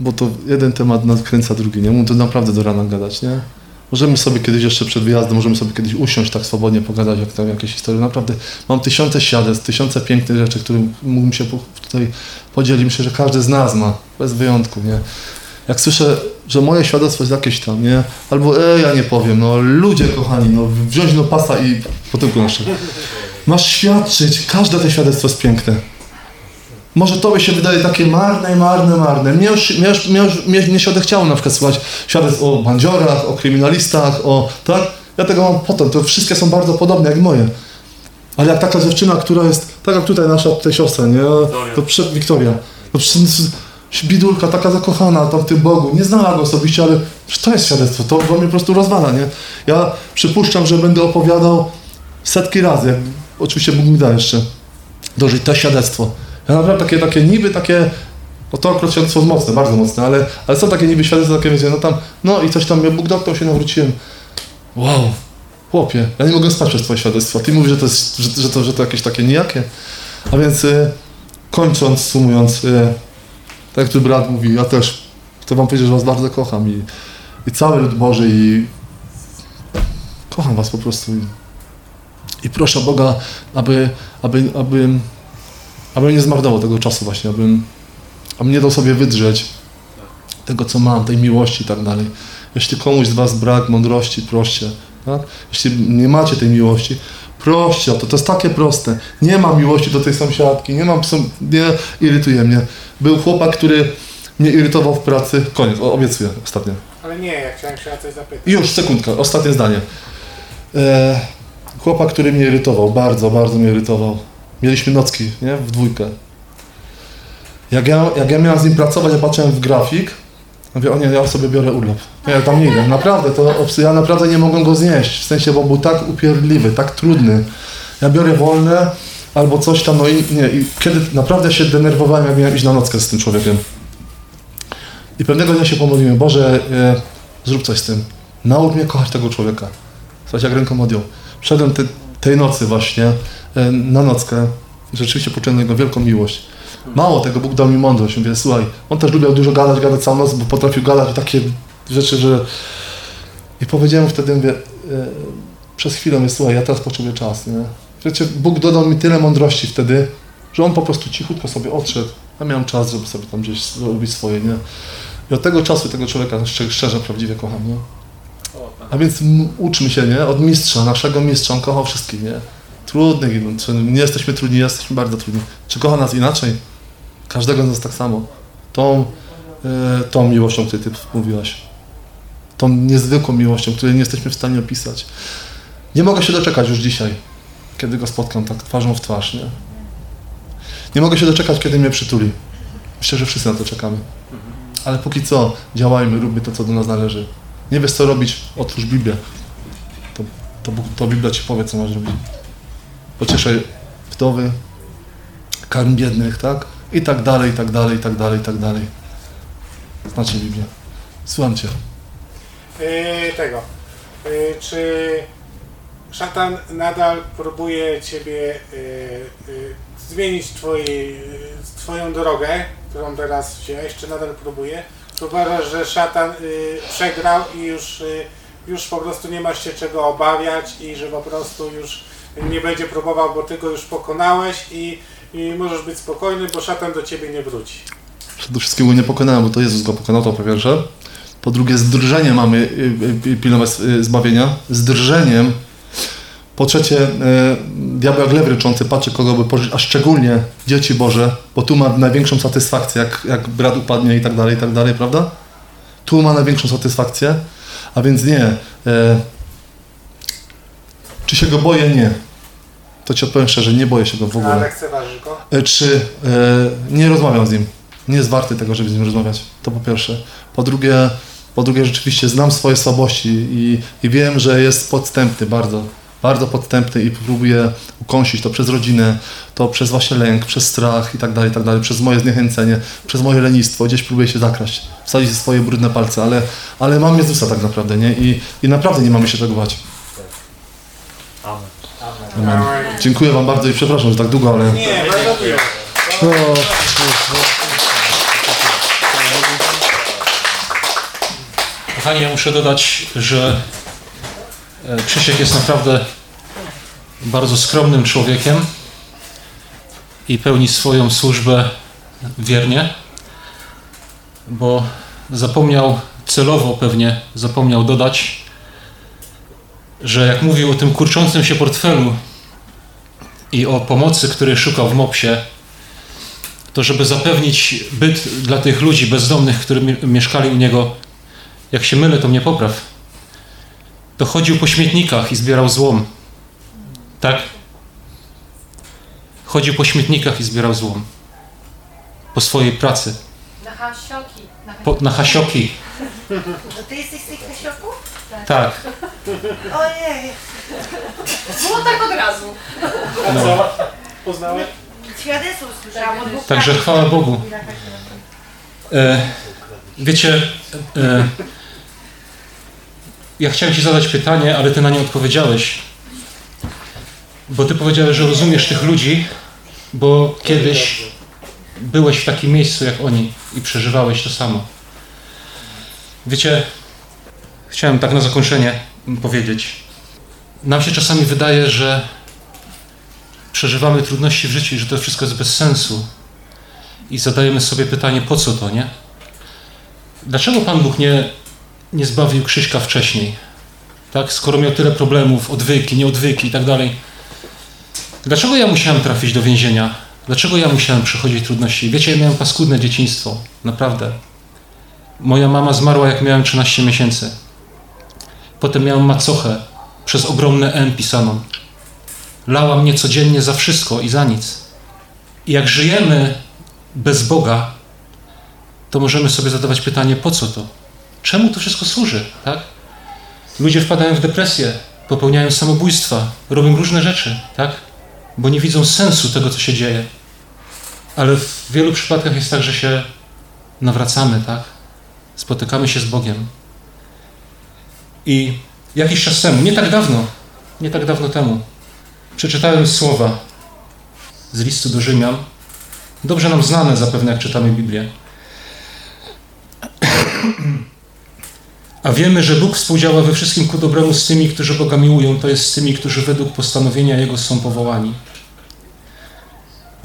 bo to jeden temat nadkręca drugi, nie? Mógł to naprawdę do rana gadać, nie? Możemy sobie kiedyś jeszcze przed wyjazdem, możemy sobie kiedyś usiąść tak swobodnie, pogadać jak tam jakieś historie. Naprawdę mam tysiące świadectw, tysiące pięknych rzeczy, którym mógłbym się tutaj podzielić. Myślę, że każdy z nas ma, bez wyjątku, nie? Jak słyszę, że moje świadectwo jest jakieś tam, nie? Albo e, ja nie powiem, no ludzie kochani, no wziąć do pasa i potem naszego. Masz świadczyć, każde to świadectwo jest piękne. Może tobie się wydaje takie marne, marne, marne. Mnie już, mnie, już, mnie, już, mnie, mnie się odechciało na przykład słuchać świadectw o bandziorach, o kryminalistach, o tak. Ja tego mam potem, to wszystkie są bardzo podobne jak moje. Ale jak taka dziewczyna, która jest, tak jak tutaj nasza tutaj siostra, nie? To przed Wiktoria. To przecież bidulka taka zakochana tam w tym Bogu. Nie znała go osobiście, ale to jest świadectwo. To, to mnie po prostu rozwala, nie? Ja przypuszczam, że będę opowiadał setki razy, jak oczywiście Bóg mi da jeszcze dożyć to świadectwo. Ja naprawdę takie, takie niby takie, no to akurat świadectwo mocne, bardzo mocne, ale, ale są takie niby świadectwa, takie wiecie, no tam, no i coś tam, mnie Bóg dotknął, się nawróciłem. Wow, chłopie, ja nie mogę spać przez twoje świadectwo. Ty mówisz, że to, jest, że, że, to, że to jakieś takie nijakie. A więc y, kończąc, sumując, y, tak jak tu brat mówi, ja też chcę wam powiedzieć, że was bardzo kocham i, i cały lud Boży i kocham was po prostu. I, i proszę Boga, aby, aby, aby, aby nie zmarnował tego czasu właśnie, abym, abym nie dał sobie wydrzeć tego, co mam, tej miłości i tak dalej. Jeśli komuś z was brak mądrości, proście. Tak? Jeśli nie macie tej miłości, proście o to. To jest takie proste. Nie mam miłości do tej sąsiadki, nie mam, nie irytuje mnie. Był chłopak, który mnie irytował w pracy. Koniec, o, obiecuję, ostatnie. Ale nie, ja chciałem się o coś zapytać. Już, sekundka, ostatnie zdanie. E, chłopak, który mnie irytował, bardzo, bardzo mnie irytował. Mieliśmy nocki, nie? W dwójkę. Jak ja, jak ja miałem z nim pracować, ja patrzyłem w grafik, mówię, o nie, ja sobie biorę urlop. Nie, ja tam nie idę. Naprawdę, to, ja naprawdę nie mogłem go znieść. W sensie, bo był tak upierdliwy, tak trudny. Ja biorę wolne, albo coś tam, no i nie. I kiedy naprawdę się denerwowałem, jak miałem iść na nockę z tym człowiekiem. I pewnego dnia się pomodliłem, Boże, e, zrób coś z tym. Naucz mnie kochać tego człowieka. Słuchajcie, jak ręką odjął. Wszedłem te, tej nocy właśnie e, na nockę. Rzeczywiście poczułem jego wielką miłość. Mało tego, Bóg dał mi mądrość. Mówię, słuchaj, on też lubił dużo gadać, gadać całą noc, bo potrafił gadać takie rzeczy, że... I powiedziałem wtedy, mówię, e, przez chwilę, mówię, słuchaj, ja teraz potrzebuję czas, nie? Wiecie, Bóg dodał mi tyle mądrości wtedy, że on po prostu cichutko sobie odszedł. Ja miałem czas, żeby sobie tam gdzieś zrobić swoje, nie? I od tego czasu tego człowieka szczerze, prawdziwie kocham, nie? A więc uczmy się, nie? Od mistrza, naszego mistrza, on kochał wszystkich, nie? Trudnych, no, czy nie jesteśmy trudni, jesteśmy bardzo trudni. Czy kocha nas inaczej? Każdego z nas tak samo. Tą, e, tą miłością, o której Ty mówiłaś. Tą niezwykłą miłością, której nie jesteśmy w stanie opisać. Nie mogę się doczekać już dzisiaj, kiedy go spotkam tak twarzą w twarz, nie? Nie mogę się doczekać, kiedy mnie przytuli. Myślę, że wszyscy na to czekamy. Ale póki co, działajmy, róbmy to, co do nas należy. Nie wiesz co robić, otwórz Biblię. To, to, to Biblia ci powie, co masz robić. Pocieszaj wdowy, karm biednych, tak? I tak dalej, i tak dalej, i tak dalej, i tak dalej. Znacie Biblię. Słucham Cię. Yy, tego. Yy, czy szatan nadal próbuje ciebie yy, yy, zmienić twojej, yy, twoją drogę, którą teraz wziąłeś, czy nadal próbuje? Uważasz, że szatan yy, przegrał i już, yy, już po prostu nie masz się czego obawiać i że po prostu już nie będzie próbował, bo ty go już pokonałeś i, i możesz być spokojny, bo szatan do ciebie nie wróci. Przede wszystkim go nie pokonałem, bo to Jezus go pokonał, to po pierwsze. Po drugie, z drżeniem mamy y, y, pilnować y, zbawienia. Z drżeniem. Po trzecie, y, diabeł jak lew ryczący patrzy, kogo by pożyć, a szczególnie dzieci Boże, bo tu ma największą satysfakcję, jak, jak brat upadnie i tak dalej, i tak dalej, prawda? Tu ma największą satysfakcję, a więc nie. Y, czy się go boję? Nie. To ci odpowiem szczerze, nie boję się go w ogóle. Ale lekceważysz go? E, Czy e, nie rozmawiam z nim? Nie jest warty tego, żeby z nim rozmawiać. To po pierwsze. Po drugie, po drugie rzeczywiście znam swoje słabości i, i wiem, że jest podstępny bardzo. Bardzo podstępny i próbuję ukąsić to przez rodzinę, to przez właśnie lęk, przez strach i tak dalej, i tak dalej, przez moje zniechęcenie, przez moje lenistwo. Gdzieś próbuję się zakraść, wsadzić swoje brudne palce, ale, ale mam Jezusa tak naprawdę, nie? I, I naprawdę nie mamy się czego bać. Amen. Amen. Dziękuję Wam bardzo i przepraszam, że tak długo, ale... Nie, bardzo miło. O, Kochani, ja muszę dodać, że Krzysiek jest naprawdę bardzo skromnym człowiekiem i pełni swoją służbę wiernie, bo zapomniał celowo pewnie, zapomniał dodać, że jak mówił o tym kurczącym się portfelu i o pomocy, której szukał w MOPS-ie, to żeby zapewnić byt dla tych ludzi bezdomnych, którzy mi- mieszkali u niego, jak się mylę, to mnie popraw, to chodził po śmietnikach i zbierał złom. Tak? Chodził po śmietnikach i zbierał złom. Po swojej pracy. Na hasioki. Na Po, na hasioki. To ty jesteś z tych hasioków? Tak. Ojej, Było tak od razu. A co? Poznałeś? świadectwo słyszałam od Także chwała Bogu. E, wiecie, e, ja chciałem Ci zadać pytanie, ale Ty na nie odpowiedziałeś. Bo Ty powiedziałeś, że rozumiesz tych ludzi, bo kiedyś byłeś w takim miejscu jak oni i przeżywałeś to samo. Wiecie, chciałem tak na zakończenie powiedzieć. Nam się czasami wydaje, że przeżywamy trudności w życiu i że to wszystko jest bez sensu. I zadajemy sobie pytanie, po co to, nie? Dlaczego Pan Bóg nie, nie zbawił Krzyśka wcześniej? Tak? Skoro miał tyle problemów, odwyki, nieodwyki i tak dalej. Dlaczego ja musiałem trafić do więzienia? Dlaczego ja musiałem przechodzić trudności? Wiecie, ja miałem paskudne dzieciństwo. Naprawdę. Moja mama zmarła, jak miałem 13 miesięcy. Potem miałem macochę przez ogromne N pisaną lała mnie codziennie za wszystko i za nic. I jak żyjemy bez Boga, to możemy sobie zadawać pytanie, po co to? Czemu to wszystko służy, tak? Ludzie wpadają w depresję, popełniają samobójstwa, robią różne rzeczy, tak? Bo nie widzą sensu tego, co się dzieje. Ale w wielu przypadkach jest tak, że się nawracamy, tak? Spotykamy się z Bogiem. I jakiś czas temu, nie tak dawno, nie tak dawno temu, przeczytałem słowa z listu do Rzymian, dobrze nam znane zapewne, jak czytamy Biblię. A wiemy, że Bóg współdziała we wszystkim ku dobremu z tymi, którzy Boga miłują, to jest z tymi, którzy według postanowienia Jego są powołani.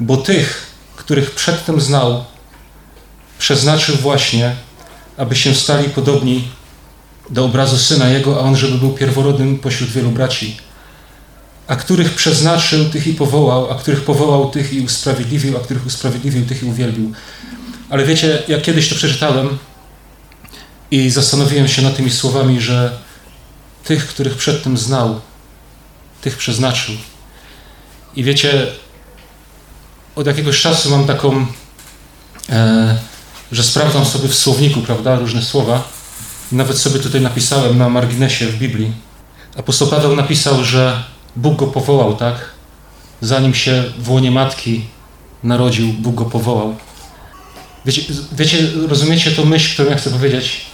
Bo tych, których przedtem znał, przeznaczył właśnie, aby się stali podobni do obrazu Syna Jego, a On, żeby był pierworodnym pośród wielu braci a których przeznaczył, tych i powołał, a których powołał, tych i usprawiedliwił, a których usprawiedliwił, tych i uwielbił. Ale wiecie, jak kiedyś to przeczytałem i zastanowiłem się nad tymi słowami, że tych, których przedtem znał, tych przeznaczył. I wiecie, od jakiegoś czasu mam taką, e, że sprawdzam sobie w słowniku, prawda, różne słowa. Nawet sobie tutaj napisałem na marginesie w Biblii. Apostoł Paweł napisał, że Bóg go powołał, tak? Zanim się w łonie matki narodził, Bóg go powołał. Wiecie, wiecie, rozumiecie tą myśl, którą ja chcę powiedzieć?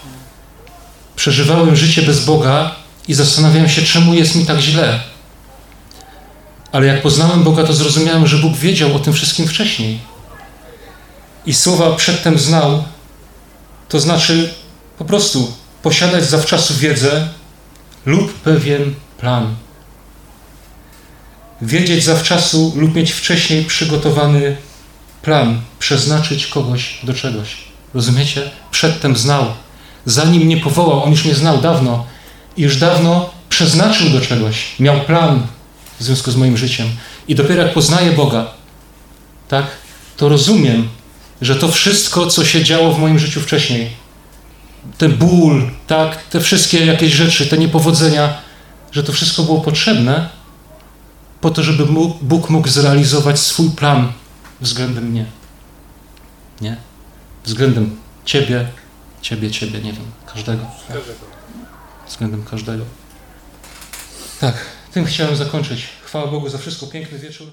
Przeżywałem życie bez Boga i zastanawiałem się, czemu jest mi tak źle. Ale jak poznałem Boga, to zrozumiałem, że Bóg wiedział o tym wszystkim wcześniej. I słowa przedtem znał, to znaczy po prostu posiadać zawczasu wiedzę lub pewien plan wiedzieć zawczasu lub mieć wcześniej przygotowany plan, przeznaczyć kogoś do czegoś. Rozumiecie? Przedtem znał. Zanim mnie powołał, On już mnie znał dawno i już dawno przeznaczył do czegoś. Miał plan w związku z moim życiem. I dopiero jak poznaję Boga, tak, to rozumiem, że to wszystko, co się działo w moim życiu wcześniej, ten ból, tak, te wszystkie jakieś rzeczy, te niepowodzenia, że to wszystko było potrzebne po to, żeby Bóg mógł zrealizować swój plan względem mnie. Nie? Względem Ciebie, Ciebie, Ciebie, nie wiem, każdego. Każdego. Względem każdego. Tak, tym chciałem zakończyć. Chwała Bogu za wszystko. Piękny wieczór.